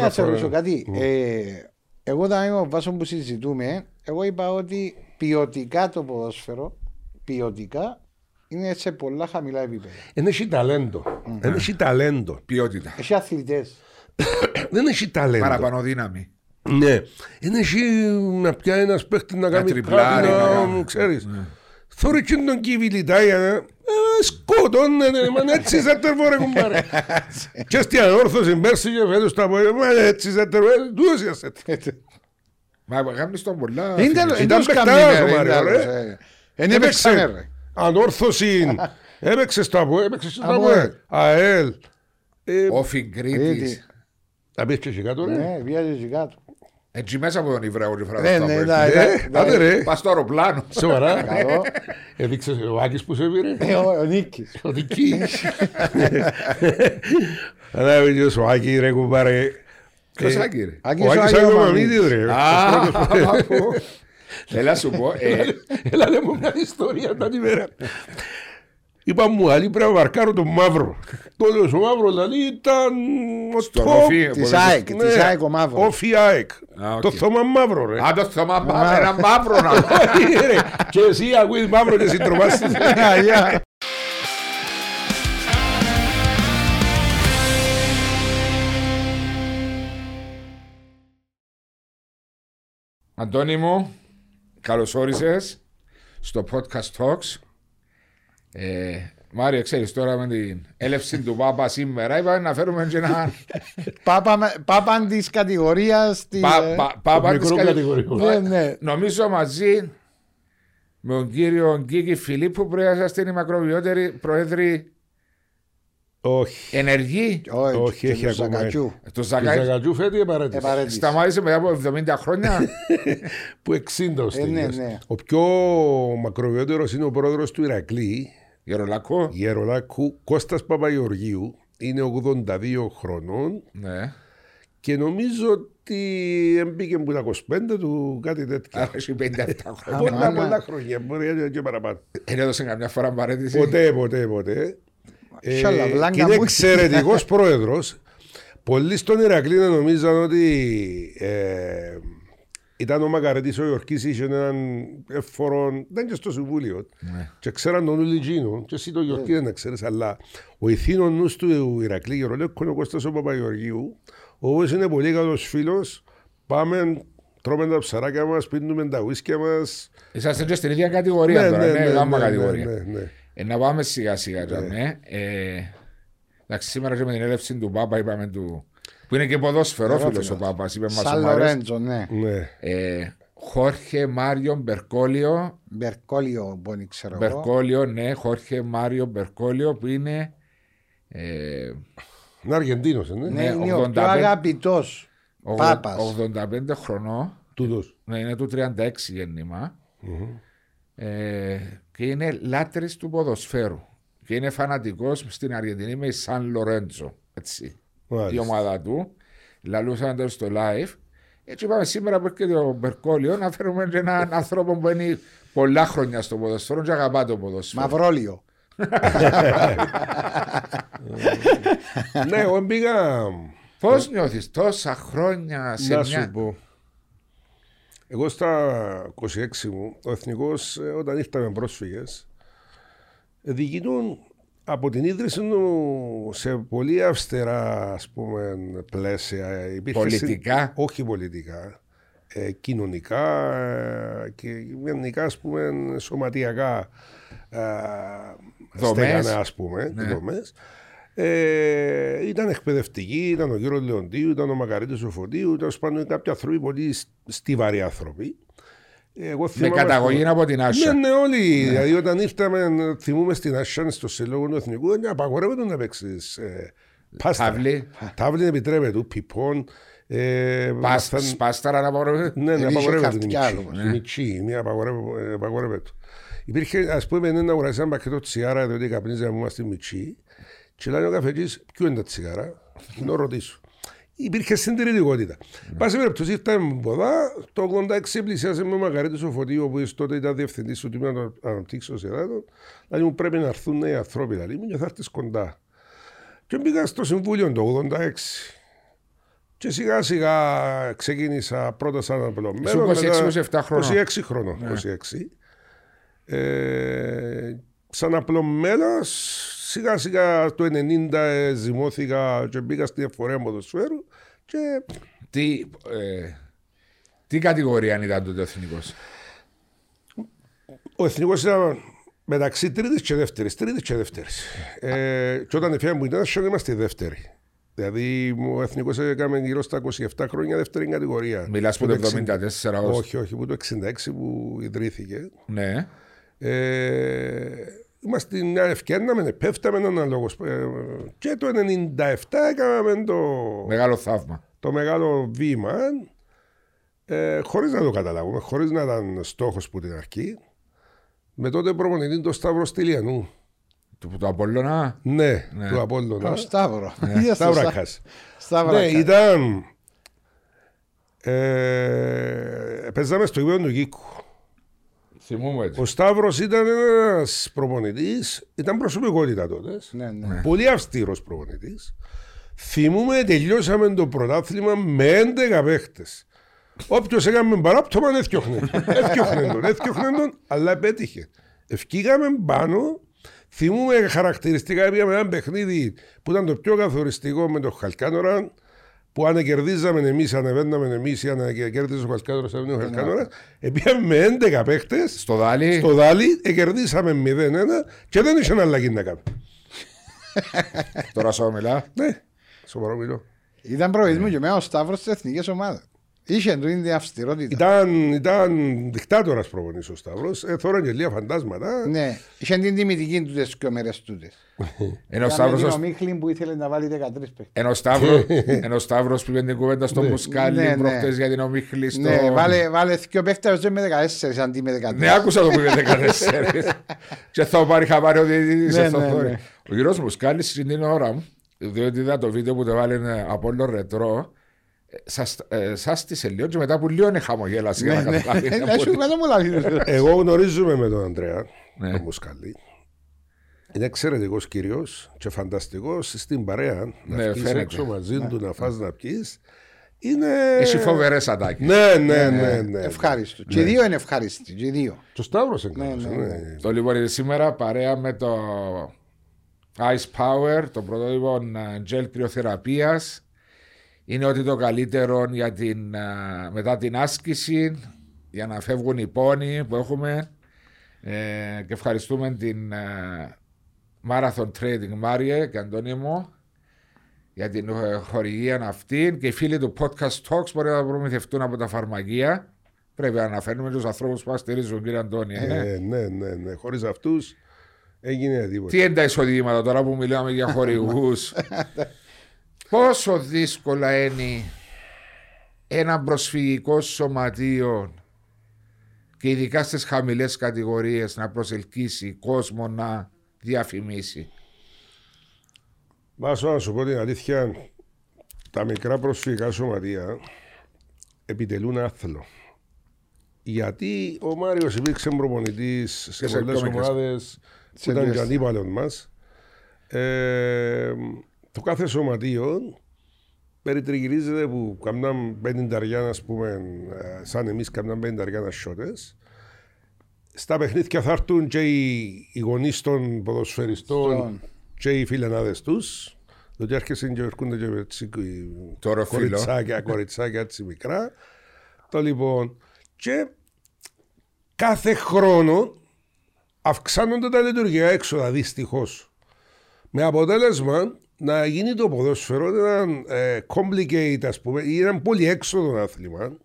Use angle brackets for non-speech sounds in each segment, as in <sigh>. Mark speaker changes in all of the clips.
Speaker 1: να σε
Speaker 2: φορά.
Speaker 1: ρωτήσω κάτι. Ε, εγώ όταν είμαι ο Βάσο που συζητούμε, εγώ είπα ότι ποιοτικά το ποδόσφαιρο, ποιοτικά, είναι σε πολλά χαμηλά επίπεδα.
Speaker 2: Δεν έχει ταλέντο. Δεν έχει ταλέντο.
Speaker 3: Ποιότητα.
Speaker 1: Έχει αθλητές. <coughs>
Speaker 2: Δεν έχει ταλέντο.
Speaker 3: Παραπάνω δύναμη.
Speaker 2: Ναι. Δεν έχει να πιάει ένας παίχτης να κάνει
Speaker 3: τριπλάρει,
Speaker 2: κάτι,
Speaker 3: να
Speaker 2: να
Speaker 3: κάνει.
Speaker 2: ξέρεις. Θωρεί και τον κύβιλιτά για να... Ε, σκότωνε, μα έτσι σε τερβόρε κουμπάρε. Και στην ανόρθωση πέρσι και φέτος τα απόγευμα, μα έτσι σε τερβόρε, τούτος για σε
Speaker 3: Μα κάνεις τον πολλά.
Speaker 1: Είναι
Speaker 3: φίλε.
Speaker 1: τέλος-
Speaker 2: Ήταν
Speaker 1: είναι τέλος
Speaker 2: παιχταράς
Speaker 1: καμία,
Speaker 2: ο
Speaker 1: ρε,
Speaker 2: Μάριο,
Speaker 1: είναι
Speaker 2: ρε.
Speaker 1: τέλος, ε. Εν έπαιξανε, ρε.
Speaker 2: Ανόρθωση, <laughs> έπαιξε στο ΑΠΟΕ, έπαιξε στο
Speaker 1: ΑΠΟΕ.
Speaker 2: ΑΠΟΕ, ΑΕΛ. Ε,
Speaker 3: Όφη Κρήτης.
Speaker 1: Κρήτη.
Speaker 2: Να πεις και εσύ κάτω ρε.
Speaker 1: Ναι, βιάζει και κάτω.
Speaker 3: Έτσι μέσα από τον Ιβραίο τη φορά.
Speaker 1: Ναι,
Speaker 3: στο
Speaker 1: ναι,
Speaker 3: Απόελ.
Speaker 1: ναι,
Speaker 2: Ε,
Speaker 1: ναι,
Speaker 2: άντε ρε.
Speaker 3: Πας στο αεροπλάνο.
Speaker 2: Σοβαρά.
Speaker 1: Καλό.
Speaker 2: Έδειξες ο Άκης που σε πήρε.
Speaker 1: Ε, ο- Ο Νίκης.
Speaker 2: Ο Νικής. Ανάβει ο Σοάκη ρε κουμπάρε.
Speaker 3: Ποιος
Speaker 2: Ε,
Speaker 3: Άκη, ρε.
Speaker 1: Άκης
Speaker 2: Ο
Speaker 1: ο
Speaker 2: Άκης
Speaker 1: Άγιο
Speaker 2: Άγιο
Speaker 1: Μαμίδης.
Speaker 2: Μαμίδης ρε.
Speaker 3: Α, αφού. Έλα σου πω. ε,
Speaker 2: Έλα λέμε μου μια ιστορία τα ημέρα. Είπα μου, άλλη πρέπει να βαρκάρω τον μαύρο. Τότε ο μαύρο δηλαδή ήταν ο
Speaker 3: Στον
Speaker 2: top.
Speaker 3: Όφη,
Speaker 1: Της
Speaker 3: πολύ-
Speaker 1: ΑΕΚ, της ΑΕΚ ο Μαύρος.
Speaker 2: Όφη ΑΕΚ.
Speaker 3: Α, οκ.
Speaker 2: Το θόμα μαύρο ρε.
Speaker 3: Α, το θέμα πάμε ένα μαύρο να <laughs> δω.
Speaker 2: Όχι, ρε. Και εσύ ακούεις μαύρο και συντρομάσεις. <laughs>
Speaker 1: Αγιά.
Speaker 3: Αντώνη μου, καλώς όρισες στο podcast Talks. Ε, Μάριο, ξέρεις τώρα με την έλευση του Πάπα σήμερα είπαμε να φέρουμε και ένα
Speaker 1: Πάπα με- Πάπαν της κατηγορίας της,
Speaker 3: πα-
Speaker 1: ε,
Speaker 3: πα- Πάπα
Speaker 2: μικρό
Speaker 3: της κατη-
Speaker 2: κατηγοριό.
Speaker 1: Ναι, ναι.
Speaker 3: Νομίζω μαζί με τον κύριο Γκίκη Φιλίππου πρέπει να είσαστε οι μακροβιότεροι πρόεδροι
Speaker 2: Όχι.
Speaker 3: ενεργοί
Speaker 1: Όχι,
Speaker 2: Όχι,
Speaker 1: και
Speaker 2: έχει
Speaker 1: του
Speaker 2: ακόμα.
Speaker 1: Ζακατσιού.
Speaker 3: του
Speaker 2: Και
Speaker 3: Ζακάη.
Speaker 2: Ζαγατζού φέτει επαρέτηση.
Speaker 1: Επαρέτηση.
Speaker 3: Σταμάτησε μετά από 70 χρόνια. <laughs>
Speaker 2: Που 60 ο
Speaker 1: Ε, ναι,
Speaker 2: Στέλιος.
Speaker 1: ναι.
Speaker 2: Ο πιο μακροβιότερος είναι ο πρόεδρος του Ηρακλή,
Speaker 3: Γερολακό.
Speaker 2: Γερολάκου, Κώστας Παπαγεωργίου. Είναι 82 χρονών
Speaker 3: Ναι.
Speaker 2: και νομίζω ότι έμπηκε που τα 25 του κάτι τέτοιο.
Speaker 3: Άρα έχει 57 χρόνια.
Speaker 2: Πολλά
Speaker 1: Αμάνα.
Speaker 2: πολλά χρόνια, μπορεί να είναι και παραπάνω.
Speaker 3: Δεν έδωσε καμιά φορά παρέτηση.
Speaker 2: Ποτέ, ποτέ, ποτέ. Ε,
Speaker 1: Σαλα, βλάγκα
Speaker 2: και είναι
Speaker 1: μου.
Speaker 2: εξαιρετικός πρόεδρος. Πολλοί στον Ηρακλή να νομίζαν ότι ε, ήταν ο Μακαρέτης ο Ιορκής είχε έναν εφορό, δεν και στο Συμβούλιο.
Speaker 3: Ναι.
Speaker 2: Και ξέραν τον Ούλη Τζίνο, και εσύ το Ιορκή δεν ξέρεις, αλλά ο ηθήνων νους του Ηρακλή Γερολέκου είναι ο Κώστας ο Παπαγεωργίου, ο οποίος είναι πολύ καλός φίλος, πάμε, τρώμε τα ψαράκια μας, πίνουμε τα ουίσκια μας.
Speaker 3: Είσαστε και στην ίδια κατηγορία τώρα, ναι, γάμμα
Speaker 2: ναι,
Speaker 3: κατηγορία.
Speaker 2: ναι, ναι.
Speaker 3: Ε, να πάμε σιγά σιγά τώρα, ναι. Ε, εντάξει, σήμερα και με την έλευση του Πάπα είπαμε του... Που είναι και ποδόσφαιρο φίλος ο Πάπας, είπε μας ο
Speaker 1: Σαν
Speaker 3: Μάριος.
Speaker 1: Λορέντζο, ναι.
Speaker 2: ναι.
Speaker 3: Ε, Χόρχε Μάριο Μπερκόλιο.
Speaker 1: Μπερκόλιο, μπορεί ξέρω εγώ.
Speaker 3: Μπερκόλιο, ναι, Χόρχε Μάριο Μπερκόλιο που είναι. Ε,
Speaker 2: Είναι Αργεντίνος, ε, ναι.
Speaker 1: Ναι,
Speaker 3: Ναι,
Speaker 1: είναι ο
Speaker 3: 85.
Speaker 1: πιο αγαπητός
Speaker 3: ογδο-
Speaker 1: Πάπας.
Speaker 3: 85 χρονών.
Speaker 2: Τούτος.
Speaker 3: Ναι, είναι του 36 γεννημα Ε, και είναι λάτρης του ποδοσφαίρου. Και είναι φανατικός στην Αργεντινή με η Σαν Λορέντζο. Έτσι.
Speaker 2: Μάλιστα.
Speaker 3: Η ομάδα του. Λαλούσαν το στο live. Έτσι είπαμε σήμερα που έρχεται ο Μπερκόλιο να φέρουμε και έναν άνθρωπο που είναι πολλά χρόνια στο ποδοσφαίρο και αγαπά το ποδοσφαίρο.
Speaker 1: Μαυρόλιο.
Speaker 2: ναι, εγώ πήγα
Speaker 3: Πώς νιώθεις τόσα χρόνια σε
Speaker 2: να
Speaker 3: μια.
Speaker 2: σου πω. Εγώ στα 26 μου, ο Εθνικός ε, όταν ήρθαμε πρόσφυγες, ε, διοικητούν από την ίδρυση του σε πολύ αυστερά ας πούμε, πλαίσια. Υπήρχε
Speaker 3: Πολιτικά;
Speaker 2: συ- όχι πολιτικά. Ε, κοινωνικά ε, και γενικά ας πούμε σωματιακά ε,
Speaker 3: Δομές.
Speaker 2: στέγανα ας πούμε
Speaker 3: Ναι.
Speaker 2: δομές. Ε, ήταν εκπαιδευτικοί, ήταν ο κύριος Λεοντίου, ήταν ο Μακαρίτης ο Φωτίου, ήταν σπάνιο κάποιοι άνθρωποι πολύ στιβαροί άνθρωποι. Εγώ
Speaker 3: Με
Speaker 2: θυμάμαι-
Speaker 3: καταγωγή από την Άσια.
Speaker 2: ναι, ναι, όλοι. Δηλαδή, όταν ήρθαμε, θυμούμε στην Άσιαν στο Συλλόγο του Εθνικού, δεν απαγορεύεται να παίξει. Ε, πάστα.
Speaker 3: Ταύλη.
Speaker 2: Ταύλη επιτρέπεται, πιπών. Ε,
Speaker 3: Πας-
Speaker 2: μαθαν-
Speaker 3: Σπάσταρα να απαγορεύεται;
Speaker 2: ναι, ναι,
Speaker 1: Εμείς
Speaker 2: απαγορεύεται
Speaker 1: είχε
Speaker 2: η
Speaker 1: χαρτιά,
Speaker 2: μιτσί.
Speaker 1: όμως,
Speaker 2: Η μιτσί, η μία απαγορεύεται- ε, απαγορεύεται. Υπήρχε, ας πούμε, ένα αγοράζει ένα πακέτο τσιγάρα, διότι καπνίζαμε μας στη μιτσί, και λέει ο καφετής, ποιο είναι τα τσιγάρα, να ρωτήσω. Υπήρχε συντηρητικότητα. Πάση περιπτώσει, ήρθαμε από ποδά, το 86 πλησιάζει με ο Μακαρίτης ο Φωτίου, που τότε ήταν διευθυντής του Τμήματος Αναπτύξεως Εδάτων, δηλαδή μου πρέπει να έρθουν νέοι άνθρωποι, δηλαδή μου και θα έρθεις κοντά. Και μπήκα στο Συμβούλιο το 86. Και σιγά σιγά ξεκίνησα πρώτα σαν απλωμένο.
Speaker 3: Ήσουν 26-27 χρονών.
Speaker 2: 26 χρονών. 26. Ε, σαν απλωμένος, σιγά σιγά το 90 ζυμώθηκα και μπήκα στην εφορία ποδοσφαίρου και
Speaker 3: Τι, ε, τι κατηγορία ήταν τότε ο εθνικός;
Speaker 2: ο εθνικός ήταν μεταξύ τρίτης και δεύτερης. Τρίτης και δεύτερης. Ε, και όταν έφυγαμε που ήταν, σαν είμαστε δεύτερη. Δηλαδή ο εθνικός έκαμε γύρω στα 27 χρόνια δεύτερη κατηγορία.
Speaker 3: Μιλάς που
Speaker 2: Που
Speaker 3: το 74 ως...
Speaker 2: Όχι, όχι, που το 66 που ιδρύθηκε.
Speaker 3: Ναι.
Speaker 2: Ε, είμαστε μια ευκαιρία να πέφταμε αναλόγως. Ε, και το 97 έκαναμε το,
Speaker 3: Μεγάλο θαύμα.
Speaker 2: το μεγάλο βήμα ε, χωρίς να το καταλάβουμε, χωρίς να ήταν στόχος που την αρχή. Με τότε προπονητή το Σταύρο Στυλιανού.
Speaker 3: Του, του Απόλλωνα;
Speaker 2: Ναι,
Speaker 3: Ναι.
Speaker 2: του Απόλλωνα.
Speaker 1: Ο Σταύρο.
Speaker 2: Σταύρακας. Ναι,
Speaker 1: Σταύρακα.
Speaker 2: ήταν... Ε, παίζαμε στο γήπεδο του Κίκου.
Speaker 3: Θυμούμαι έτσι.
Speaker 2: Ο Σταύρος ήταν ένας προπονητής, ήταν προσωπικότητα τότε.
Speaker 1: Ναι, ναι.
Speaker 2: Πολύ αυστηρός προπονητής. Θυμούμε τελειώσαμε το πρωτάθλημα με 11 παίχτες. Όποιος έκαμε παράπτωμα έφτιαχνε <laughs> τον. Έφτιαχνε τον, έφτιαχνε τον, αλλά πέτυχε. Ευκήγαμε πάνω. Θυμούμε χαρακτηριστικά πήγαμε ένα παιχνίδι που ήταν το πιο καθοριστικό με τον Χαλκάνορα που αν κερδίζαμε εμείς, ανεβαίναμε εμείς ή αν κέρδιζε ο Χαλκάνορα, ανέβαινε ο Χαλκάνορα. Πήγαμε με 11 παίχτες
Speaker 3: Στο Δάλι.
Speaker 2: στο Δάλι, κερδίσαμε 0-1 και δεν είχε αλλαγή να κάνουμε.
Speaker 3: Τώρα σου μιλά.
Speaker 2: Ναι, σοβαρό μιλώ.
Speaker 1: Ήταν προηγούμενο και εμένα ο Σταύρος της εθνικής ομάδας. Είχε του είναι την αυστηρότητα.
Speaker 2: Ήταν, ήταν δικτάτορας προπονής ο Σταύρος, ε, θόραν και λίγα φαντάσματα.
Speaker 1: Ναι, είχε την τιμητική του τι δύο μέρες τούτες.
Speaker 3: Ενώ ο Σταύρος,
Speaker 1: ο Μίχλιν που ήθελε να βάλει 13 παίκτες.
Speaker 3: ενώ ο Σταύρος, ενώ ο Σταύρος πήγε την κουβέντα στο Μουσκάλι
Speaker 1: Ναι, ναι.
Speaker 3: προχτές για την ομίχλη στο...
Speaker 1: Ναι, βάλε, βάλε δύο παίκτες με 14 αντί με 13.
Speaker 3: Ναι, άκουσα το που είπε 14. <laughs> και θα πάρει χαμπάρι ότι είσαι
Speaker 1: Ναι,
Speaker 3: στο
Speaker 1: ναι,
Speaker 3: θόρυβο.
Speaker 1: ναι.
Speaker 3: Ο κύριος Μουσκάλης στην την ώρα μου, διότι είδα το βίντεο που το βάλει από όλο ρετρό, ε, σας- ε, σάστησε λίγο και μετά που λίγο χαμογέλασε για να
Speaker 1: Ναι,
Speaker 3: καταλάβει.
Speaker 1: ναι.
Speaker 3: από
Speaker 1: Να σου
Speaker 3: τι-
Speaker 1: κάνω πολλά βίντεο.
Speaker 2: Εγώ γνωρίζουμε με τον Ανδρέα,
Speaker 3: Ναι.
Speaker 2: τον Μουσκαλή. Είναι εξαιρετικός κύριος και φανταστικός στην παρέα.
Speaker 3: Ναι,
Speaker 2: να βγεις
Speaker 3: φαίνεται.
Speaker 2: έξω μαζί του, να φας να πιείς. Είναι.
Speaker 3: Έχει φοβερές ατάκες.
Speaker 2: Ναι, ναι, ναι. ναι.
Speaker 1: Ευχάριστο. Και οι δύο είναι ευχάριστοι. Και οι δύο.
Speaker 2: Το Σταύρος είναι καλός,
Speaker 1: ναι,
Speaker 2: ναι.
Speaker 1: ναι.
Speaker 3: Το λοιπόν σήμερα παρέα με το Ice Power, το πρωτότυπο ε, gel κρυοθεραπείας είναι ότι το καλύτερο για την, ε, μετά την άσκηση για να φεύγουν οι πόνοι που έχουμε ε, και ευχαριστούμε την ε, Marathon Trading Μάριε και Αντώνη μου για την ε, χορηγία αυτή και οι φίλοι του Podcast Talks μπορεί να προμηθευτούν από τα φαρμακεία. Πρέπει να αναφέρουμε τους ανθρώπους που μας στηρίζουν, κύριε Αντώνη. ε.
Speaker 2: Ε, ναι, ναι, ναι. Χωρίς αυτούς έγινε τίποτα.
Speaker 3: Τι είναι τα εισοδήματα τώρα που μιλάμε για <laughs> χορηγούς; Πόσο δύσκολα είναι ένα προσφυγικό σωματείο και ειδικά στις χαμηλές κατηγορίες να προσελκύσει κόσμο να διαφημίσει.
Speaker 2: Βάσο να σου πω την αλήθεια, τα μικρά προσφυγικά σωματεία επιτελούν άθλο. Γιατί ο Μάριος υπήρξε προπονητής σε
Speaker 3: Και σε
Speaker 2: πολλές
Speaker 3: πιο μικρές.
Speaker 2: ομάδες που ήταν και
Speaker 1: λίγες.
Speaker 2: αντίπαλων μας. Ε, το κάθε σωματείο περιτριγυρίζεται που καμνάν πενταριά, ας πούμε, ε, σαν εμείς καμνάν πενταριά σιώτες. Στα παιχνίδια θα έρθουν και οι, οι γονείς των ποδοσφαιριστών
Speaker 1: Στον.
Speaker 2: και οι φιλενάδες τους. Διότι έρχεσαι και έρχονται και έτσι, οι
Speaker 3: Το ροφίλο.
Speaker 2: κοριτσάκια, κοριτσάκια έτσι μικρά. Το λοιπόν, και κάθε χρόνο αυξάνονται τα λειτουργικά έξοδα δυστυχώς. Με αποτέλεσμα να γίνει το ποδόσφαιρο ένα ε, complicate, ας πούμε, ή ένα πολύ έξοδο άθλημα.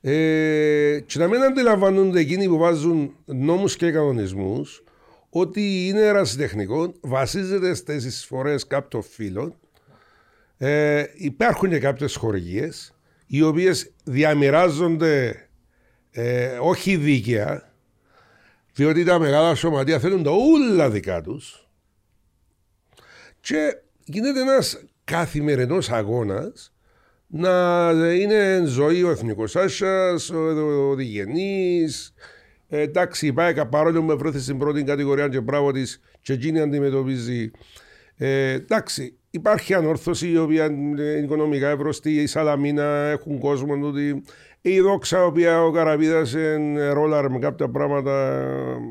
Speaker 2: Ε, και να μην αντιλαμβάνονται εκείνοι που βάζουν νόμους και κανονισμούς ότι είναι ερασιτεχνικό, βασίζεται στις εισφορές κάποιων φίλων. Ε, υπάρχουν και κάποιες χορηγίες οι οποίες διαμοιράζονται ε, όχι δίκαια διότι τα μεγάλα σωματεία θέλουν τα όλα δικά τους και γίνεται ένας καθημερινός αγώνας να είναι ζωή ο εθνικός άσας, ο, ο, ο διγενής, ε, εντάξει, πάει παρόλο που με βρέθη στην πρώτη κατηγορία και μπράβο της και εκείνη αντιμετωπίζει. Ε, εντάξει, υπάρχει ανόρθωση η οποία είναι οικονομικά ευρωστή, η Σαλαμίνα έχουν κόσμο τούτη. Η δόξα, η οποία ο Καραβίδας είναι ρόλαρ με κάποια πράγματα.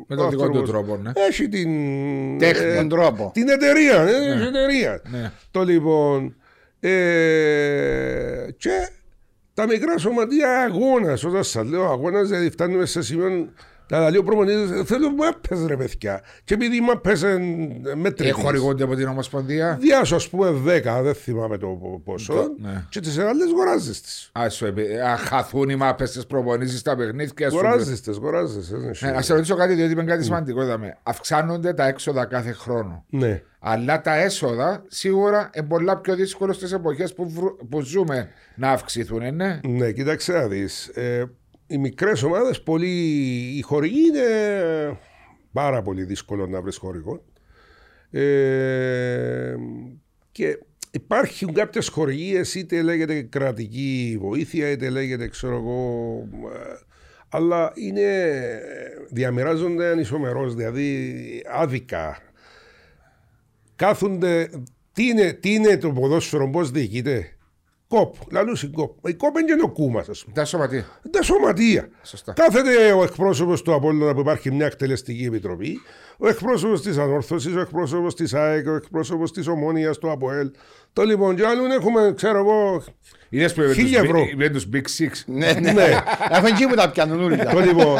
Speaker 3: Με τον
Speaker 2: ο
Speaker 3: δικό του
Speaker 2: άνθρωπος
Speaker 3: τρόπο, ναι.
Speaker 2: Έχει την.
Speaker 3: Τέχνη.
Speaker 2: ε,
Speaker 1: Τον τρόπο.
Speaker 2: την εταιρεία. ε, Έχει εταιρεία.
Speaker 3: Ναι.
Speaker 2: Το λοιπόν. Ε, και τα μικρά σωματεία αγώνας. Όταν σας λέω αγώνας, δηλαδή φτάνουμε σε σημείο. Τα λέει ο προπονητής, θέλω μάπες ρε παιδιά. Και επειδή οι μάπες είναι μέτρητες.
Speaker 3: Ε, χορηγούνται από την Ομοσπονδία.
Speaker 2: Διάσω ας πούμε 10, δεν θυμάμαι το ποσό.
Speaker 3: Ναι.
Speaker 2: Και τις άλλες γοράζεις τις.
Speaker 3: Α σου επι- α, χαθούν οι μάπες της προπονήσεις στα παιχνίδια σου.
Speaker 2: Γοράζεις τις, γοράζεις τις.
Speaker 3: Ε, Να σε ρωτήσω κάτι, διότι είναι κάτι σημαντικό. Είδαμε. Αυξάνονται τα έξοδα κάθε χρόνο.
Speaker 2: Ναι.
Speaker 3: Αλλά τα έσοδα σίγουρα είναι πολλά πιο δύσκολο στις εποχές που, βρου- που ζούμε να αυξηθούν, ε, ναι.
Speaker 2: Ναι, κοίταξε να δεις. Ε, οι μικρές ομάδες, πολύ, οι χορηγοί είναι πάρα πολύ δύσκολο να βρεις χορηγό. Ε, και υπάρχουν κάποιες χορηγίες, είτε λέγεται κρατική βοήθεια, είτε λέγεται ξέρω εγώ, ε, αλλά είναι, διαμοιράζονται ανισομερώς, δηλαδή άδικα. Κάθονται, τι είναι, τι είναι το ποδόσφαιρο, πώς διοικείται; Κόπ, λαλούς η κόπ. Η κόπ είναι και ο κούμας, ας πούμε.
Speaker 3: Τα σωματεία.
Speaker 2: Τα σωματεία.
Speaker 3: Σωστά.
Speaker 2: Κάθεται ο εκπρόσωπος του Απόλλωνα που υπάρχει μια εκτελεστική επιτροπή, ο εκπρόσωπος της Ανόρθωσης, ο εκπρόσωπος της ΑΕΚ, ο εκπρόσωπος της Ομόνιας, του ΑΠΟΕΛ. Το λοιπόν, και άλλων έχουμε, ξέρω εγώ.
Speaker 3: Είδε που είπε
Speaker 2: Χίλια
Speaker 3: τους
Speaker 2: ευρώ.
Speaker 3: big- είπε τους Big Six.
Speaker 1: Ναι, ναι.
Speaker 2: Ναι.
Speaker 1: Έχουν εκεί που τα πιάνουν όλοι.
Speaker 2: το λοιπόν.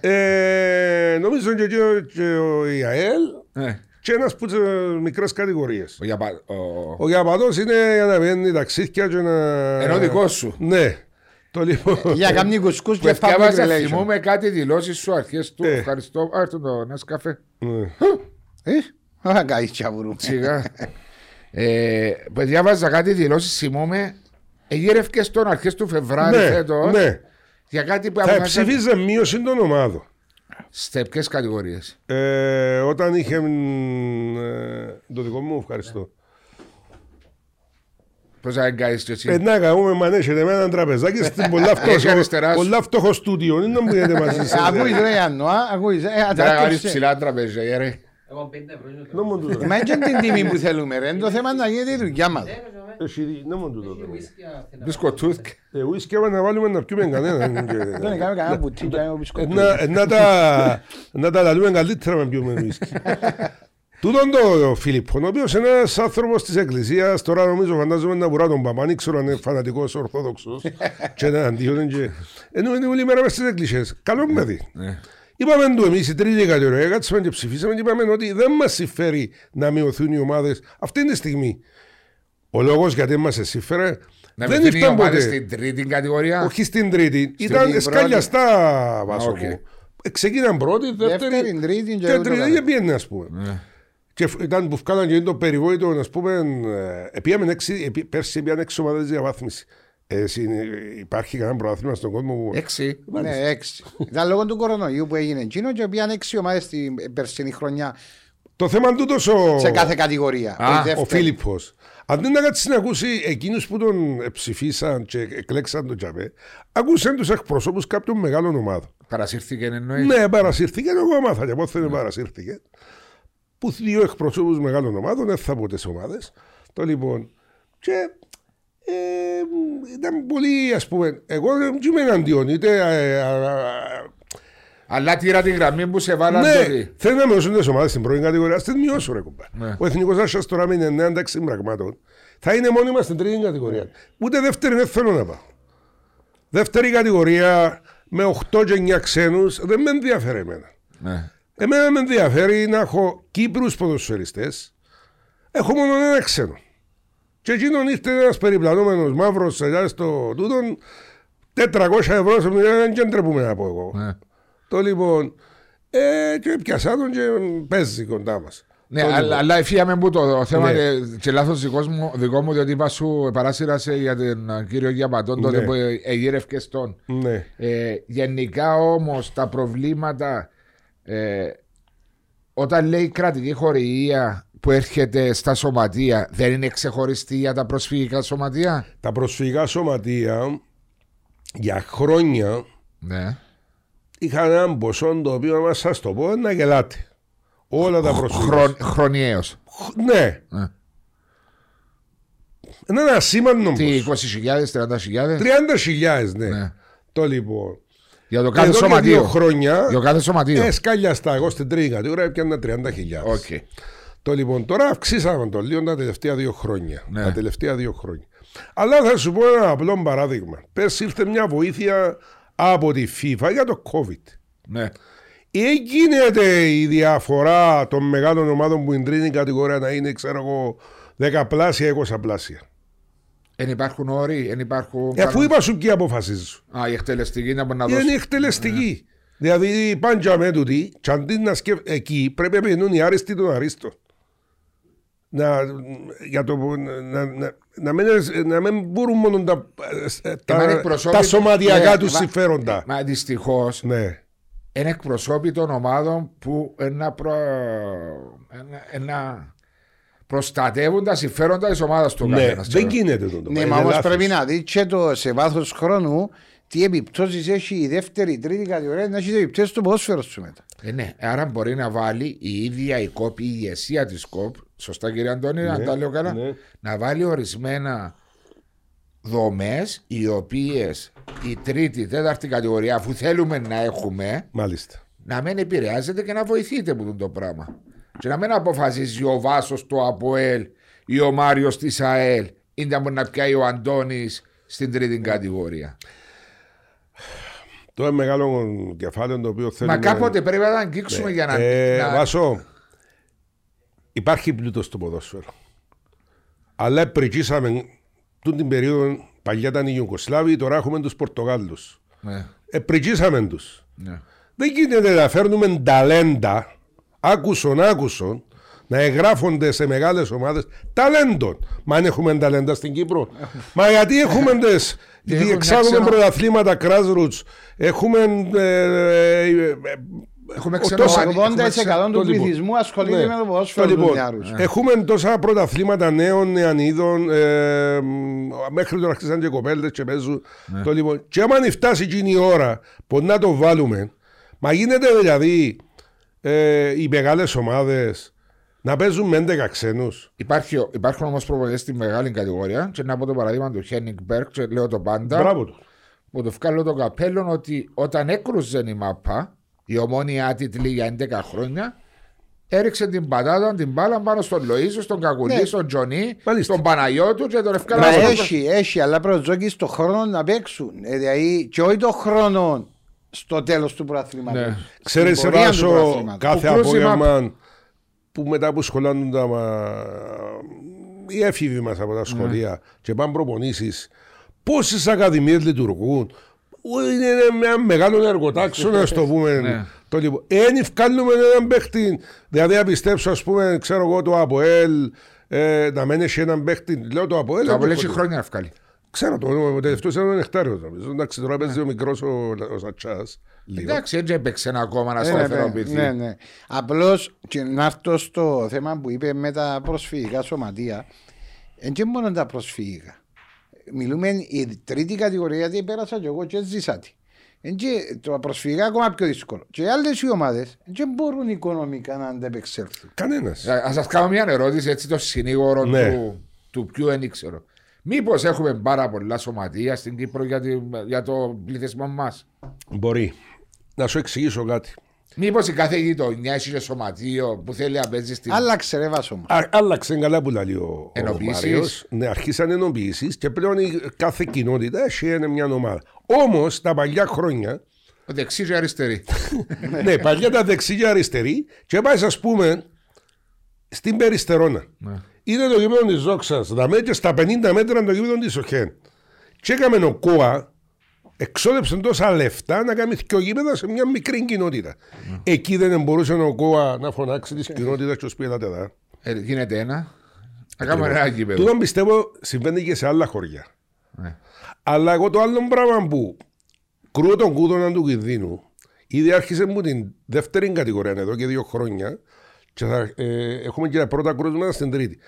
Speaker 2: Ε, νομίζω και, εκεί ο- και ο ΙΑΕΛ
Speaker 3: Ναι.
Speaker 2: Και ένας που τι μικρές κατηγορίες.
Speaker 3: Ο Γιαπα- ο-
Speaker 2: Ο Γιαπατό είναι για να βγαίνει ταξίδια και να.
Speaker 3: Ενώ δικός σου.
Speaker 2: Ναι. Το λοιπόν.
Speaker 1: Για καμνή κουσκούς
Speaker 3: Που
Speaker 1: και public
Speaker 3: εθιάβαζα,
Speaker 1: relation.
Speaker 3: θυμούμαι κάτι δηλώσεις σου αρχές του.
Speaker 2: Ε.
Speaker 3: Ευχαριστώ. Α, έρθουν το Νέσκαφε.
Speaker 2: Ναι.
Speaker 1: Ε, α, καλή τσαβουρού.
Speaker 3: Σιγά. ε, που διάβαζα κάτι δηλώσεις, θυμούμαι. Εγύρευκε στον αρχές του Φεβράρι
Speaker 2: Ναι,
Speaker 3: φέτος
Speaker 2: ναι.
Speaker 3: για κάτι που
Speaker 2: Θα
Speaker 3: αποφάσισαν
Speaker 2: ψηφίζα μείωση των ομάδων.
Speaker 3: Σε ποιες κατηγορίες;
Speaker 2: Ε, όταν είχε. μ, ε, το δικό μου, ευχαριστώ.
Speaker 3: Πώς θα εγκαίσει εσύ;
Speaker 2: Ε, να κάνουμε μανέσχετε με έναν τραπεζάκι στην <laughs> πολλά
Speaker 3: Έχει
Speaker 2: φτωχό,
Speaker 3: αριστεράς σου.
Speaker 2: πολλά φτωχό στούντιο. Είναι να μου <laughs> γίνεται μαζί
Speaker 1: Ε,
Speaker 2: σας.
Speaker 1: Ακούεις ρε Ιαννουά, ακούεις. ε,
Speaker 3: Θα
Speaker 1: ατράκευσε.
Speaker 3: κάνεις ψηλά τραπέζια, ε, ρε.
Speaker 4: Εγώ 50 ευρώ είναι το
Speaker 2: Να μου τούτο.
Speaker 1: Μα είναι και την τιμή που θέλουμε ρε. Είναι το θέμα να γίνεται η δουλειά μας.
Speaker 2: Έχει, να μου τούτο.
Speaker 3: Μπισκοτούθκ.
Speaker 2: Ε, ουίσκι άμα να βάλουμε να πιούμε κανένα.
Speaker 1: Δεν είναι κανένα κανένα μπουτίκια, είναι ο
Speaker 2: Ε,
Speaker 1: μπισκοτού.
Speaker 2: να- ε, Να τα- να τα λαλούμε καλύτερα με πιούμε ουίσκι. <laughs> Τούτον το Φίλιππο, ο οποίος είναι ένας άνθρωπος της Εκκλησίας, τώρα νομίζω φαντάζομαι να βουρά τον Παπά, δεν ξέρω αν είναι φανατικός Ορθόδοξος <laughs> και είναι αντίον και... Ενώ είναι όλη μέρα μες στις εκκλησίες. Καλό παιδί.
Speaker 3: Ναι.
Speaker 2: Είπαμε του εμείς η τρίτη κατηγορία, κάτσαμε και ψηφίσαμε και είπαμε ότι δεν μας συμφέρει να μειωθούν οι ομάδες αυτή τη στιγμή. Ο λόγος γιατί μας συμφέρε
Speaker 3: Να
Speaker 2: δεν
Speaker 3: μην οι
Speaker 2: ήρθαν
Speaker 3: ομάδες
Speaker 2: ποτέ.
Speaker 3: στην τρίτη κατηγορία;
Speaker 2: Όχι στην τρίτη. Ήταν
Speaker 1: πρώτη.
Speaker 2: σκαλιαστά βάσο
Speaker 3: οκ.
Speaker 2: μου. Ε, Ξεκίναν πρώτη, δεύτερη,
Speaker 1: Δεύτερη, τρίτη και
Speaker 2: και
Speaker 1: ούτω
Speaker 2: τρίτη
Speaker 1: καθεξής.
Speaker 2: και πήγαινε ας πούμε.
Speaker 3: Ναι.
Speaker 2: Και φ- ήταν που βγάλαν και το περιβόητο, ας πούμε, ε, επίαμε έξι, επί, πέρσι πήγαν έξι ομάδες διαβάθμιση. Ε, συν- υπάρχει κανένα πρωτάθλημα στον κόσμο που...
Speaker 3: Έξι.
Speaker 1: Ναι, έξι. Ήταν λόγω του κορονοϊού που έγινε εκείνο και πήγαν έξι ομάδες την περσινή χρονιά
Speaker 2: Το θέμα τούτος ο,
Speaker 1: σε κάθε κατηγορία.
Speaker 3: Α,
Speaker 1: Η
Speaker 2: ο
Speaker 1: δεύτερη.
Speaker 2: Φίλιππος. Αντί να κάτσει να ακούσει εκείνους που τον ψηφίσαν και εκλέξαν τον Τζαβέ, ακούσαν τους εκπροσώπους κάποιων μεγάλων ομάδων.
Speaker 3: Παρασύρθηκε εννοείς;
Speaker 2: Ναι, παρασύρθηκε. Εγώ μάθα και πότε δεν παρασύρθηκε. Που δύο εκπροσώπους μεγάλων ομάδων, δεν θα πω τις ομάδες. Το λοιπόν. Και ε, ήταν πολύ, ας πούμε. Εγώ δεν είμαι εναντίον, είτε. ε, α, α,
Speaker 3: Αλλά τύρα τη γραμμή που σε βάλαν
Speaker 2: ναι,
Speaker 3: τότε.
Speaker 2: θέλει να μειώσουν τις ομάδες στην πρώτη κατηγορία, στην μειώσω, ρε κουμπά.
Speaker 3: Ναι.
Speaker 2: Ο εθνικός Άσο τώρα με 9 ένταξη πραγμάτων θα είναι μόνιμα στην τρίτη κατηγορία. Ούτε δεύτερη δεν θέλω να πάω. Δεύτερη κατηγορία με 8 και 9 ξένους δεν με ενδιαφέρει εμένα.
Speaker 3: Ναι.
Speaker 2: Εμένα με ενδιαφέρει να έχω Κύπρους ποδοσφαιριστές. Έχω μόνο ένα ξένο. Και εκείνον ήρθε ένας περιπλανόμενος μαύρος στο τούτον 400 ευρώ σε μια δεν τρεπούμε να πω εγώ.
Speaker 3: Ναι.
Speaker 2: Το λοιπόν. Ε, και πιασά τον και παίζει κοντά μας.
Speaker 3: Ναι, αλλά, αλλά εφίαμε που το θέμα
Speaker 2: Ναι.
Speaker 3: ε, και λάθος δικό μου, δικό μου διότι είπα σου παράσυρασε για τον ε, κύριο Γιαπατών τότε
Speaker 2: Ναι.
Speaker 3: που ε, εγείρευκες στον.
Speaker 2: Ναι.
Speaker 3: Ε, γενικά όμως τα προβλήματα ε, όταν λέει κρατική χορηγία που έρχεται στα σωματεία δεν είναι ξεχωριστή για τα προσφυγικά σωματεία;
Speaker 2: Τα προσφυγικά σωματεία για χρόνια
Speaker 3: Ναι.
Speaker 2: είχαν έναν ποσό το οποίο, μα σας το πω, να γελάτε. Όλα τα προσφυγικά.
Speaker 3: Χρον, χρονιαίος.
Speaker 2: Ναι.
Speaker 3: Ναι.
Speaker 2: Είναι ένα σήμαντο
Speaker 3: Τι,
Speaker 2: όμως.
Speaker 3: 20.000, 30.000.
Speaker 2: 30.000 ναι.
Speaker 3: Ναι.
Speaker 2: Το λοιπόν.
Speaker 3: Για το κάθε
Speaker 2: Εδώ και
Speaker 3: σωματείο.
Speaker 2: δύο χρόνια
Speaker 3: Για το κάθε σωματείο.
Speaker 2: ε, σκάλιαστα εγώ στην τρίτη κατηγορία έπιανα 30.000.
Speaker 3: Οκ.
Speaker 2: Το λοιπόν τώρα αυξήσαμε το λίγο τα τελευταία δύο χρόνια.
Speaker 3: Ναι.
Speaker 2: Τα τελευταία δύο χρόνια. Αλλά θα σου πω ένα απλό παράδειγμα. Πέρσι ήρθε μια βοήθεια από τη FIFA για το COVID.
Speaker 3: Ναι.
Speaker 2: Έγινε η διαφορά των μεγάλων ομάδων που είναι τρίτη κατηγορία να είναι, ξέρω εγώ, δεκαπλάσια, εικοσαπλάσια.
Speaker 3: Εν υπάρχουν όροι, εν υπάρχουν.
Speaker 2: Ε, αφού είπα σου ποιοι αποφασίζουν.
Speaker 3: Α, η εκτελεστική να μπορεί να δώσει.
Speaker 2: Είναι εκτελεστική. Δηλαδή, πάντια με τούτη, και αντί να σκεφ... εκεί πρέπει να πηγαίνουν οι άριστοι των αρίστων. Να, για το, να, να, να, μην, να μην μπορούν μόνο τα, ε,
Speaker 3: Εμένα
Speaker 2: τα,
Speaker 3: εκπροσώπη-
Speaker 2: τα σωματιακά
Speaker 3: Ναι,
Speaker 2: τους
Speaker 3: μα-
Speaker 2: συμφέροντα.
Speaker 3: Μα δυστυχώς
Speaker 2: Ναι.
Speaker 3: είναι εκπροσώποι των ομάδων που ένα προ... ένα, ένα προστατεύουν τα συμφέροντα της ομάδας του
Speaker 2: ναι.
Speaker 3: καθένας,
Speaker 2: Δεν
Speaker 3: ξέρω.
Speaker 2: γίνεται το
Speaker 1: Ναι, μα όμως πρέπει να δει και το σε βάθος χρόνου τι επιπτώσεις έχει η δεύτερη, η τρίτη κατηγορία, να έχει επιπτώσεις στο ποδόσφαιρο σου μετά.
Speaker 3: Ε, ναι, άρα μπορεί να βάλει η ίδια η κόπ, η ηγεσία της κόπ, σωστά κύριε Αντώνη, αν τα λέω καλά,
Speaker 2: ναι.
Speaker 3: να βάλει ορισμένα δομές οι οποίες η τρίτη, η τέταρτη κατηγορία, αφού θέλουμε να έχουμε,
Speaker 2: Μάλιστα.
Speaker 3: να μην επηρεάζεται και να βοηθείτε που το πράγμα. Και να μην αποφασίζει ο Βάσος το ΑΠΟΕΛ ή ο Μάριος της ΑΕΛ ή να μπορεί να πιάει ο Αντώνης στην τρίτη κατηγορία.
Speaker 2: Το είναι μεγάλο κεφάλαιο το οποίο θέλουμε...
Speaker 3: Μα κάποτε πρέπει να τα αγγίξουμε για να.
Speaker 2: Ε,
Speaker 3: να-
Speaker 2: Βάσο, υπάρχει πλούτος στο ποδόσφαιρο. Αλλά πρικήσαμε τούτη την περίοδο, παλιά ήταν οι Ιουγκοσλάβοι, τώρα έχουμε τους Πορτογάλους.
Speaker 3: Ναι,
Speaker 2: Ε, πρικήσαμε τους.
Speaker 3: ναι.
Speaker 2: Δεν γίνεται να φέρνουμε ταλέντα, άκουσον άκουσον, να εγγράφονται σε μεγάλες ομάδες ταλέντων. Μα αν έχουμε ταλέντα στην Κύπρο. Μα γιατί έχουμε τις
Speaker 3: Δεν έχουν
Speaker 2: διεξάγουμε
Speaker 3: μια ξενο-
Speaker 2: πρωταθλήματα grassroots, έχουμε ε, ε, ε,
Speaker 3: Έχουμε
Speaker 2: τόσα-
Speaker 3: ξενο-
Speaker 1: 80% του
Speaker 2: το λοιπόν.
Speaker 1: πληθυσμού ασχολείται
Speaker 2: Ναι.
Speaker 1: με το ποδόσφαιρο
Speaker 2: Το
Speaker 1: του
Speaker 2: λοιπόν,
Speaker 1: νεαρούς.
Speaker 2: Έχουμε τόσα πρωταθλήματα νέων, νεανίδων, ε, μ, μέχρι τώρα χτίσαν και κοπέλδες και παίζουν.
Speaker 3: Ναι.
Speaker 2: Το λοιπόν, και άμα φτάσει εκείνη η ώρα που να το βάλουμε, μα γίνεται δηλαδή ε, οι μεγάλες ομάδες να παίζουν με 11 ξένους.
Speaker 3: Υπάρχει, υπάρχουν όμως προπονητές στη μεγάλη κατηγορία. Και να πω το παράδειγμα του Χένικ Μπέρκ, και λέω το πάντα.
Speaker 2: Μπράβο του.
Speaker 3: Που το βγάλω το καπέλο ότι όταν έκρουζε η μαπά, η ομόνια τίτλη για 11 χρόνια, έριξε την πατάτα, την μπάλα πάνω στον Λοίζο, στον Κακουλή,
Speaker 1: Ναι.
Speaker 3: στον Τζονί,
Speaker 2: Μάλιστα.
Speaker 3: στον Παναγιώτου και τον
Speaker 1: Μα
Speaker 3: ευκάλα.
Speaker 1: έχει, έχει, αλλά πρέπει να ζώκεις το χρόνο να παίξουν. Ε, Δηλαδή, και όχι το χρόνο στο τέλος του προαθλήματος.
Speaker 3: Ναι.
Speaker 2: Ξέρεις σε
Speaker 1: πορεία του
Speaker 2: βάσο
Speaker 1: προαθλήματος.
Speaker 2: κάθε
Speaker 3: Που κρούσει
Speaker 2: απόγευμα που μετά που σχολάνουν τα μα... οι έφηβοι μας από τα σχολεία και πάνε προπονήσεις πόσες ακαδημίες λειτουργούν Ω, είναι ένα μεγάλο εργοτάξιο να το πούμε
Speaker 3: Ναι.
Speaker 2: το λοιπόν. Εάν βγάλουμε έναν παίχτη δηλαδή να πιστέψω ας πούμε ξέρω εγώ το ΑΠΟΕΛ ε, να μένει έχει έναν παίχτη λέω το ΑΠΟΕΛ
Speaker 3: Το
Speaker 2: δεν
Speaker 3: απολέσει
Speaker 2: το-
Speaker 3: χρόνια να βγάλει.
Speaker 2: Ξέρω το, ο τελευταίος ήταν ο Νεκτάριος νομίζω. εντάξει τώρα παίζει ο μικρός ο, ο Σατσάς λίγο.
Speaker 3: Εντάξει, έτσι έπαιξε ένα ακόμα να
Speaker 1: Ε, ναι, ναι,
Speaker 3: σταθεροποιηθεί.
Speaker 1: ναι, ναι. Απλώς και να έρθω στο θέμα που είπε με τα προσφυγικά σωματεία. Δεν και μόνο τα προσφυγικά. Μιλούμε η τρίτη κατηγορία γιατί πέρασα και εγώ και ζήσα τη. Εν και το προσφυγικά ακόμα πιο δύσκολο. Και οι άλλες οι ομάδες δεν μπορούν οικονομικά να ανταπεξέλθουν.
Speaker 2: Κανένας.
Speaker 3: Α σας κάνω μια ερώτηση έτσι το συνήγορο
Speaker 2: Ναι.
Speaker 3: του, του ποιου δεν ήξερα. Μήπως έχουμε πάρα πολλά σωματεία στην Κύπρο για, τη- για το πληθυσμό μας;
Speaker 2: Μπορεί. Να σου εξηγήσω κάτι.
Speaker 3: Μήπως η κάθε γειτονιά έχει και σωματείο που θέλει να παίζει στην.
Speaker 1: Άλλαξε ρε βάσο μου.
Speaker 2: Α- άλλαξε καλά που λέει ο, ο
Speaker 3: Ενοποιήσεις.
Speaker 2: Μάριος. Ναι, αρχίσαν ενοποιήσεις και πλέον η κάθε κοινότητα έχει ένα- μια ομάδα. Όμως τα παλιά χρόνια,
Speaker 3: Δεξί και αριστερή. <laughs>
Speaker 2: ναι, παλιά τα δεξί και αριστερή, και πάει, ας πούμε, στην Περιστερώνα.
Speaker 3: Ναι.
Speaker 2: Είναι το γήπεδο της Ζόξα. Δαμέ και στα 50 μέτρα είναι το γήπεδο της Οχέν. Και έκαμε ο ΚΟΑ, εξόδεψε τόσα λεφτά να κάνει και γήπεδας σε μια μικρή κοινότητα. Εκεί δεν μπορούσε ο ΚΟΑ να φωνάξει της κοινότητας και του πει «Ελάτε εδώ».
Speaker 3: Ε, γίνεται ένα. Να κάνουμε ένα γήπεδο.
Speaker 2: Τούτο πιστεύω συμβαίνει και σε άλλα χωριά.
Speaker 3: Ναι.
Speaker 2: Αλλά εγώ το άλλο πράγμα που κρούω τον κούδωνα του κινδύνου, ήδη άρχισε μου την δεύτερη κατηγορία εδώ και δύο χρόνια και θα, ε, έχουμε και τα πρώτα κρούσματα στην τρίτη.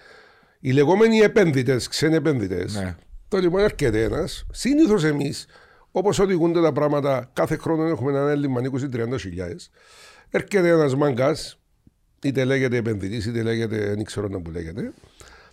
Speaker 2: Οι λεγόμενοι επένδυτε, ξένοι επένδυτε,
Speaker 3: Ναι.
Speaker 2: το λοιπόν έρχεται ένας, συνήθως εμείς, όπως οδηγούνται τα πράγματα, κάθε χρόνο έχουμε ένα έλλειμμα 20-30 χιλιάδες. Έρχεται ένας μάγκα, είτε λέγεται επενδυτής, είτε λέγεται, δεν ξέρω να που λέγεται.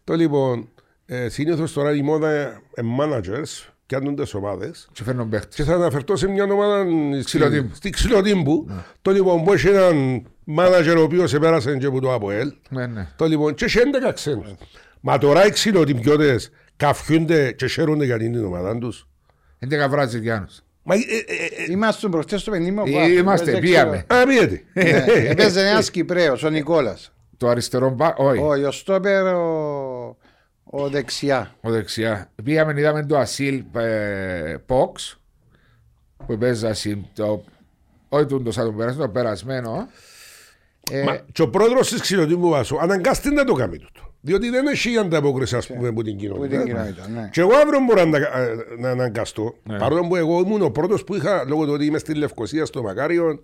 Speaker 2: Το λοιπόν, Ε, Συνήθως τώρα η μόδα ε, managers πιάνουν τι ομάδες.
Speaker 3: Και φέρνουν παίχτες.
Speaker 2: Και θα αναφερθώ σε μια ομάδα στη-
Speaker 3: Ξυλοτύμπου.
Speaker 2: στη Ξυλοτύμπου. Το λοιπόν που έχει έναν manager ο οποίος επέρασε και από το ΑΠΟΕΛ.
Speaker 3: Ναι, ναι.
Speaker 2: Το λοιπόν και έχει 11 ξένους. Μα τώρα οι ξυλοτυμπιώτες καφιούνται και χαίρονται για την ομάδα τους.
Speaker 3: 11 Βραζιλιάνους.
Speaker 2: Μα ε, ε, ε,
Speaker 1: Είμαστε προχτές στο παιχνίδι
Speaker 3: Ε, Είμαστε, πήγαμε.
Speaker 2: ε, α, πήγαινε.
Speaker 1: Έπαιζε <laughs> ένας Κυπρέος, ο Νικόλας.
Speaker 3: Το αριστερό μπα, όχι.
Speaker 1: Ο Ιωστόπερ, ο, ο δεξιά.
Speaker 3: Ο δεξιά. Πήγαμε, είδαμε το Ασίλ ε, Ποξ που παίζει Ασίλ. Το, όχι τον το σαν τον περασμένο, το περασμένο. Ε,
Speaker 2: Μα και ο πρόεδρος της ξυλοτύμπου Βάσου αναγκάστηκε να το κάνει τούτο. Διότι δεν έχει ανταπόκριση ας πούμε από την
Speaker 1: Που την
Speaker 2: κοινωνία.
Speaker 1: κοινότητα, ναι.
Speaker 2: Και εγώ αύριο μπορώ να, ε, να αναγκαστώ. Παρόλο που εγώ ήμουν ο πρώτος που είχα, λόγω του ότι είμαι στη Λευκοσία, στο Μακάριο,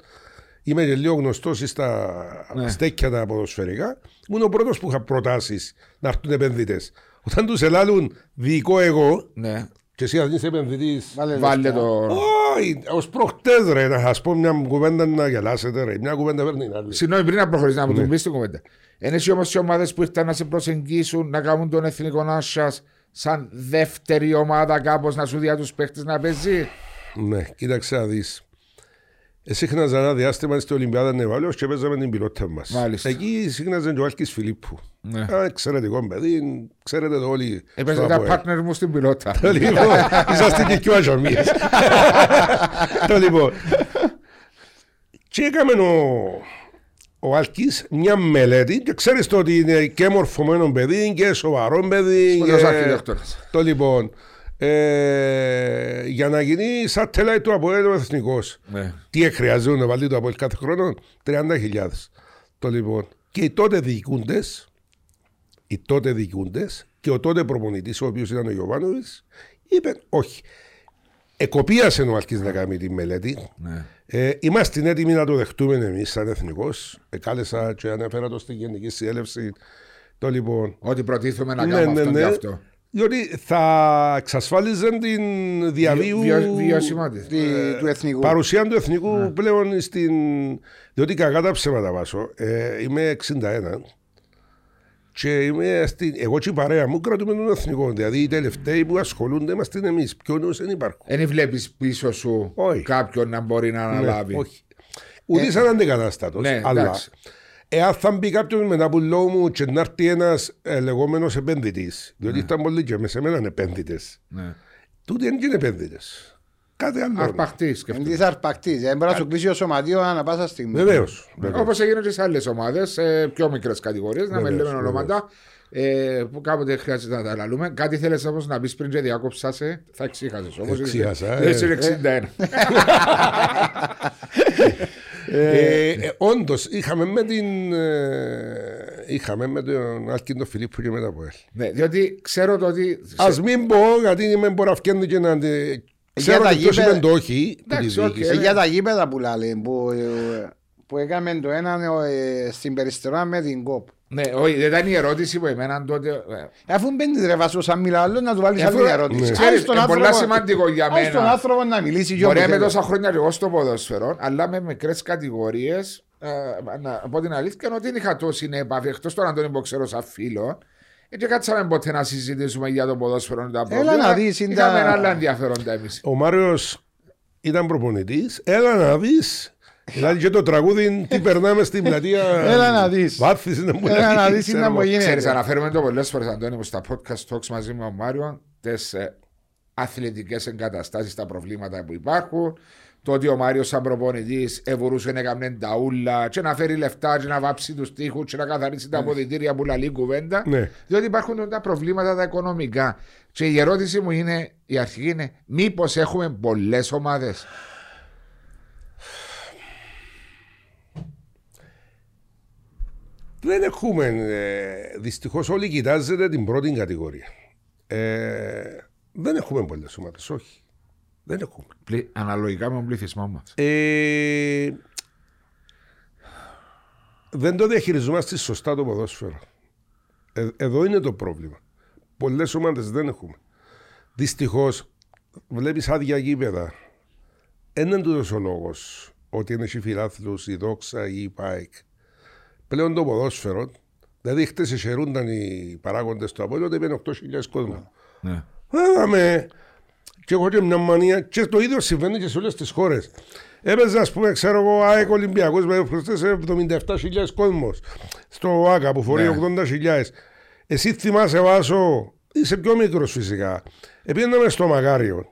Speaker 2: είμαι και λίγο γνωστός στα στέκια τα ποδοσφαιρικά. Ήμουν ο πρώτος που είχα προτάσεις να έρθουν επενδυτές. Όταν τους ελάλουν δικό εγώ,
Speaker 3: ναι.
Speaker 2: και εσύ αν είσαι επενδυτής.
Speaker 1: Βάλε
Speaker 3: Βάλε
Speaker 1: λεφτά.
Speaker 3: το.
Speaker 2: Όχι, ως προχτές ρε, να σας πω μια κουβέντα να γελάσετε ρε. Μια κουβέντα παίρνει την άλλη.
Speaker 3: Συγγνώμη, πριν να προχωρήσει, να μου την πεις την κουβέντα. Είναι εσύ όμως οι ομάδες που ήρθαν να σε προσεγγίσουν, να κάνουν τον εθνικό Άσσα σαν δεύτερη ομάδα, κάπως να σου δει τους παίχτες να παίζει;
Speaker 2: Ναι, κοίταξε να δεις. Σύχναζε ένα διάστημα στην Ολυμπιάδα Νεβάλαιος και παίζαμε την πιλότα μας.
Speaker 3: Μάλιστα.
Speaker 2: Εκεί σύχναζε και ο Άλκης Φιλίππου.
Speaker 3: Ναι.
Speaker 2: Α, εξαιρετικό παιδί, ξέρετε το όλοι.
Speaker 3: Έπαιζε
Speaker 2: στο
Speaker 3: τα
Speaker 2: ΑΠΟΕΛ.
Speaker 3: partner μου στην πιλότα.
Speaker 2: Το λοιπόν, είσαστε και πιο αζωμίες. <laughs> Το λοιπόν. Και έκαμε ο, ο Άλκης μια μελέτη και ξέρεις το ότι είναι και μορφωμένο παιδί και σοβαρό παιδί.
Speaker 3: Σπουδαίος
Speaker 2: και-
Speaker 3: αρχιτέκτονας.
Speaker 2: Το λοιπόν. Ε, για να γίνει satellite του ΑΠΟΕΛ ο εθνικός.
Speaker 3: Ναι.
Speaker 2: Τι χρειάζεται να βάλει το ΑΠΟΕΛ κάθε χρόνο, 30.000. Το λοιπόν. Και οι τότε διοικούντες, οι τότε διοικούντες και ο τότε προπονητής, ο οποίος ήταν ο Γιωβάνοβιτς, είπε όχι. Εκοπίασε ο Αλκής να κάνει τη μελέτη.
Speaker 3: Ναι.
Speaker 2: Ε, είμαστε έτοιμοι να το δεχτούμε εμείς σαν εθνικός. Ε, κάλεσα και ανέφερα το στην Γενική Συνέλευση. Το λοιπόν.
Speaker 3: Ότι προτίθουμε να
Speaker 2: Ναι,
Speaker 3: κάνουμε
Speaker 2: ναι,
Speaker 3: αυτό
Speaker 2: ναι.
Speaker 3: και αυτό.
Speaker 2: Διότι θα εξασφάλιζε την διαβίου
Speaker 3: Βιο- Βιωσιμότητα.
Speaker 1: Τη- του εθνικού.
Speaker 2: παρουσία του εθνικού πλέον στην. Διότι κακά τα ψέματα βάσω. Ε, είμαι 61 και είμαι στην... εγώ και η παρέα μου κρατούμε τον εθνικό. Δηλαδή οι τελευταίοι που ασχολούνται είμαστε εμείς. Ποιο νους δεν υπάρχουν.
Speaker 3: Δεν βλέπεις πίσω σου
Speaker 2: Όχι.
Speaker 3: κάποιον να μπορεί να αναλάβει.
Speaker 2: Ναι, όχι. Ούτε σαν αντικατάστατος.
Speaker 3: ναι,
Speaker 2: αλλά
Speaker 3: εντάξει.
Speaker 2: εάν θα μπει κάποιο μετά από λόγο μου και να έρθει ένας ε, λεγόμενος επενδυτή, διότι ήταν πολλοί και με σε μένα επένδυτες.
Speaker 3: Ναι.
Speaker 2: Τούτοι δεν είναι επένδυτες. Κάτι άλλο.
Speaker 3: Αρπαχτής
Speaker 1: Εν
Speaker 3: σκεφτεί.
Speaker 1: της αρπακτής. Δεν μπορεί να σου κλείσει ο σωματείο ανά πάσα στιγμή.
Speaker 2: Βεβαίως.
Speaker 3: Όπως έγινε και σε άλλες ομάδες, σε πιο μικρές κατηγορίες, να μην
Speaker 2: Βεβαίως,
Speaker 3: λέμε ονόματα. Ε, που κάποτε χρειάζεται να τα αναλούμε. Κάτι θέλεις όμως να πεις πριν και διάκοψα σε. Θα εξήχασε όμω.
Speaker 2: Εξήχασα, ε.
Speaker 3: Είσαι 61.
Speaker 2: Ε, ε, Όντως, είχαμε με την. ε, είχαμε με τον Άλκιντο Φιλίππου και με τα Ποέλ.
Speaker 3: ναι, διότι ξέρω το ότι.
Speaker 2: Α μην πω, γιατί με μπορεί να φτιάχνει και να. Αντε- Ξέρω
Speaker 1: τα
Speaker 2: ότι ποιος
Speaker 1: γήπεδα-
Speaker 2: είπε το όχι. που τη
Speaker 3: Εντάξει, οκ.
Speaker 2: διοίκηση.
Speaker 1: Ε, για τα γήπεδα που λάλε, που, ε, που έκαμε το ένα ε, στην περιστερά με την κόπ.
Speaker 3: Ναι, όχι, δεν ήταν η ερώτηση που εμένα τότε. ε,
Speaker 1: Αφού μπαίνεις ρε Βάσο σαν μιλά άλλο να του βάλεις
Speaker 3: Αφού-
Speaker 1: άλλη ερώτηση.
Speaker 3: Ναι.
Speaker 1: Άσε
Speaker 3: Ξέρεις,
Speaker 1: τον
Speaker 3: είναι πολλά
Speaker 1: άνθρωπο-
Speaker 3: σημαντικό για
Speaker 1: άσε
Speaker 3: μένα.
Speaker 1: τον άνθρωπο να μιλήσει και
Speaker 3: Μπορεί
Speaker 1: όπου
Speaker 3: με
Speaker 1: θέλει.
Speaker 3: τόσα χρόνια και εγώ στο ποδόσφαιρο, αλλά με μικρές κατηγορίες. να πω την αλήθεια, ότι δεν είχα τόση επαφή. Εκτός τον Αντώνη που ξέρω σαν φίλο. Ε, και κάτσαμε ποτέ να συζητήσουμε για το ποδόσφαιρο. Τα
Speaker 1: Έλα
Speaker 3: προβλήματα.
Speaker 1: να δεις, είναι
Speaker 3: Είχαμε
Speaker 1: τα-
Speaker 3: άλλα ενδιαφέροντα εμείς.
Speaker 2: Ο Μάριος ήταν προπονητής. Έλα να δεις. Δηλαδή και το τραγούδι τι περνάμε στην πλατεία.
Speaker 1: Έλα να δεις.
Speaker 2: Βάθηση να μου
Speaker 1: Έλα να
Speaker 2: λέει,
Speaker 1: δεις,
Speaker 2: ξέρω
Speaker 1: είναι
Speaker 2: εγώ.
Speaker 1: που γίνεται.
Speaker 3: Ξέρεις, αναφέρουμε το πολλές φορές, Αντώνη, μου στα podcast talks μαζί με τον Μάριο, τι αθλητικές εγκαταστάσεις, τα προβλήματα που υπάρχουν. Το ότι ο Μάριος, σαν προπονητής, ευρούσε να κάνει ταούλα και να φέρει λεφτά και να βάψει τους τοίχου και να καθαρίσει τα αποδητήρια που λαλεί κουβέντα.
Speaker 2: Ναι.
Speaker 3: Διότι υπάρχουν τα προβλήματα τα οικονομικά. Και η ερώτηση μου είναι, η αρχή είναι, μήπως έχουμε πολλές ομάδες;
Speaker 2: Δεν έχουμε. Ε, Δυστυχώς όλοι κοιτάζετε την πρώτη κατηγορία. Ε, δεν έχουμε πολλές ομάδες, όχι. Δεν έχουμε.
Speaker 3: Αναλογικά με τον πληθυσμό μας.
Speaker 2: Ε, δεν το διαχειριζόμαστε σωστά το ποδόσφαιρο. Ε, εδώ είναι το πρόβλημα. Πολλές ομάδες δεν έχουμε. Δυστυχώς, βλέπεις άδεια γήπεδα. Έναν τούτος ο λόγος ότι είναι οι φιλάθλου, η δόξα ή η ΠΑΕΚ. Πλέον το ποδόσφαιρο Δηλαδή χτες εσαιρούνταν οι παράγοντες του Απόλλωνα, πήγαινε 8.000 κόσμος.
Speaker 3: Ναι.
Speaker 2: Άμε. Και έχω και μια μανία και το ίδιο συμβαίνει και σε όλες τις χώρες. Έπαιζε, ας πούμε, ξέρω εγώ, ΑΕΚ Ολυμπιακός με προχτές 77.000 κόσμος. Στο ΆΚΑ που φορεί
Speaker 3: Ναι.
Speaker 2: 80.000. Εσύ θυμάσαι Βάσο, είσαι πιο μικρός φυσικά. Επήγαιναμε στο Μαγάριο.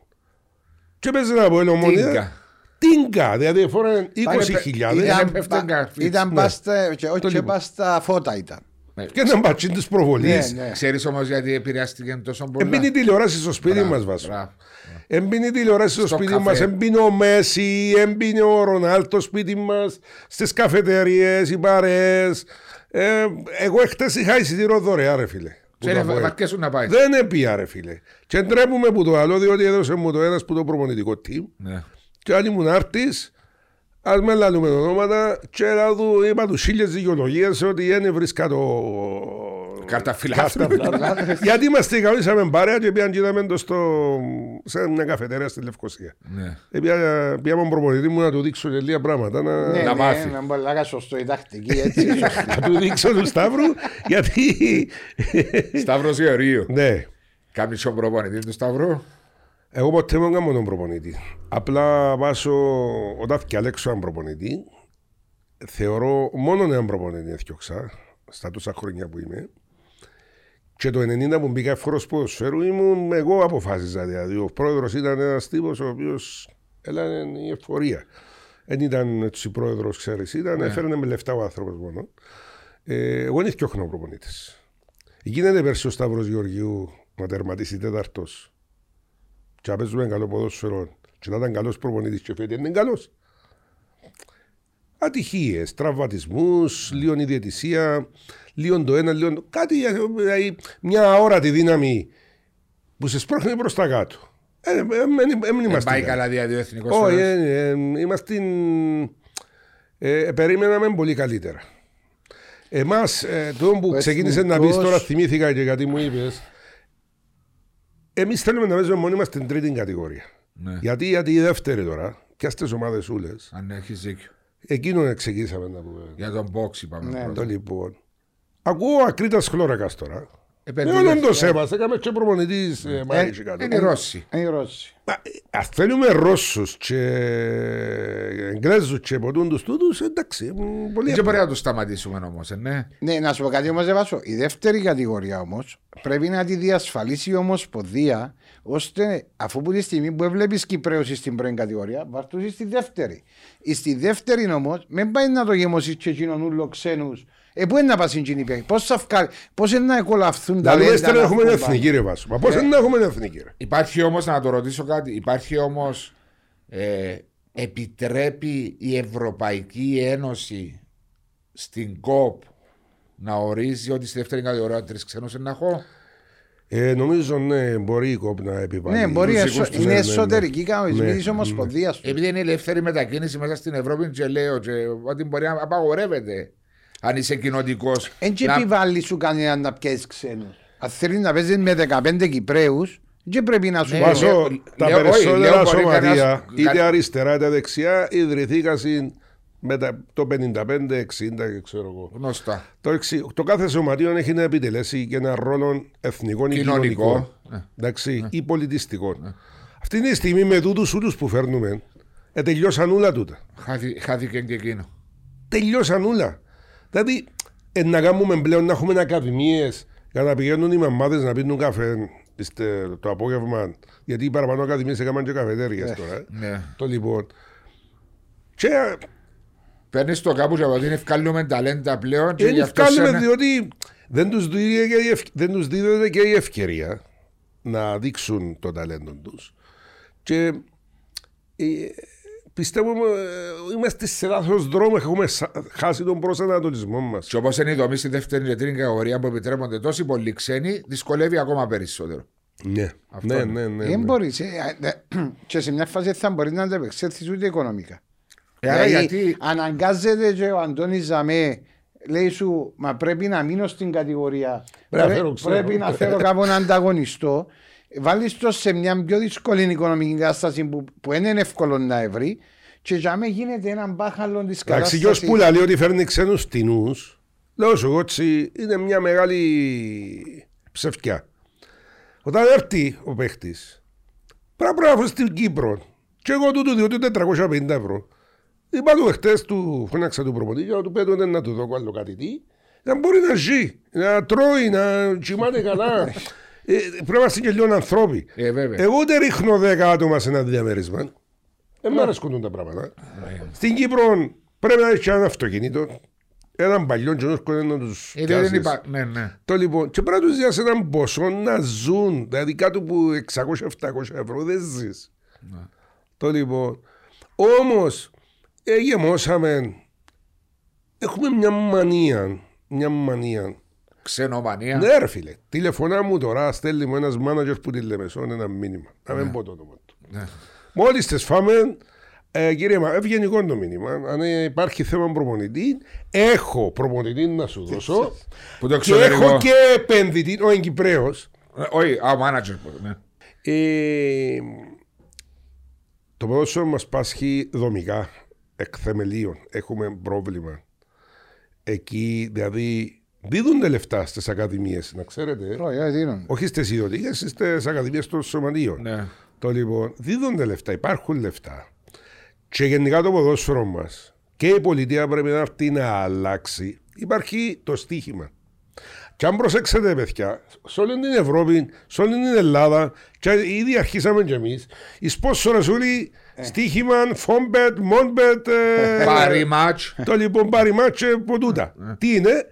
Speaker 2: Και έπαιζε να πω ελομονία.
Speaker 3: Τίγκα.
Speaker 2: Τίγκα, δηλαδή φοράνε 20.000.
Speaker 3: Ήταν-
Speaker 1: Ήταν,
Speaker 3: πέφτουν
Speaker 1: πα-
Speaker 3: καρφίτς.
Speaker 1: ήταν
Speaker 2: Ναι.
Speaker 1: πας στα- και όχι
Speaker 2: Το
Speaker 1: και
Speaker 2: λοιπόν.
Speaker 1: πας στα φώτα ήταν.
Speaker 2: Και να μπατσίν της προβολής.
Speaker 1: Ναι, ναι.
Speaker 3: Ξέρεις όμως γιατί επηρεάστηκε τόσο πολλά.
Speaker 2: Εμπίνει η τηλεόραση στο σπίτι
Speaker 3: Μπράβο,
Speaker 2: μας Βάσο.
Speaker 3: μπράβο.
Speaker 2: Εμπίνει η τηλεόραση στο,
Speaker 3: Στο
Speaker 2: σπίτι
Speaker 3: καφέ.
Speaker 2: μας, εμπίνει ο Μέση, εμπίνει ο Ρονάλτο στο σπίτι μας, στις καφετερίες, οι παρέες. Ε, εγώ εχθές είχα εισιτήριο δωρεά ρε φίλε. Που
Speaker 3: Ξέρεις,
Speaker 2: το πω, ε.
Speaker 3: βαρκέσουν να πάει.
Speaker 2: Δεν έπια ρε φίλε. Και ντρέπουμε που το άλλο διότι έδωσε μου το ένας που το προπονητικό team
Speaker 3: Ναι.
Speaker 2: και αν ήμουν άρτης Ας με λαλούμε ονόματα και να του είπα τους χίλιες δικαιολογίες ότι δεν βρίσκα το...
Speaker 3: Καρταφυλάθρο.
Speaker 2: Καρταφυλάθρο. Γιατί είμαστε καλήσαμε παρέα και πήγαν και είδαμε το στο... σε μια καφετέρια στη Λευκοσία.
Speaker 3: Ναι.
Speaker 2: Ε, πήγα- Πήγαμε τον προπονητή μου να του δείξω και λίγα πράγματα να,
Speaker 1: Ναι,
Speaker 3: να
Speaker 1: ναι,
Speaker 3: μάθει.
Speaker 1: να μπορεί να κάνει σωστό η τακτική <laughs> έτσι. σωστά.
Speaker 2: να του δείξω του Σταύρου γιατί...
Speaker 3: Σταύρος Ιωρίου.
Speaker 2: ναι.
Speaker 3: Κάμεις ο προπονητής του Σταύρου;
Speaker 2: Εγώ ποτέ δεν κάνω τον προπονητή. Απλά βάσω όταν διαλέξω έναν προπονητή, θεωρώ μόνο έναν προπονητή έφτιαξα στα τόσα χρόνια που είμαι. Και το 90 που μπήκα εύχορος ποδοσφαίρου ήμουν εγώ αποφάσιζα. Δηλαδή ο πρόεδρος ήταν ένας τύπος ο οποίος έλανε η εφορία. Δεν ήταν έτσι πρόεδρος, ξέρεις, ήταν, έφερνε με λεφτά ο άνθρωπος μόνο. Ε, εγώ δεν φτιάχνω προπονήτες. Γίνεται πέρσι ο Σταύρος Γεωργιού να τερματίσει τέταρτος και να παίζουμε καλό ποδόσφαιρο και να ήταν καλός προπονητής και φέτει είναι καλός. Ατυχίες, τραυματισμούς, λίγο η διαιτησία, λίγο το ένα, λίγο το... Κάτι, δηλαδή, μια αόρατη δύναμη που σε σπρώχνει προς τα κάτω. Ε, ε, ε, ε, ε, μην
Speaker 3: Δεν
Speaker 2: είμαστε
Speaker 3: πάει
Speaker 2: καλοί.
Speaker 3: καλά δηλαδή ο εθνικός
Speaker 2: Όχι,
Speaker 3: φορέας.
Speaker 2: ε, ε, είμαστε. Ε, περίμεναμε πολύ καλύτερα. Εμάς, ε, το που
Speaker 1: Ο
Speaker 2: ξεκίνησε να πεις
Speaker 1: εθνικός-
Speaker 2: τώρα, θυμήθηκα και κάτι μου είπες. Εμείς θέλουμε να παίζουμε μόνοι μας στην τρίτη κατηγορία.
Speaker 3: Ναι.
Speaker 2: Γιατί, γιατί η δεύτερη τώρα, και στι ομάδες ούλε,
Speaker 3: Αν έχεις δίκιο.
Speaker 2: εκείνον ξεκινήσαμε να πούμε.
Speaker 3: Για τον box είπαμε
Speaker 1: Ναι,
Speaker 3: πρώτα.
Speaker 2: Το λοιπόν. Ακούω ακρίτας χλώρακας τώρα.
Speaker 3: Ε,
Speaker 2: Με
Speaker 3: πέντε
Speaker 2: όλον το
Speaker 3: λεπτά.
Speaker 2: σέβα, έκαμε και προπονητής ε, Μάρι και κάτω.
Speaker 3: Είναι οι Ρώσοι.
Speaker 1: Είναι η Ρώση.
Speaker 2: Α θέλουμε Ρώσους και Εγγλέζους και ποτούν τους τούτους, εντάξει, μ, πολύ
Speaker 3: Δεν
Speaker 2: απλά.
Speaker 3: μπορεί να το σταματήσουμε όμως, ε, ναι.
Speaker 1: Ναι, να σου πω κάτι όμως, Εβάσο. Η δεύτερη κατηγορία όμως πρέπει να τη διασφαλίσει η Ομοσπονδία ώστε αφού που τη στιγμή που βλέπει Κυπρέους στην πρώτη κατηγορία, βαρτούσει στη δεύτερη. Στη δεύτερη όμως, μην πάει να το γεμώσεις και εκείνον ούλο ξένους. Ε, πού είναι να πας στην κοινή Πώς θα βγάλει, πώς είναι να εκολαφθούν τα
Speaker 2: Δηλαδή,
Speaker 1: λέντα
Speaker 2: δεν
Speaker 1: να
Speaker 2: έχουμε
Speaker 1: βγουν
Speaker 2: εθνική ρε Βάσο. Μα πώς δεν έχουμε εθνική ρε;
Speaker 3: Υπάρχει όμως, να το ρωτήσω κάτι, υπάρχει όμως, ε, επιτρέπει η Ευρωπαϊκή Ένωση στην ΚΟΠ να ορίζει ότι στη δεύτερη κατηγορία τρεις ξένους είναι να έχω;
Speaker 2: Ε, νομίζω ναι, μπορεί η ΚΟΠ να επιβάλλει.
Speaker 1: Ναι, μπορεί,
Speaker 2: Τους
Speaker 1: εσω-
Speaker 2: δικούς τους,
Speaker 1: είναι
Speaker 2: ναι, ναι, ναι.
Speaker 1: εσωτερική κανονισμή
Speaker 2: Ναι,
Speaker 1: τη Ομοσπονδίας του.
Speaker 3: Επειδή είναι ελεύθερη μετακίνηση μέσα στην Ευρώπη και λέω και ότι μπορεί να απαγορεύεται αν είσαι κοινοτικός.
Speaker 1: Εν και επιβάλλει σου κανέναν να πιέσεις ξένους. Αν θέλεις να παίζεις με 15 Κυπρέους, δεν πρέπει να σου
Speaker 3: Ναι,
Speaker 1: βάλει.
Speaker 2: Βάσο,
Speaker 3: λέω-
Speaker 2: τα
Speaker 3: λέω- όχι,
Speaker 2: περισσότερα
Speaker 3: λέω μπορεί
Speaker 2: σωματεία,
Speaker 3: κανένας-
Speaker 2: είτε αριστερά είτε δεξιά, ιδρυθήκαν με τα- το 55-60 και ξέρω εγώ.
Speaker 3: Γνωστά.
Speaker 2: Το, εξι- το κάθε σωματείο έχει να επιτελέσει και ένα ρόλο εθνικό ή
Speaker 3: Κοινωνικό.
Speaker 2: κοινωνικό.
Speaker 3: Ναι.
Speaker 2: Εντάξει, ή πολιτιστικό. Αυτή είναι η στιγμή με τούτους όλου που φέρνουμε. Ε, τελειώσαν όλα τούτα.
Speaker 3: Χάθη- Χάθηκε και εκείνο.
Speaker 2: Τελειώσαν όλα. Δηλαδή, ε, να κάνουμε πλέον να έχουμε ακαδημίες για να πηγαίνουν οι μαμάδες να πίνουν καφέ είστε, το απόγευμα. Γιατί οι παραπάνω ακαδημίες έκαναν και καφετέρειε τώρα. ε.
Speaker 3: Ναι.
Speaker 2: Το λοιπόν. Και ε,
Speaker 3: Παίρνεις το κάπου και από ότι είναι ευκάλλουμε ταλέντα πλέον και γι'
Speaker 2: δεν
Speaker 3: αυτό
Speaker 2: βγάλουμε
Speaker 3: σε...
Speaker 2: διότι δεν τους, δίδεται και η ευ- δεν τους δίδεται και η ευκαιρία να δείξουν το ταλέντο τους. Και ε, πιστεύω ε, είμαστε σε λάθος δρόμο, έχουμε σα- χάσει τον προσανατολισμό μας.
Speaker 3: Και όπως είναι η δομή στη δεύτερη και τρίτη κατηγορία που επιτρέπονται τόσοι πολλοί ξένοι, δυσκολεύει ακόμα περισσότερο.
Speaker 2: Ναι,
Speaker 3: Αυτό
Speaker 2: ναι,
Speaker 3: είναι.
Speaker 2: ναι, ναι,
Speaker 1: Δεν
Speaker 2: ναι.
Speaker 1: μπορείς. <clears throat> Και σε μια φάση θα μπορείς να ανταπεξέλθεις ούτε οικονομικά.
Speaker 3: Ε, άρα
Speaker 1: Δηλαδή,
Speaker 3: γιατί.
Speaker 1: αναγκάζεται και ο Αντώνης Ζαμέ λέει σου, μα πρέπει να μείνω στην κατηγορία.
Speaker 2: Πρέπει να
Speaker 1: Πρέ-
Speaker 2: φέρω ξένο.
Speaker 1: πρέπει να φέρω κάπου να ανταγωνιστώ. Βάλεις το σε μια πιο δύσκολη οικονομική κατάσταση που, που δεν είναι εύκολο να βρει και για μέ γίνεται ένα μπάχαλο της
Speaker 2: Εντάξει, και ως
Speaker 1: κατάστασης.
Speaker 2: που λέει ότι φέρνει ξένους τινούς, Λέω σου εγώ έτσι, είναι μια μεγάλη ψευκιά. Όταν έρθει ο παίχτης, πρέπει να βρεις στην Κύπρο. Και εγώ του διότι 450 ευρώ. Είπα του εχθές του, φώναξα του προπονητή και του πέτω να του δω άλλο κάτι τι. Να μπορεί να ζει, να τρώει, να κοιμάται καλά. <laughs> ε, πρέπει να είμαστε και λίγο ανθρώποι.
Speaker 3: Ε, βέβαια.
Speaker 2: Εγώ δεν ρίχνω 10 άτομα σε ένα διαμέρισμα. Δεν μ' αρέσκουν τα πράγματα. Στην Κύπρο πρέπει να έχει ένα αυτοκίνητο. Έναν παλιό και να να τους
Speaker 3: Ε, δεν
Speaker 2: πιάσεις.
Speaker 3: είπα. Ναι, ναι.
Speaker 2: Το λοιπόν, και πρέπει να τους διάσει έναν ποσό να ζουν. Δηλαδή κάτω από 600-700 ευρώ δεν ζεις. Το λοιπόν. Όμως, ε, γεμώσαμε. Έχουμε μια μανία. Μια μανία.
Speaker 3: Ξενομανία.
Speaker 2: Ναι, ρε φίλε. Τηλεφωνά μου τώρα, στέλνει μου ένας μάνατζερ που τη Λεμεσόν ένα μήνυμα. Να μην πω το όνομα του.
Speaker 3: Ναι.
Speaker 2: Μόλις τε φάμε, ε, κύριε Μα, ευγενικό το μήνυμα. Αν ε, υπάρχει θέμα προπονητή, έχω προπονητή να σου δώσω.
Speaker 3: Που το
Speaker 2: και έχω
Speaker 3: εξωτερικό.
Speaker 2: και επενδυτή, ο Εγκυπρέο.
Speaker 3: Ε, Όχι, α, ο manager. που- ναι.
Speaker 2: Ε, το ποδόσφαιρο μας πάσχει δομικά, εκ θεμελίων. Έχουμε πρόβλημα. Εκεί, δηλαδή, δίδονται λεφτά στις ακαδημίες, να ξέρετε.
Speaker 1: Ωραία, δίνουν.
Speaker 2: Όχι στις ιδιωτικές, στις ακαδημίες των σωματείων.
Speaker 3: Ναι.
Speaker 2: Το λοιπόν, δίδονται λεφτά, υπάρχουν λεφτά. Και γενικά το ποδόσφαιρο μας και η πολιτεία πρέπει να έρθει να αλλάξει. Υπάρχει το στίχημα. Και αν προσέξετε, παιδιά, σε όλη την Ευρώπη, σε όλη την Ελλάδα, και ήδη αρχίσαμε κι εμείς, οι σπόσορε όλοι στίχημα, φόμπετ, μόνμπετ. ε,
Speaker 3: Πάρει μάτς.
Speaker 2: το λοιπόν πάρει μάτσε από τούτα. Τι είναι,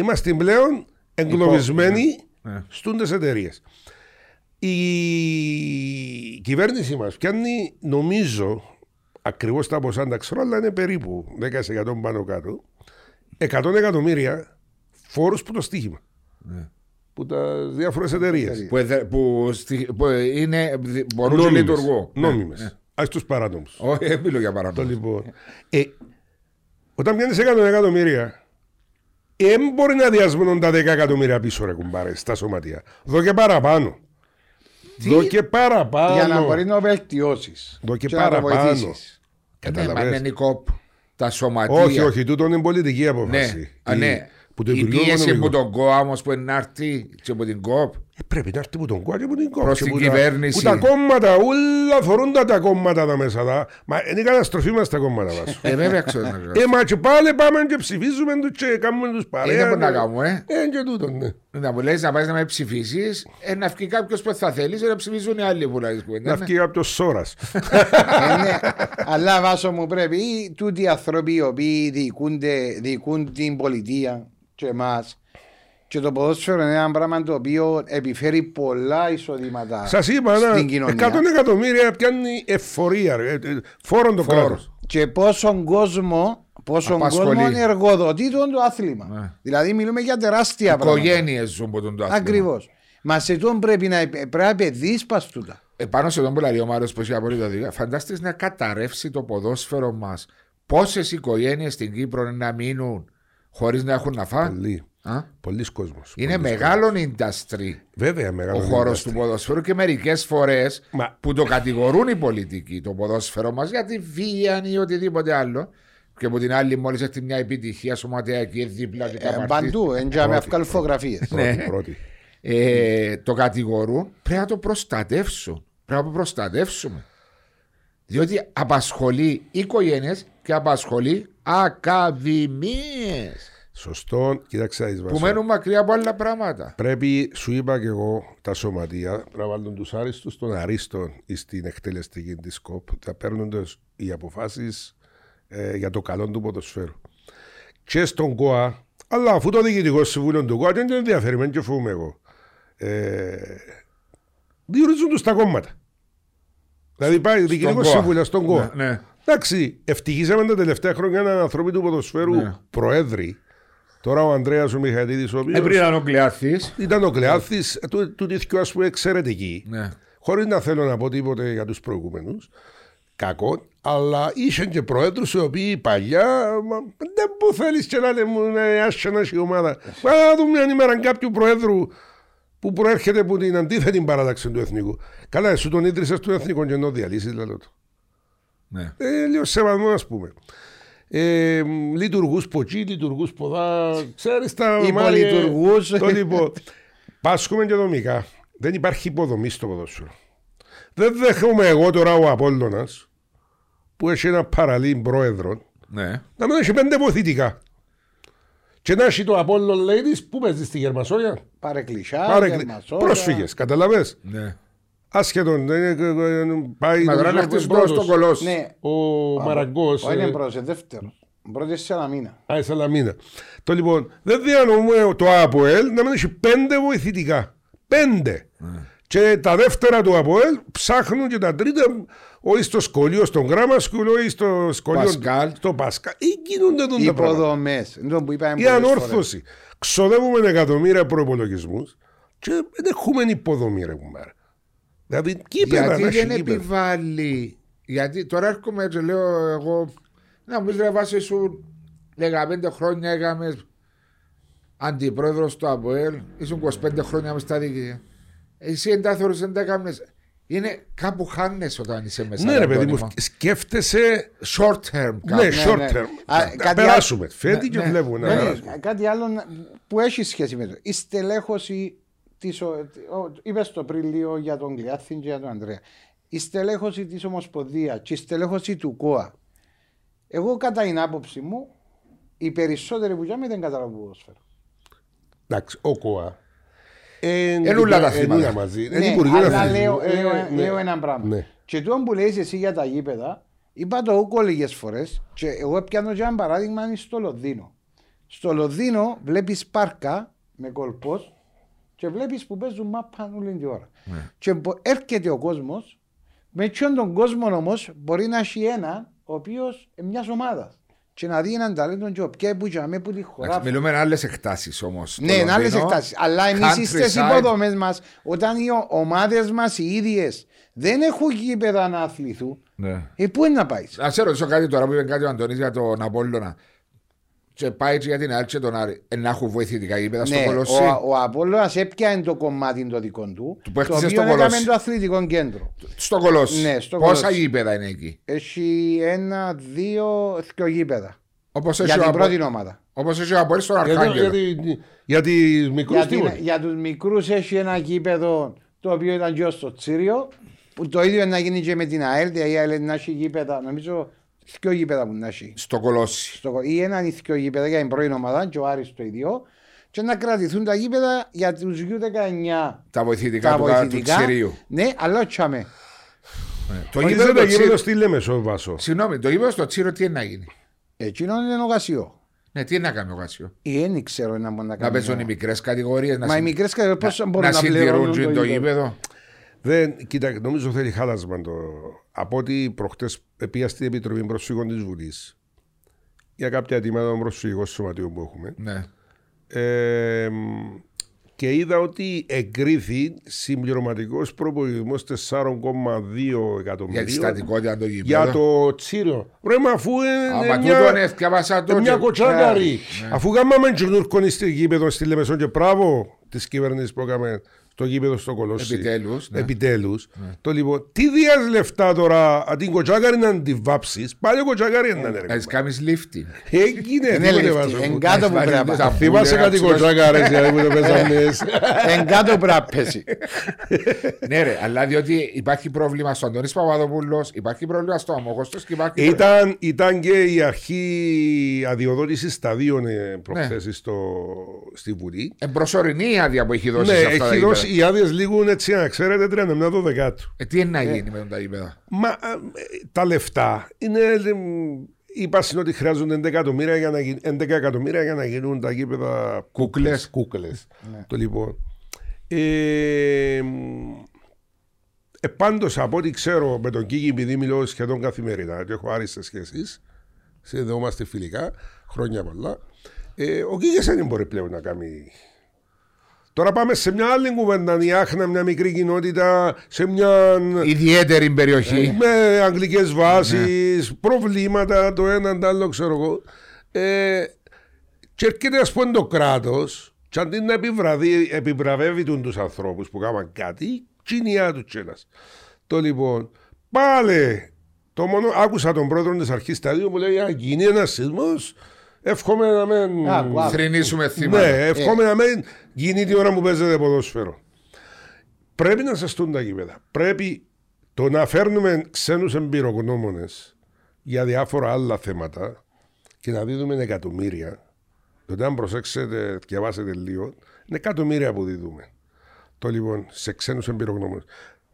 Speaker 2: είμαστε πλέον εγκλωβισμένοι
Speaker 3: Ναι.
Speaker 2: στούντες εταιρείες. Η κυβέρνηση μας πιάνει, νομίζω, ακριβώς τα ποσά, δεν τα ξέρω, αλλά είναι περίπου 10% πάνω κάτω, 100 εκατομμύρια φόρους που το στοίχημα. Που τα διάφορες εταιρείες.
Speaker 3: Που, εδε- που, στη- που είναι, μπορούν και λειτουργούν.
Speaker 2: Νόμιμες.
Speaker 3: Ναι.
Speaker 2: Ας τους παράτομους.
Speaker 3: Όχι, δεν μιλώ για
Speaker 2: Το
Speaker 3: παράδειγμα.
Speaker 2: λοιπόν. Ε, όταν πιάνεις 100 εκατομμύρια, δεν μπορεί να διασμούν τα 10 εκατομμύρια πίσω, ρε κουμπάρε, στα σωματεία. Δω και παραπάνω. Δω και παραπάνω.
Speaker 1: Για να μπορεί να βελτιώσεις.
Speaker 2: Δω και
Speaker 1: να το
Speaker 2: παραπάνω.
Speaker 1: βοηθήσεις.
Speaker 3: Ναι, μα
Speaker 2: Καταλαβες.
Speaker 3: είναι η κόπ. Τα σωματεία.
Speaker 2: Όχι, όχι, τούτο είναι πολιτική
Speaker 3: Ναι,
Speaker 2: απόφαση.
Speaker 3: α,
Speaker 2: Η-
Speaker 3: ναι.
Speaker 2: Που το
Speaker 3: η
Speaker 2: Υπουργείο
Speaker 3: πίεση
Speaker 2: Οικονομικών.
Speaker 3: που τον ΚΟΑ όμως που είναι να έρθει και από την ΚΟΠ.
Speaker 2: Ε, πρέπει να έρθει που τον κόμμα και που την κόμμα.
Speaker 3: Προς
Speaker 2: και
Speaker 3: την
Speaker 2: που τα-
Speaker 3: κυβέρνηση.
Speaker 2: Που τα κόμματα, όλα θωρούν τα, τα κόμματα τα μέσα. Τα. Μα είναι καταστροφή μας τα κόμματα μας.
Speaker 3: Ε, βέβαια ξέρω.
Speaker 2: ε, μα και πάλι πάμε και ψηφίζουμε τους και κάνουμε τους παρέα.
Speaker 3: Είναι που να
Speaker 2: ναι.
Speaker 3: κάνουμε,
Speaker 2: Ε, και τούτο, ναι.
Speaker 3: Να μου λες να πάει να με ψηφίσεις, ε, να βγει κάποιος που θα θέλεις, ε, να ψηφίζουν οι άλλοι που λες κουβέντα.
Speaker 2: Να
Speaker 3: ναι.
Speaker 2: βγει κάποιος σώρας.
Speaker 1: Ε, ναι. Αλλά βάσο μου πρέπει τούτοι οι άνθρωποι οι οποίοι διοικούνται, διοικούν την πολιτεία και εμάς. Και το ποδόσφαιρο είναι ένα πράγμα το οποίο επιφέρει πολλά εισοδήματα
Speaker 2: Σας είπα,
Speaker 1: στην
Speaker 2: ένα,
Speaker 1: κοινωνία.
Speaker 2: 100 εκατομμύρια πιάνει εφορία, ρε, ε, ε, φόρον το
Speaker 3: Φόρος.
Speaker 2: κράτος.
Speaker 1: Και πόσον κόσμο, πόσον
Speaker 3: Απασχολεί.
Speaker 1: κόσμο εργοδοτεί τον το άθλημα.
Speaker 3: Ναι.
Speaker 1: Δηλαδή μιλούμε για τεράστια πράγματα.
Speaker 3: Οικογένειες ζουν από τον το άθλημα.
Speaker 1: Ακριβώς. Μας σε τον πρέπει να πρέπει να παιδείς πας τούτα.
Speaker 3: Επάνω σε τον που λέει ο Μάριος που έχει απολύτω δίκιο, φαντάστηκες να καταρρεύσει το ποδόσφαιρο μας. Πόσες οικογένειες στην Κύπρο είναι να μείνουν χωρίς να έχουν να φάνε;
Speaker 2: Πολύ.
Speaker 3: Α;
Speaker 2: Πολλοί κόσμος.
Speaker 3: Είναι
Speaker 2: Πολλοί
Speaker 3: μεγάλο industry
Speaker 2: κόσμος. Βέβαια, μεγάλο.
Speaker 3: ο χώρος
Speaker 2: industry.
Speaker 3: του ποδοσφαίρου και μερικές φορές
Speaker 2: Μα-
Speaker 3: που το κατηγορούν οι πολιτικοί το ποδόσφαιρο μας για τη βία ή οτιδήποτε άλλο. Και από την άλλη, μόλις έχει μια επιτυχία σωματιακή δίπλα και
Speaker 1: Ε,
Speaker 3: καπαρτί,
Speaker 1: παντού, εντιά με
Speaker 2: Πρώτη.
Speaker 1: αυκάλ φωτογραφίες.
Speaker 3: Ναι.
Speaker 2: Πρώτη, πρώτη.
Speaker 3: ε, το κατηγορούν, πρέπει να το προστατεύσουν. Πρέπει να το προστατεύσουμε. Διότι απασχολεί οικογένειες και απασχολεί ακαδημίες
Speaker 2: Σωστό, κοίταξε να δεις,
Speaker 3: που
Speaker 2: Βάσο.
Speaker 3: μένουν μακριά από άλλα πράγματα.
Speaker 2: Πρέπει, σου είπα και εγώ, τα σωματεία πρέπει να βάλουν τους άριστους των αρίστων στην εκτελεστική της ΚΟΠ. Θα παίρνουν οι αποφάσεις ε, για το καλό του ποδοσφαίρου. Και στον ΚΟΑ, αλλά αφού το διοικητικό συμβούλιο του ΚΟΑ δεν το ενδιαφέρει, δεν και φοβούμαι εγώ. Ε, διορίζουν τους τα κόμματα. Δηλαδή πάει διοικητικός
Speaker 3: ΚΟΑ.
Speaker 2: συμβούλιος στον ΚΟΑ.
Speaker 3: Ναι, ναι.
Speaker 2: Εντάξει, ευτυχήσαμε τα τελευταία χρόνια έναν ανθρώπινο του ποδοσφαίρου
Speaker 3: Ναι.
Speaker 2: προέδρη. Τώρα ο Ανδρέας ο Μιχαηλίδης, ο οποίο.
Speaker 3: Ε, πριν ήταν ο Κλεάθης.
Speaker 2: Ήταν ο Κλεάθης, του, του τέτοιου α πούμε εξαιρετική.
Speaker 3: Ναι.
Speaker 2: Χωρίς να θέλω να πω τίποτε για τους προηγούμενους. Κακό, αλλά είχε και προέδρου οι οποίοι παλιά. Μα, δεν που θέλεις και να λέμε να άσε να έχει ομάδα. Μα να δούμε μια ημέρα κάποιου προέδρου που προέρχεται από την αντίθετη παράταξη του εθνικού. Καλά, εσύ τον ίδρυσες του εθνικού και ενώ διαλύσεις, λέω του.
Speaker 3: Ναι.
Speaker 2: Ε, λίγο σεβασμό, ας πούμε. Ε, λειτουργούς από εκεί, λειτουργούς από εδώ. Ξέρεις τα Μάριε,
Speaker 1: Υπολειτουργούς.
Speaker 2: Το λοιπόν. Πάσχουμε και δομικά. Δεν υπάρχει υποδομή στο ποδόσφαιρο. Δεν δέχομαι εγώ τώρα ο Απόλλωνας που έχει ένα παραλύν πρόεδρο
Speaker 3: Ναι.
Speaker 2: να μην έχει πέντε βοηθητικά. Και να έχει το Apollo Ladies που παίζει στη Γερμασόνια.
Speaker 1: Πάρε κλεισιά,
Speaker 2: Πάρε
Speaker 1: γερμασόνια.
Speaker 2: πρόσφυγες, καταλαβες;
Speaker 3: ναι.
Speaker 2: Άσχετον, δεν είναι- ε, ε, πάει
Speaker 3: Μα τώρα να
Speaker 2: νομίζω,
Speaker 3: χτίσουν
Speaker 2: πρώτος.
Speaker 3: στο κολός.
Speaker 1: Ναι,
Speaker 2: Ο Μαραγκός.
Speaker 1: όχι είναι
Speaker 2: ε,
Speaker 1: πρώτος, είναι δεύτερος. Πρώτος σε ένα μήνα.
Speaker 2: Α, η Σαλαμίνα. Το λοιπόν, δεν διανοούμε το ΑΠΟΕΛ να μην έχει πέντε βοηθητικά. Πέντε. Και τα δεύτερα του ΑΠΟΕΛ ψάχνουν και τα τρίτα ή στο σχολείο στον Γκράμασκουλο ή στο σχολείο
Speaker 3: Πασκάλ.
Speaker 2: στο Πασκάλ. Ή γίνονται τον τα πράγματα.
Speaker 1: Υποδομές. Είναι το που είπαμε
Speaker 2: Η
Speaker 1: πολλές φορές.
Speaker 2: ανόρθωση. Ξοδεύουμε εκατομμύρια προπολογισμού και δεν έχουμε υποδομή, ρε κουμπάρε. Δηλαδή, κύπεδα,
Speaker 3: Γιατί
Speaker 2: να έχει
Speaker 3: δεν
Speaker 2: κήπεδα.
Speaker 3: επιβάλλει. Γιατί τώρα έρχομαι και λέω εγώ. Να μου πει ρε βάση σου 15 χρόνια έκαμες αντιπρόεδρος του ΑΠΟΕΛ, ήσουν 25 χρόνια μες στα δίκαια. Εσύ εντάθερο δεν τα έκαμες. Είναι κάπου χάνεσαι όταν είσαι μέσα.
Speaker 2: Ναι, ρε παιδί
Speaker 3: Αντώνη
Speaker 2: μου, σκέφτεσαι.
Speaker 3: Short term.
Speaker 2: Ναι,
Speaker 3: κάπου.
Speaker 2: short
Speaker 1: ναι.
Speaker 2: term.
Speaker 1: Α,
Speaker 2: Να
Speaker 1: κάτι
Speaker 2: περάσουμε. Φέτη
Speaker 3: Ναι,
Speaker 2: και
Speaker 3: ναι.
Speaker 2: βλέπουμε να
Speaker 1: Ναι,
Speaker 2: περάσουμε.
Speaker 1: ναι, κάτι άλλο να- που έχει σχέση με το. Η στελέχωση της, ο- ο- είπες το πριν λίγο για τον Κλειάθιν και για τον Ανδρέα. Η στελέχωση της Ομοσπονδίας και η στελέχωση του ΚΟΑ. Εγώ κατά την άποψη μου, οι περισσότεροι που γιάμε δεν καταλαβαίνουν ποδόσφαιρο.
Speaker 2: Εντάξει, ο ΚΟΑ.
Speaker 3: Εν ούλα τα θύματα.
Speaker 2: μαζί.
Speaker 1: Ναι,
Speaker 2: Είναι Υπουργείο
Speaker 1: αλλά
Speaker 2: Αθλητισμού.
Speaker 1: λέω,
Speaker 2: Ε,
Speaker 1: λέω,
Speaker 2: ναι.
Speaker 1: λέω ένα πράγμα.
Speaker 2: Ναι.
Speaker 1: Και το που λέει εσύ για τα γήπεδα, είπα το ούκο λίγες φορές. Και εγώ πιάνω και ένα παράδειγμα είναι στο Λονδίνο. Στο Λονδίνο βλέπεις πάρκα με κολπός και βλέπεις που παίζουν μάπα όλη την ώρα.
Speaker 2: Ναι.
Speaker 1: Και μπο- έρχεται ο κόσμος, με ποιον τον κόσμο όμως μπορεί να έχει ένα ο οποίος μιας ομάδας. Και να δει έναν ταλέντο και ο ποια που για που τη χώρα.
Speaker 3: Εντάξει, Μιλούμε άλλες εκτάσεις όμως.
Speaker 1: Ναι, είναι άλλες εκτάσεις. Αλλά εμείς στις υποδομές μας, όταν οι ομάδες μας οι ίδιες δεν έχουν γήπεδα να αθληθούν,
Speaker 3: Ναι.
Speaker 1: ε, πού είναι να πάεις;
Speaker 3: Να σε ρωτήσω κάτι τώρα που είπε κάτι ο Αντώνης για τον Απόλλωνα. Και πάει και για την Άρη και τον Άρη. Ε, να έχουν βοηθητικά γήπεδα στο
Speaker 1: Ναι,
Speaker 3: Κολοσσί.
Speaker 1: ο, ο Απόλλωνας έπιανε το κομμάτι το δικό του,
Speaker 3: Του που
Speaker 1: το
Speaker 3: έκτισε
Speaker 1: οποίο
Speaker 3: στο
Speaker 1: έκαμε
Speaker 3: Κολοσσί.
Speaker 1: το αθλητικό κέντρο.
Speaker 3: Στο Κολοσσί.
Speaker 1: Ναι, στο
Speaker 3: Πόσα
Speaker 1: Κολοσσί.
Speaker 3: γήπεδα είναι εκεί;
Speaker 1: Έχει ένα, δύο, δύο γήπεδα.
Speaker 3: Όπως
Speaker 1: Για
Speaker 3: έχει, ο
Speaker 1: την
Speaker 3: Απο...
Speaker 1: πρώτη ομάδα.
Speaker 3: Όπως έχει ο Απόλλης στον
Speaker 2: Γιατί-
Speaker 3: Αρχάγγελο.
Speaker 2: γιατί- Για τι μικρούς
Speaker 1: Για, την,
Speaker 2: τίποτα.
Speaker 1: για τους μικρούς έχει ένα γήπεδο το οποίο ήταν και στο Τσίριο που το ίδιο να γίνει και με την ΑΕΛ, δηλαδή η ΑΕΛ να έχει γήπεδα, νομίζω δύο γήπεδα που να έχει.
Speaker 3: Στο Κολοσσί.
Speaker 1: στο, ή έναν ή δύο γήπεδα για την πρώην ομάδα και ο Άρης το ίδιο και να κρατηθούν τα γήπεδα για τους U19
Speaker 3: Τα βοηθητικά
Speaker 1: τα
Speaker 3: του, του
Speaker 1: βοηθητικά.
Speaker 3: Τσιρίου.
Speaker 1: Ναι, αλλά τσάμε.
Speaker 3: Το
Speaker 2: Μα
Speaker 3: γήπεδο
Speaker 2: δεν
Speaker 3: το
Speaker 2: τα γήπεδο
Speaker 3: Τσίριο.
Speaker 2: στη Λέμεσο, Βάσο.
Speaker 3: Συγγνώμη, το γήπεδο στο Τσίριο τι είναι να γίνει;
Speaker 1: Εκείνο είναι ο Γασιό.
Speaker 3: Ναι, τι είναι να κάνει ο Γάσιο.
Speaker 1: Ή δεν ξέρω να μπορεί να
Speaker 3: Να
Speaker 1: κάνει.
Speaker 3: παίζουν οι μικρές κατηγορίες.
Speaker 1: Μα οι μικρές κατηγορίες πώς μπορούν
Speaker 3: να
Speaker 1: να
Speaker 3: συντηρούν
Speaker 1: πληρώνουν
Speaker 3: το
Speaker 1: το
Speaker 3: γήπεδο.
Speaker 2: Δεν, κοίτα, νομίζω θέλει χάλασμα το. Από ότι προχτές πήγα στην Επιτροπή Προσφύγων της Βουλής για κάποια αιτήματα των προσφυγικών σωματείων που έχουμε.
Speaker 3: Ναι.
Speaker 2: Ε, και είδα ότι εγκρίθη συμπληρωματικός προπολογισμός 4,2 εκατομμυρίων
Speaker 3: Για τη στατικότητα το γήπεδο.
Speaker 2: για το τσίριο. Ρε, μα αφού είναι
Speaker 3: Άμα
Speaker 2: μια,
Speaker 3: τούτον έφτιαβασα το.
Speaker 2: μια
Speaker 3: και-
Speaker 2: κοτσάκαρη.
Speaker 3: Ναι.
Speaker 2: Αφού κάναμε τζουρνούρκον στη γήπεδο στη Λεμεσόν και μπράβο της κυβέρνησης που έκαμε το γήπεδο στο Κολοσσί.
Speaker 3: Επιτέλους, ναι.
Speaker 2: Επιτέλους. Το λοιπόν, τι δίας λεφτά τώρα, αντί κοτσάκαρη να την βάψεις, πάλι ο κοτσάκαρη είναι να
Speaker 3: Να
Speaker 2: είναι.
Speaker 3: τις κάνεις lifting.
Speaker 2: Έγινε,
Speaker 1: Είναι
Speaker 2: τίποτε
Speaker 1: λεφτή,
Speaker 2: βάζω. <laughs>
Speaker 1: εν κάτω που πρέπει να
Speaker 3: Τα
Speaker 1: πάει.
Speaker 2: Θυμάσαι
Speaker 3: πουλέρα
Speaker 2: κάτι
Speaker 3: ψηλός.
Speaker 2: κοτσάκαρες δηλαδή που το παίζαμε.
Speaker 1: Εν κάτω πρέπει να πέσει. <laughs>
Speaker 3: Ναι, ρε, αλλά διότι υπάρχει πρόβλημα στον Αντώνη Παπαδοπούλος, υπάρχει πρόβλημα στο Αμόχωστο και υπάρχει.
Speaker 2: Ήταν, ήταν και η αρχή αδειοδότησης σταδίων ε, προχθές
Speaker 3: Ναι.
Speaker 2: στο, στη Βουλή.
Speaker 3: Εμπροσωρινή η άδεια που έχει δώσει
Speaker 2: Ναι,
Speaker 3: σε αυτά τα
Speaker 2: έχει
Speaker 3: γήπεδα.
Speaker 2: δώσει οι άδειες λίγουν έτσι, να ξέρετε, 31 Δωδεκάτου.
Speaker 3: Ε, τι είναι να γίνει με τα γήπεδα.
Speaker 2: Μα ε, τα λεφτά είναι. ε, Είπα στην ότι χρειάζονται 11 εκατομμύρια για να, γι- 11 εκατομμύρια για να γίνουν τα γήπεδα
Speaker 3: Κούκλες.
Speaker 2: κούκλες. Το λοιπόν. Ε, ε, πάντως από ό,τι ξέρω με τον Κίκη επειδή μιλώ σχεδόν καθημερινά και έχω άριστες σχέσεις συνδεόμαστε φιλικά χρόνια πολλά ε, ο Κίκης δεν μπορεί πλέον να κάνει Τώρα πάμε σε μια άλλη κουβέντα, η Άχνα, μια μικρή κοινότητα, σε μια
Speaker 3: Ιδιαίτερη περιοχή.
Speaker 2: με αγγλικές βάσεις, προβλήματα, το ένα, το άλλο, ξέρω εγώ. Ε, και έρχεται, ας πούμε, το κράτος και αντί να επιβραδεί, επιβραβεύει τον τους ανθρώπους που κάναν κάτι, τσινιά του τσέλας. Το λοιπόν, πάλι Το μόνο, άκουσα τον πρόεδρο της αρχής σταδίου που λέει: Αν γίνει ένας σεισμός, εύχομαι να μην.
Speaker 1: Άκου, άκου.
Speaker 3: Θρυνήσουμε θύματα.
Speaker 2: Ναι, εύχομαι να μην γίνει την ώρα που παίζεται ποδόσφαιρο. Πρέπει να σαστούν τα γήπεδα. Πρέπει το να φέρνουμε ξένους εμπειρογνώμονες για διάφορα άλλα θέματα και να δίδουμε εκατομμύρια. Τότε, αν προσέξετε, διαβάσετε λίγο, είναι εκατομμύρια που δίδουμε. Το λοιπόν σε ξένους εμπειρογνώμονες.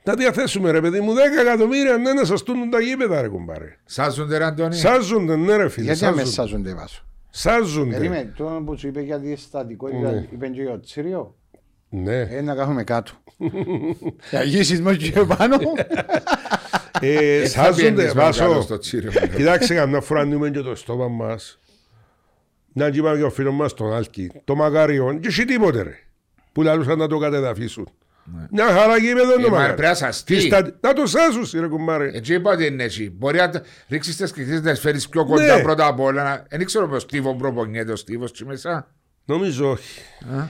Speaker 2: Να διαθέσουμε ρε παιδί μου 10 εκατομμύρια ναι, να σαστούν τα γήπεδα, ρε κουμπάρε.
Speaker 3: Σάζονται, ρε Αντώνη.
Speaker 2: Σάζονται, ναι, ρε φίλε.
Speaker 1: Γιατί
Speaker 2: Σάζονται.
Speaker 1: αμεσάζονται βάσο;
Speaker 2: Σάζονται.
Speaker 1: Περίμενε, το που σου είπε για τη στατικότητα,
Speaker 2: Ναι.
Speaker 1: είπε και ο Τσίριο.
Speaker 2: Ναι.
Speaker 1: Ε, να κάθομαι κάτω. Για γύσεις μου και πάνω.
Speaker 2: Ε,
Speaker 3: Θα πιένεις
Speaker 2: σάζονται,
Speaker 3: πάνω κάτω
Speaker 2: βάσο.
Speaker 3: στο τσίριο.
Speaker 2: Κοιτάξτε, καμιά φορά ανοίγουμε και το στόμα μας. Να και είπαμε και ο φίλος μας τον Άλκη. Το μαγάριον, και εσύ τίποτε ρε. Που λαλούσαν να το κατεδαφίσουν. Μια χαρά γήπεδο είναι
Speaker 3: Ε,
Speaker 2: το
Speaker 3: μα
Speaker 2: μαγάρι.
Speaker 3: πρέπει να σαστεί.
Speaker 2: Τι; στα- Να το σάσουν, ρε κουμπάρε.
Speaker 3: Έτσι είπα ότι είναι έτσι. Μπορεί να ρίξεις τις κριτικέ να τις φέρεις πιο κοντά
Speaker 2: Ναι.
Speaker 3: πρώτα απ' όλα. να- Δεν ξέρω πώ Στίβο προπονιέται ο Στίβος τσι μέσα.
Speaker 2: Νομίζω όχι.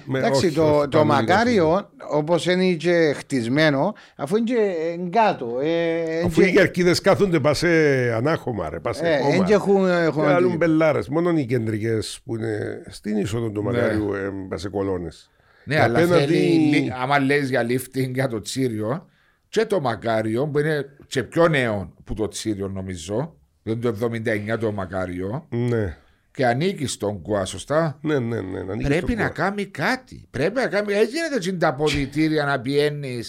Speaker 2: Με-
Speaker 1: Εντάξει,
Speaker 2: όχι,
Speaker 1: το,
Speaker 2: όχι,
Speaker 1: το
Speaker 2: πάμε
Speaker 1: μακάριο, όπως είναι και χτισμένο, αφού είναι και κάτω. ε,
Speaker 2: Αφού
Speaker 1: είναι
Speaker 2: οι
Speaker 1: και-
Speaker 2: κερκίδες κάθονται πα σε ανάχωμα, ρε. Πα σε
Speaker 1: ε,
Speaker 2: χώμα.
Speaker 1: εν και έχουν-
Speaker 2: Και
Speaker 1: έχουν-
Speaker 2: άλλουν μπελάρες. Μόνο οι κεντρικές που είναι στην είσοδο του μακάριου ε, πα σε κολόνες.
Speaker 3: Ναι, αλλά
Speaker 2: Απέναντι-
Speaker 3: θέλει, λι- άμα λες για lifting για το τσίριο και το μακάριο που είναι και πιο νέο που το τσίριο νομίζω. Δεν το 79 το μακάριο
Speaker 2: Ναι.
Speaker 3: και ανήκει στον ΚΟΑ, σωστά;
Speaker 2: Ναι, ναι, ναι. να ανοίγεις
Speaker 3: Πρέπει
Speaker 2: το
Speaker 3: να
Speaker 2: κουβά.
Speaker 3: κάνει κάτι. Πρέπει να κάνει. Δεν γίνεται έτσι τα αποδητήρια να πηγαίνει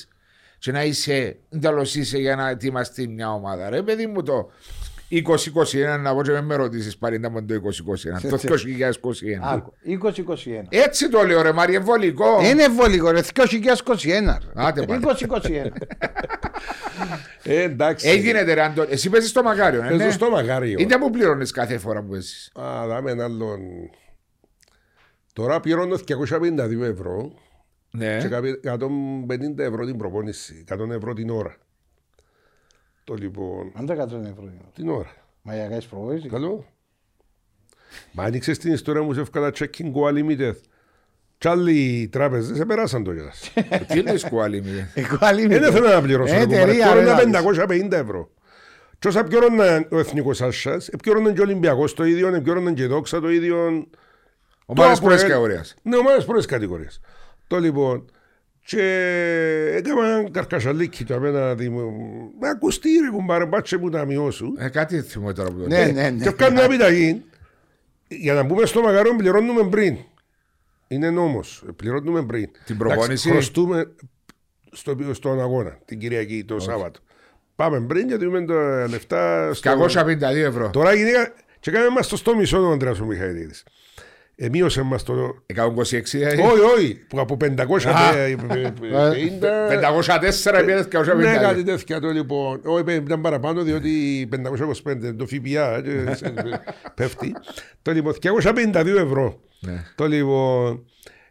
Speaker 3: και να είσαι εντελώ είσαι για να ετοιμαστεί μια ομάδα. Ρε, παιδί μου το 2021, να πω και με με ρωτήσεις πάλι να πω το 2021. Το 2021.
Speaker 1: Άκου, 2021.
Speaker 3: Έτσι το λέω, ρε Μάρι, εμβολικό.
Speaker 1: Είναι βολικό, ρε, 2021.
Speaker 3: Άντε, πάλι.
Speaker 1: 2021.
Speaker 2: Ε, εντάξει.
Speaker 3: Έγινε ρε Αντώνη. Εσύ παίζεις στο μακάριο, ε,
Speaker 2: Παίζω
Speaker 3: ναι.
Speaker 2: στο μακάριο.
Speaker 3: Είναι που πληρώνεις κάθε φορά που παίζεις.
Speaker 2: Α, δάμε ένα άλλον. Τώρα πληρώνω 252 ευρώ
Speaker 3: Ναι.
Speaker 2: και καπι- 150 ευρώ την προπόνηση. 100 ευρώ την ώρα. Το λοιπόν.
Speaker 1: Αν το 100 ευρώ. είναι.
Speaker 2: Την ώρα;
Speaker 1: Μα για κάνεις προβόηση.
Speaker 2: Καλό. Μα άνοιξες την ιστορία μου σε εύκολα checking go unlimited. Κι άλλοι τράπεζες επεράσαν το κιόλας. <laughs>
Speaker 3: Τι είναι σκουάλι μη.
Speaker 1: Εγώ άλλη
Speaker 2: Δεν ήθελα να πληρώσω.
Speaker 1: Ε,
Speaker 2: ρε κουμπάρε.
Speaker 1: εταιρεία, ρε,
Speaker 2: Πλήρωνα
Speaker 1: λάθος.
Speaker 2: 550 ευρώ. Και όσα πλήρωνε ο Εθνικός Άσσας, πλήρωνε και ο Ολυμπιακός το ίδιο, πλήρωνε και η Δόξα το ίδιο.
Speaker 3: Ομάδες
Speaker 2: Το
Speaker 3: πρώτης
Speaker 2: Αποέλ-
Speaker 3: κατηγορίας.
Speaker 2: Ναι, ομάδες πρώτης κατηγορίας. Το λοιπόν, και έκανα καρκασαλίκι το απέναντι μου. Με ακουστεί ρε κουμπάρε, πάτσε μου τα μειώσου.
Speaker 3: Ε, κάτι θυμώ τώρα που το
Speaker 1: Ναι,
Speaker 3: λέω.
Speaker 1: ναι, ναι.
Speaker 2: Και κάνω μια επιταγή. Για να μπούμε στο μακαρόν πληρώνουμε πριν. Είναι νόμος. Πληρώνουμε πριν.
Speaker 3: Την προπόνηση;
Speaker 2: Εντάξει, Χρωστούμε στο, στον αγώνα την Κυριακή, το Σάββατο. Πάμε πριν και δούμε τα λεφτά. Στο...
Speaker 3: 252 ευρώ.
Speaker 2: Τώρα γυναίκα και κάνουμε μας το στο μισό τον Ανδρέας ο Μιχαηλίδης. Εμείωσε μας το...
Speaker 3: 126 δηλαδή.
Speaker 2: Όχι, όχι, που από 550...
Speaker 3: 504 επί 252.
Speaker 2: Ναι, κάτι τέτοια το λοιπόν. Όχι, πέ- ήταν παραπάνω διότι 525 το ΦΠΑ ε, σε- πέφτει. Το λοιπόν, 252 ευρώ.
Speaker 3: Ναι.
Speaker 2: Το λοιπόν.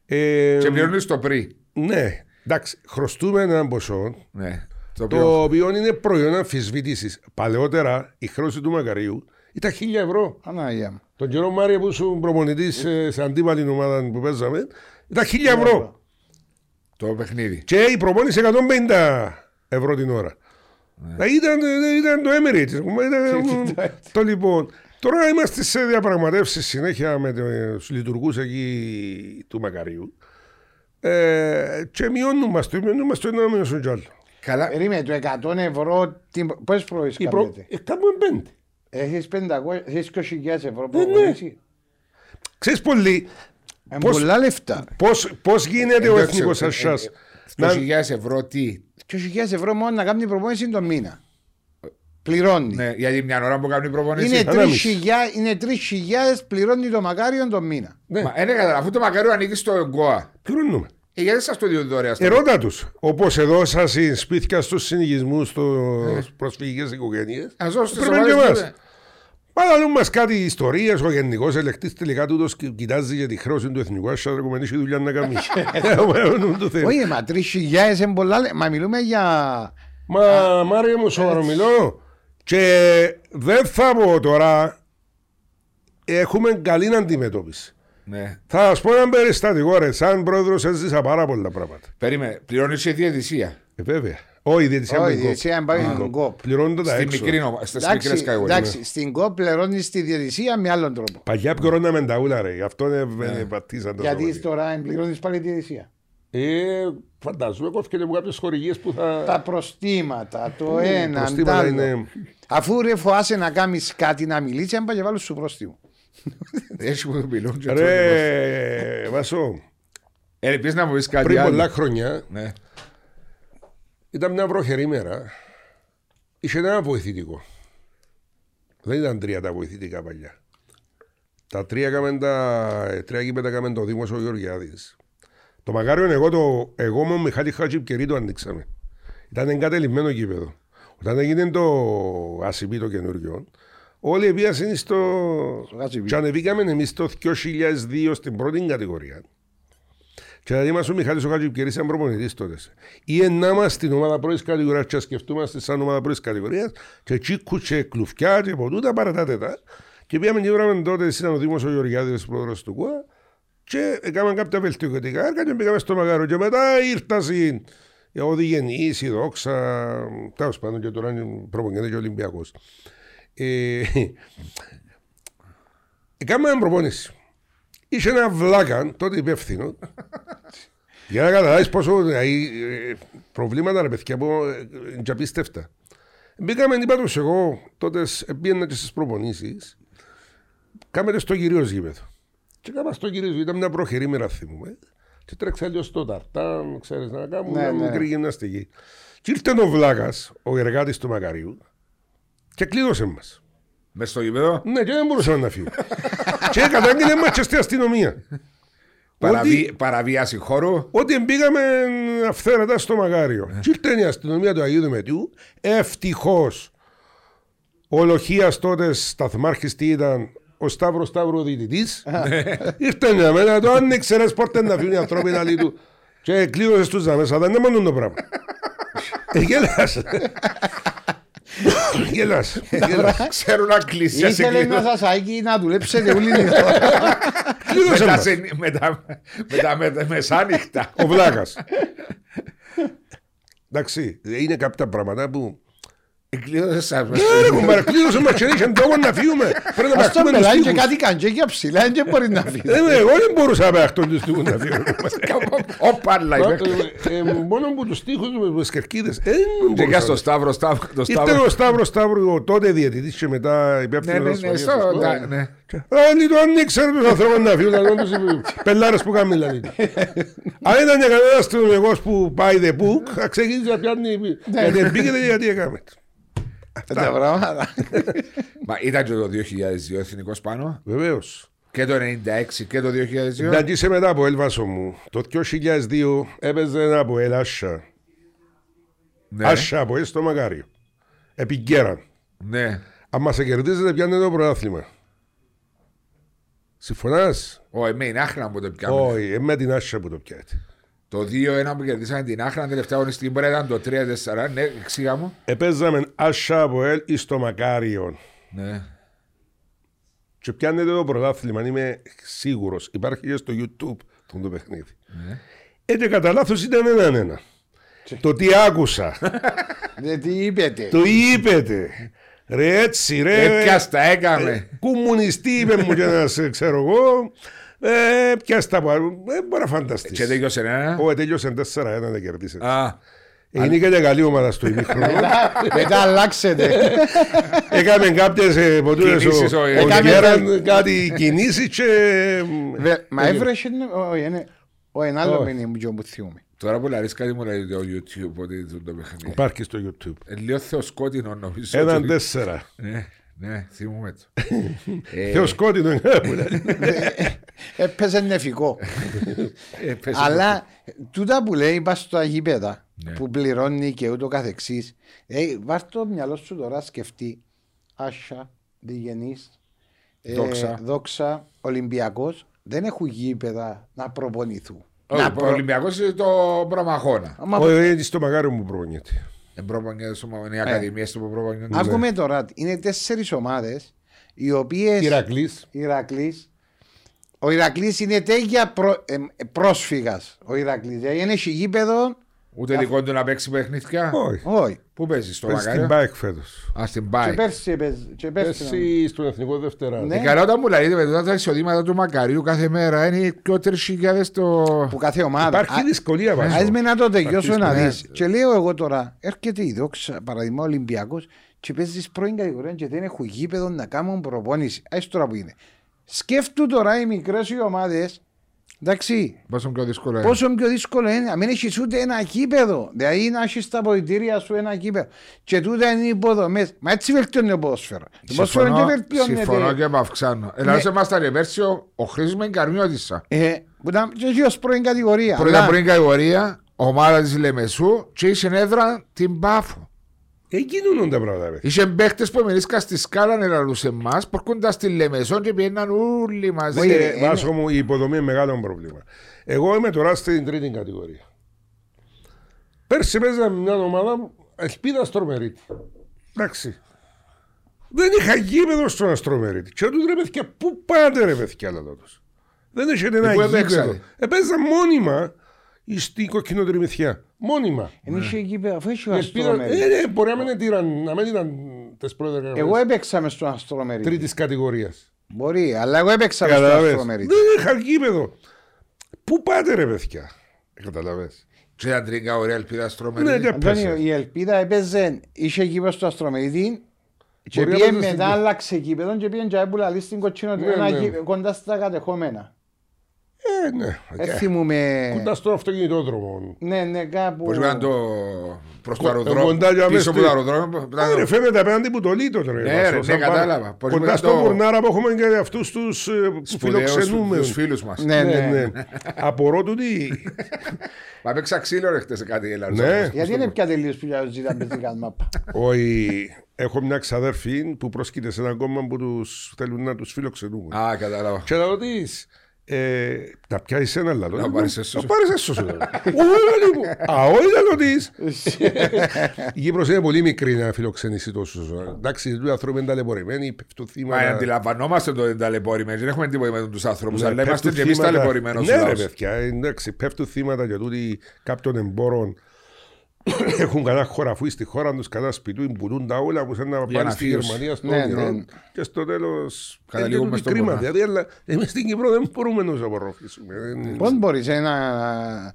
Speaker 2: ε,
Speaker 3: Και πληρώνεις το πρι.
Speaker 2: Ναι, εντάξει, χρωστούμε έναν ποσό
Speaker 3: Ναι. Το οποίο
Speaker 2: το οποίο είναι προϊόν αμφισβήτησης. Παλαιότερα η χρέωση του μακαρίου ήταν 1000 ευρώ.
Speaker 1: Ανάγια μου.
Speaker 2: Τον καιρό Μάρια που ήσουν προπονητής σε αντίπαλη ομάδα που παίζαμε ήταν 1000 ευρώ.
Speaker 3: το παιχνίδι.
Speaker 2: Και η προπόνηση 150 ευρώ την ώρα. Δηλαδή Ήταν, ήταν το Emirates. ας πούμε, ήταν- <laughs> το λοιπόν. Τώρα είμαστε σε διαπραγματεύσεις συνέχεια με του λειτουργούς εκεί του Μακαρίου. Ε, και μειώνουν μας το, μειώνουν μας το ένα μειώσουν κι άλλο.
Speaker 3: Καλά.
Speaker 1: Περίμενε, το 100 ευρώ, τι- πόσες προήσεις
Speaker 2: Η προ...
Speaker 1: κάνετε;
Speaker 2: ε, κάνουμε πέντε.
Speaker 1: Έχεις 500, έχεις 20.000 ευρώ
Speaker 2: ναι.
Speaker 1: προπονήσει.
Speaker 2: Ξέρεις πολύ
Speaker 1: Είναι
Speaker 2: Πώς-
Speaker 1: πολλά λεφτά.
Speaker 2: πώς, πώς γίνεται ο
Speaker 3: Εντάξει,
Speaker 2: εθνικός
Speaker 3: ε,
Speaker 2: ασσάς.
Speaker 3: ε,
Speaker 2: Να-
Speaker 3: 20.000 ευρώ τι;
Speaker 1: 20.000 ευρώ μόνο να κάνει προπόνηση το μήνα. Πληρώνει.
Speaker 3: Ναι, γιατί μια ώρα που κάνει προπονήση.
Speaker 1: Είναι
Speaker 2: Ανάμιση.
Speaker 1: 3.000 είναι 3.000 πληρώνει το μακάριο το μήνα.
Speaker 2: Ναι.
Speaker 3: Μα δεν έκανα, αφού το μακαρίο ανήκει στο ΕΓΚΟΑ.
Speaker 2: Πληρώνουμε.
Speaker 3: Ε, γιατί σας το δίνουν δωρεά στο
Speaker 2: Ερώτα τους. Όπως εδώ σας σπίτια στους συνοικισμού, στους
Speaker 3: Ε.
Speaker 2: προσφυγικές οικογένειες.
Speaker 3: Ας δώσω στις
Speaker 2: Πρέπει και
Speaker 3: ομάδες
Speaker 2: εμάς.
Speaker 3: του,
Speaker 2: Μα να μας κάτι ιστορίε. Ο γενικός ελεκτής τελικά τούτος κοιτάζει για τη χρέωση του εθνικού άσσα. Δεν έχουμε έχει δουλειά να κάνει. <laughs> Έχουμε το θέμα.
Speaker 1: Όχι, μα 3.000 είναι πολλά. λε- Μα μιλούμε για.
Speaker 2: Μα Μάρια μου, σοβαρό μιλώ. Και δεν θα πω τώρα. Έχουμε καλή αντιμετώπιση.
Speaker 3: Ναι.
Speaker 2: Θα σας πω ένα περιστατικό, ρε. Σαν πρόεδρος έζησα πάρα πολλά πράγματα.
Speaker 3: Περίμενε, πληρώνεις και διαιτησία;
Speaker 2: Ε, βέβαια. Όχι, η διαιτησία
Speaker 1: Όχι,
Speaker 2: με
Speaker 1: η διαιτησία πάει
Speaker 2: κοπ.
Speaker 1: στην κοπ.
Speaker 2: Πληρώνονται τα
Speaker 3: Στη
Speaker 2: έξω.
Speaker 3: μικρή ομα- στις
Speaker 1: Εντάξει,
Speaker 3: μικρές κατηγορίες.
Speaker 1: εντάξει, στην κοπ πληρώνεις τη διαιτησία με άλλον τρόπο.
Speaker 2: Παγιά πληρώναμε τα ούλα ρε, γι' αυτό ε, ε, πατήσαν το
Speaker 1: Γιατί
Speaker 2: σωματείο.
Speaker 1: τώρα πληρώνεις πάλι τη διαιτησία.
Speaker 2: Ε, φανταζούμε κόφηκε από κάποιες χορηγίες που θα...
Speaker 1: Τα προστήματα, το ένα, το
Speaker 2: προστήματα
Speaker 1: άλλο.
Speaker 2: είναι-
Speaker 1: Αφού ρε φοάσαι να κάνεις κάτι να μιλήσεις, αν πάει και βάλεις σου πρόστιμο.
Speaker 3: Έτσι που μιλούν και τώρα.
Speaker 2: Ρε, Βασό,
Speaker 3: Ε, Ελπίζεις να μου πεις κάτι
Speaker 2: πριν
Speaker 3: άλλο.
Speaker 2: πολλά χρόνια
Speaker 3: Ναι.
Speaker 2: Ήταν μια βροχερή μέρα. Είχε ένα βοηθητικό. Δεν ήταν τρία τα βοηθητικά παλιά. Τα τρία έκαμε τα ε, τρία γήπεδα έκαμε το Δήμος ο Γεωργιάδης. Το Μακάριον εγώ, το, εγώ με ο Μιχάλης Χατζιπκερί το ανοίξαμε. Ήταν εγκατελειμμένο γήπεδο. Όταν έγινε το ΑΣΥΠΗ το καινούριο, όλοι πήγαν στο...
Speaker 1: Χατζιπί.
Speaker 2: Και ανεβήκαμε εμείς το 2002 στην πρώτη κατηγορία. Και δηλαδή μας ο Μιχάλης ο Χατζιπκερής ήταν προπονητής τότε. Ή να είμαστε στην ομάδα πρώτης κατηγορίας και σκεφτούμαστε σαν ομάδα πρώτης κατηγορίας και τσίκου και κλουφκιά και ποτούτα παρατάτετα. Και πήγαμε και βράμε τότε, ήταν ο Δήμος ο Γεωργιάδης, ο πρόεδρος του ΚΟΑ και έκαναν κάποια βελτιωτικά έργα και πήγαμε στο Μακάρο και μετά ήρθα στην η Οδηγενής, η Δόξα, τέλος πάντων και τώρα είναι προπονητής και Ολυμπιακός. Ε, <laughs> Έκαναμε προπόνηση. Είχε ένα βλάκα, τότε υπεύθυνο, για να καταλάβεις πόσο δηλαδή, ε, προβλήματα ρε παιδιά που ε, είναι και απίστευτα. Μπήκαμε, είπα τους εγώ, τότε πήγαινα και στις προπονήσεις, κάμετε στο κυρίως γήπεδο. Και κάμα στο κυρίως γήπεδο, ήταν μια προχερή μέρα θυμούμε. Και τρέξα λίγο στο ταρτάν, ξέρεις, να κάνουμε
Speaker 1: Ναι,
Speaker 2: μια
Speaker 1: ναι.
Speaker 2: μικρή γυμναστική. Και ήρθε ο Βλάκας, ο εργάτης του Μακαρίου, και κλείδωσε μας.
Speaker 3: Μες στο γήπεδο.
Speaker 2: Ναι, και δεν μπορούσαμε να φύγουμε. <laughs> και κατάγγειλε μας και στην αστυνομία.
Speaker 3: Παραβί- Παραβίαση χώρου.
Speaker 2: Ότι μπήκαμε αυθαίρετα στο Μακάριο. Και ήρθε η αστυνομία του Αγίου Δημητρίου. Ευτυχώς ο Λοχία τότε σταθμάρχης τι ήταν, ο Σταύρος Σταύρο διαιτητής. ήρθε για μένα, το άνοιξε ρε σπόρτε να φύγουν οι ανθρώποι να του. Και κλείδωσε τους μέσα, δεν είναι μόνο το πράγμα. <laughs> Ε, Γέλασε. Γέλασε. Γέλασε.
Speaker 3: Ξέρουν αγγλίσια σε
Speaker 1: Ήθελε
Speaker 3: κλείδω.
Speaker 1: ένα σασάκι να δουλέψετε όλη την ώρα.
Speaker 3: Με
Speaker 2: Κλείδωσε
Speaker 3: τα
Speaker 2: μας.
Speaker 3: σε- με τα- με τα με- μεσάνυχτα.
Speaker 2: Ο Βλάκας. Εντάξει, είναι κάποια πράγματα που
Speaker 3: Εκλείδωσε σας.
Speaker 2: Ναι, ρε κουμπάρε, κλείδωσε μας και δεν είχαν τόπο να φύγουμε. Πρέπει να
Speaker 1: Ας το
Speaker 2: παχτούμε τους
Speaker 1: μιλάει και
Speaker 2: τοίχους.
Speaker 1: κάτι καντζέκια ψηλά δεν μπορεί να φύγει.
Speaker 2: Ε, ναι, Εγώ δεν μπορούσα να παχτώ τους τοίχους να φύγουμε.
Speaker 3: Όπα, λέει.
Speaker 2: Ε, ε, Μόνο από τους τοίχους με τις κερκίδες. ε, δεν
Speaker 3: Και
Speaker 2: μπορούσα
Speaker 3: για στο
Speaker 2: να-
Speaker 3: Σταύρο, Σταύρο, το
Speaker 2: Ήρθε
Speaker 3: Σταύρο.
Speaker 2: ο Σταύρος Σταύρου, ο τότε διαιτητής και μετά
Speaker 3: Ναι,
Speaker 2: υπεύθυνος
Speaker 3: ναι, ναι,
Speaker 2: ασφαλείας
Speaker 3: στο-
Speaker 2: του
Speaker 3: τα-
Speaker 2: σπορ.
Speaker 3: ναι.
Speaker 2: Αν το ανοίξανε τους ανθρώπους να φύγουν, να τους πελάρες που κάνουν μιλάνε. <laughs> Αν ήταν και κανένας αστυνομικός που πάει the book, θα ξεκίνησε να πιάνει. Γιατί μπήκε γιατί έκαμε.
Speaker 1: Τα πράγματα.
Speaker 3: Μα ήταν και το 2002 εθνικός πάνω
Speaker 2: Βεβαίως.
Speaker 3: και το 96 και το 2002.
Speaker 2: Ήταν και είσαι μετά από Έλβασο μου. Το 2002 έπαιζε ένα από Ελ Άσσα.
Speaker 3: Ναι,
Speaker 2: Άσσα από Ελ στο Μακάριο. Επιγκέραν.
Speaker 3: ναι.
Speaker 2: Αν μας κερδίζετε πιάνε το πρωτάθλημα. Συμφωνάς;
Speaker 3: Ο εμέ είναι άχνα που το πιάμε.
Speaker 2: Όχι, ε, με την Άσσα που το πιάτε.
Speaker 3: Το 2-1 που κερδίσαμε την άχνα τελευταία αγωνιστική μπορεί να ήταν το 3-4. Ναι, εξήγα μου.
Speaker 2: Επέζαμε Άσσα από Ελ εις το Μακάριο.
Speaker 3: Ναι.
Speaker 2: Και πιάνετε το πρωτάθλημα, είμαι σίγουρος. Υπάρχει και στο YouTube το, το παιχνίδι.
Speaker 3: Ναι.
Speaker 2: Έτσι κατά λάθος ήταν έναν ένα. Το τι άκουσα,
Speaker 1: Δεν <laughs> τι είπετε.
Speaker 2: το είπετε. Ρε έτσι ρε.
Speaker 3: Έπιαστα, έκαμε.
Speaker 2: Κομμουνιστή είπε μου και ένας ε, ξέρω εγώ. Ε, πιάστα από άλλο. Ε, μπορεί να φανταστείς.
Speaker 3: Και τέλειωσε ένα.
Speaker 2: Ω, τέλειωσε 4-1 να κερδίσει.
Speaker 3: Α,
Speaker 2: Είναι και καλή ομάδα στο ημίχρονο.
Speaker 1: Μετά αλλάξετε. <laughs>
Speaker 2: Έκαμε κάποιες ε, ποτούρες
Speaker 3: Κινήσεις,
Speaker 2: ο,
Speaker 3: ο-
Speaker 2: ο
Speaker 3: έκαμε-
Speaker 2: Γέραν, κάτι κινήσεις και...
Speaker 1: Βε- Μα έβρεσε. Όχι, είναι. Όχι, ένα άλλο
Speaker 2: Όχι.
Speaker 1: μήνυμα που μου θυμούμε.
Speaker 3: τώρα που λαρείς κάτι μου λέει το YouTube ότι το το παιχνίδι.
Speaker 2: Υπάρχει στο YouTube.
Speaker 3: Ε, Λίγο θεοσκότεινο νομίζω.
Speaker 2: Έναν
Speaker 3: ότι-
Speaker 2: τέσσερα.
Speaker 3: Ναι, ναι, θυμούμαι το. Ε,
Speaker 2: Θεοσκότεινο <laughs> είναι.
Speaker 1: Έπαιζε νεφικό.
Speaker 3: ε, πες
Speaker 1: Αλλά τούτα που λέει πας στα γήπεδα
Speaker 3: Ναι.
Speaker 1: που πληρώνει και ούτω καθεξής ε, βάρ το μυαλό σου τώρα σκεφτεί Άσια, Διγενής ε,
Speaker 3: Δόξα.
Speaker 1: Δόξα, Ολυμπιακός δεν έχουν γήπεδα να προπονηθούν.
Speaker 3: Όχι,
Speaker 1: να
Speaker 3: Ο Ολυμπιακός είναι το προμαχώνα.
Speaker 1: Άμα-
Speaker 2: Όχι, έτσι στο μαγάριο μου προγονιέται.
Speaker 3: Δεν προπονιέται στο οι ακαδημίες του που προπονιούνται.
Speaker 1: Άκουμε τώρα, είναι τέσσερις ομάδες οι οποίες
Speaker 2: Ηρακλής.
Speaker 1: Ηρακλής ο Ηρακλής είναι τέτοια προ, ε, πρόσφυγας ο Ηρακλής δηλαδή είναι έχει γήπεδο
Speaker 3: Ούτε δικό του να παίξει παιχνίδια;
Speaker 2: Όχι.
Speaker 1: Όχι.
Speaker 3: Πού παίζεις, στο
Speaker 2: Παίζει στην
Speaker 3: Μακάριο.
Speaker 2: ΠΑΕΚ φέτος.
Speaker 3: Α, στην
Speaker 1: Και
Speaker 3: Πάη.
Speaker 1: πέρσι έπαιζε- και πέρσι.
Speaker 2: Πέρσι στον Εθνικό Δευτέρα.
Speaker 1: Ναι.
Speaker 3: Η καλά όταν μου λέτε με τα εισοδήματα του Μακαρίου κάθε μέρα είναι πιο τρεις το.
Speaker 1: Που κάθε ομάδα.
Speaker 2: Υπάρχει
Speaker 1: Α-
Speaker 2: δυσκολία
Speaker 1: Ας
Speaker 2: βάζω.
Speaker 1: με να το τελειώσω
Speaker 2: Αρχίζουμε,
Speaker 1: να
Speaker 2: ναι.
Speaker 1: δεις. Και λέω εγώ τώρα, έρχεται η δόξα, παραδείγμα Ολυμπιακός και παίζεις πρώην κατηγορία και δεν έχουν γήπεδο να κάνουν προπόνηση. Ας τώρα που είναι. Σκέφτου τώρα οι μικρές οι ομάδες, εντάξει,
Speaker 3: Πόσο πιο δύσκολο είναι.
Speaker 1: πόσο πιο δύσκολο είναι να μην έχεις ούτε ένα γήπεδο. Δηλαδή να έχεις τα αποδητήρια σου ένα γήπεδο. Και τούτα είναι οι υποδομές. Μα έτσι βελτιώνει το ποδόσφαιρο. Το ποδόσφαιρο δεν
Speaker 3: Συμφωνώ,
Speaker 1: βελτιώνεται.
Speaker 3: συμφωνώ και με αυξάνω. Ελλάδα σε μας τα ρεβέρσιο, ο Χρήστος με καρμιώτησα.
Speaker 1: Ε, που ήταν και εκεί ως πρώην κατηγορία.
Speaker 3: Πρώτα
Speaker 1: Αλλά-
Speaker 3: πριν κατηγορία, ομάδα της Λεμεσού και είχε έδρα την Πάφο.
Speaker 2: Εκείνουν τα πράγματα. ρε.
Speaker 3: Είχε παίχτες που εμείς στη σκάλα να λαλούσε εμάς, που έρχονταν στη Λεμεσό και πήγαιναν όλοι μαζί.
Speaker 1: Όχι,
Speaker 2: Ε,
Speaker 1: είναι-
Speaker 2: Βάσο μου, η υποδομή είναι μεγάλο πρόβλημα. Εγώ είμαι τώρα στην τρίτη κατηγορία. Πέρσι παίζαμε μια ομάδα ελπίδα Αστρομερίτη. Εντάξει. Δεν είχα γήπεδο στον Αστρομερίτη. Και του ρε παιδιά, πού πάτε ρε παιδιά λαλότος. Δεν έχετε ένα
Speaker 3: πού
Speaker 2: γήπεδο.
Speaker 3: έπαιξατε;
Speaker 2: Επέζα μόνιμα στην κοκκινοτριμηθιά. Μόνιμα.
Speaker 1: Εν είχε γήπεδο, αφού είχε ο
Speaker 2: Η ελπίδα-
Speaker 1: Αστρομέρης.
Speaker 2: Ε, ε, μπορεί να μην ήταν, να μην ήταν τις πρώτες
Speaker 1: Εγώ
Speaker 2: γραμμές
Speaker 1: έπαιξα μες στον Αστρομέρη.
Speaker 2: τρίτης κατηγορίας.
Speaker 1: Μπορεί, αλλά εγώ έπαιξα μες στον
Speaker 2: Καταλαβες.
Speaker 1: Αστρομέρη.
Speaker 2: Δεν είχα γήπεδο. Πού πάτε ρε παιδιά; Καταλαβες.
Speaker 3: Και ήταν τρίκα ωραία ελπίδα
Speaker 2: Ναι,
Speaker 3: στρώμενη.
Speaker 2: και
Speaker 1: Αντώνιο,
Speaker 2: πέσε.
Speaker 1: η ελπίδα έπαιζε, είχε γήπεδο στο Αστρομερίδη και
Speaker 2: Μπορεί να
Speaker 1: πήγε
Speaker 2: παίζεις
Speaker 1: μετά
Speaker 2: στην-
Speaker 1: άλλαξε γήπεδο και πήγε και έπουλα στην κοτσίνο
Speaker 2: Ναι,
Speaker 1: ένα
Speaker 2: ναι.
Speaker 1: γήπεδο κοντά στα κατεχόμενα.
Speaker 2: Ε, ναι.
Speaker 1: Δεν
Speaker 2: οκ.
Speaker 1: θυμούμαι...
Speaker 2: Κοντά στον αυτοκινητόδρομο.
Speaker 1: Ναι, ναι, κάπου...
Speaker 3: Πώς ήταν το προς το
Speaker 2: Κο-
Speaker 3: αεροδρόμιο,
Speaker 2: κοντά για
Speaker 3: πίσω
Speaker 2: μες
Speaker 3: από το
Speaker 2: στη-
Speaker 3: αεροδρόμιο. που ήταν-
Speaker 2: Ε, ρε, φαίνεται απέναντι που το λίτο ρε.
Speaker 3: Ναι,
Speaker 2: Βάσο,
Speaker 3: ρε, ναι,
Speaker 2: σαν πάρα-
Speaker 3: κατάλαβα. Πώς
Speaker 2: Κοντά
Speaker 3: ήταν
Speaker 2: στο
Speaker 3: το-
Speaker 2: Μουρνάρα που έχουμε και αυτούς τους ε, που
Speaker 3: Σπουδαίους
Speaker 2: φιλοξενούμε.
Speaker 3: τους φίλους μας.
Speaker 1: Ναι,
Speaker 2: Ναι,
Speaker 1: ναι.
Speaker 2: ναι. Απορώ του τι. <laughs>
Speaker 3: Μα παίξα ξύλο ρε χτες σε κάτι έλα.
Speaker 2: Ναι.
Speaker 1: Γιατί είναι πια τελείως που για ζήτα μπεζικά μάπα.
Speaker 2: Όχι, <laughs> έχω μια ξαδέρφη που πρόσκειται σε ένα κόμμα που τους θέλουν να τους φιλοξενούμε.
Speaker 3: Α, κατάλαβα.
Speaker 2: Και να ρωτήσεις, ε, τα πιάσεις ένα λαλό.
Speaker 3: Να πάρεις έσω σου.
Speaker 2: Να πάρεις έσω σου. λέω. Όχι, λέει μου. Α, όχι να ρωτήσεις. Η Κύπρος είναι πολύ μικρή να φιλοξενήσει τόσους. Εντάξει, οι άνθρωποι είναι ταλαιπωρημένοι, πέφτουν
Speaker 3: Μα
Speaker 2: θύματα.
Speaker 3: αντιλαμβανόμαστε το δεν ταλαιπωρημένοι. Δεν έχουμε τίποτα με τους ανθρώπους,
Speaker 2: Ναι,
Speaker 3: αλλά είμαστε
Speaker 2: πέφτουν
Speaker 3: και εμείς
Speaker 2: θύματα.
Speaker 3: ταλαιπωρημένος
Speaker 2: Ναι, ρε
Speaker 3: λαός.
Speaker 2: παιδιά, εντάξει, πέφτουν θύματα για τούτοι κάποιων εμπόρων <coughs> έχουν κατά χωραφούι στη χώρα τους, κατά σπιτού, πουλούν τα όλα που θέλουν να πάνε
Speaker 3: να
Speaker 2: στη
Speaker 3: φύγεις.
Speaker 2: Γερμανία, στο
Speaker 1: Ναι,
Speaker 2: όνειρο
Speaker 1: ναι.
Speaker 2: και στο τέλος
Speaker 3: Καταλήγουμε
Speaker 2: είναι
Speaker 3: στον
Speaker 2: κρίμα.
Speaker 3: πονά.
Speaker 2: Δηλαδή, αλλά εμείς στην Κύπρο δεν μπορούμε να τους απορροφήσουμε. Δεν-
Speaker 1: Πώς μπορείς ε, να...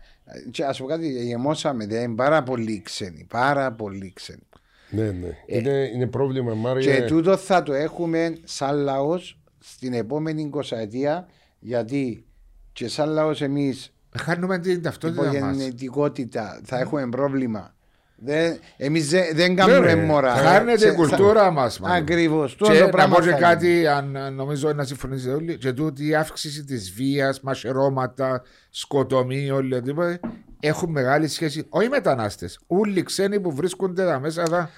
Speaker 1: Και ας πω κάτι, γεμώσαμε, δηλαδή είναι πάρα πολύ ξένοι, πάρα πολύ ξένοι.
Speaker 2: Ναι, ναι. Είναι, είναι πρόβλημα,
Speaker 1: Και
Speaker 2: Μάρια.
Speaker 1: τούτο θα το έχουμε σαν λαός στην επόμενη 20 ετία, γιατί και σαν λαός εμείς
Speaker 3: Χάνουμε την ταυτότητα μας.
Speaker 1: υπογεννητικότητα θα έχουμε πρόβλημα. Δεν, εμείς δεν, δεν κάνουμε
Speaker 2: ρε.
Speaker 1: μωρά.
Speaker 3: Χάνεται
Speaker 1: Σε-
Speaker 3: η κουλτούρα μας. μάλλον.
Speaker 1: Ακριβώς.
Speaker 3: Και
Speaker 1: Τούτο το
Speaker 3: να
Speaker 1: πράγμα
Speaker 3: πω και
Speaker 1: θα
Speaker 3: κάτι, αν αν νομίζω να συμφωνήσετε όλοι, και τούτη η αύξηση της βίας, μαχαιρώματα, σκοτωμοί, όλοι τίποτα, έχουν μεγάλη σχέση. Όχι οι μετανάστες, όλοι οι ξένοι που βρίσκονται εδώ μέσα. Εδώ.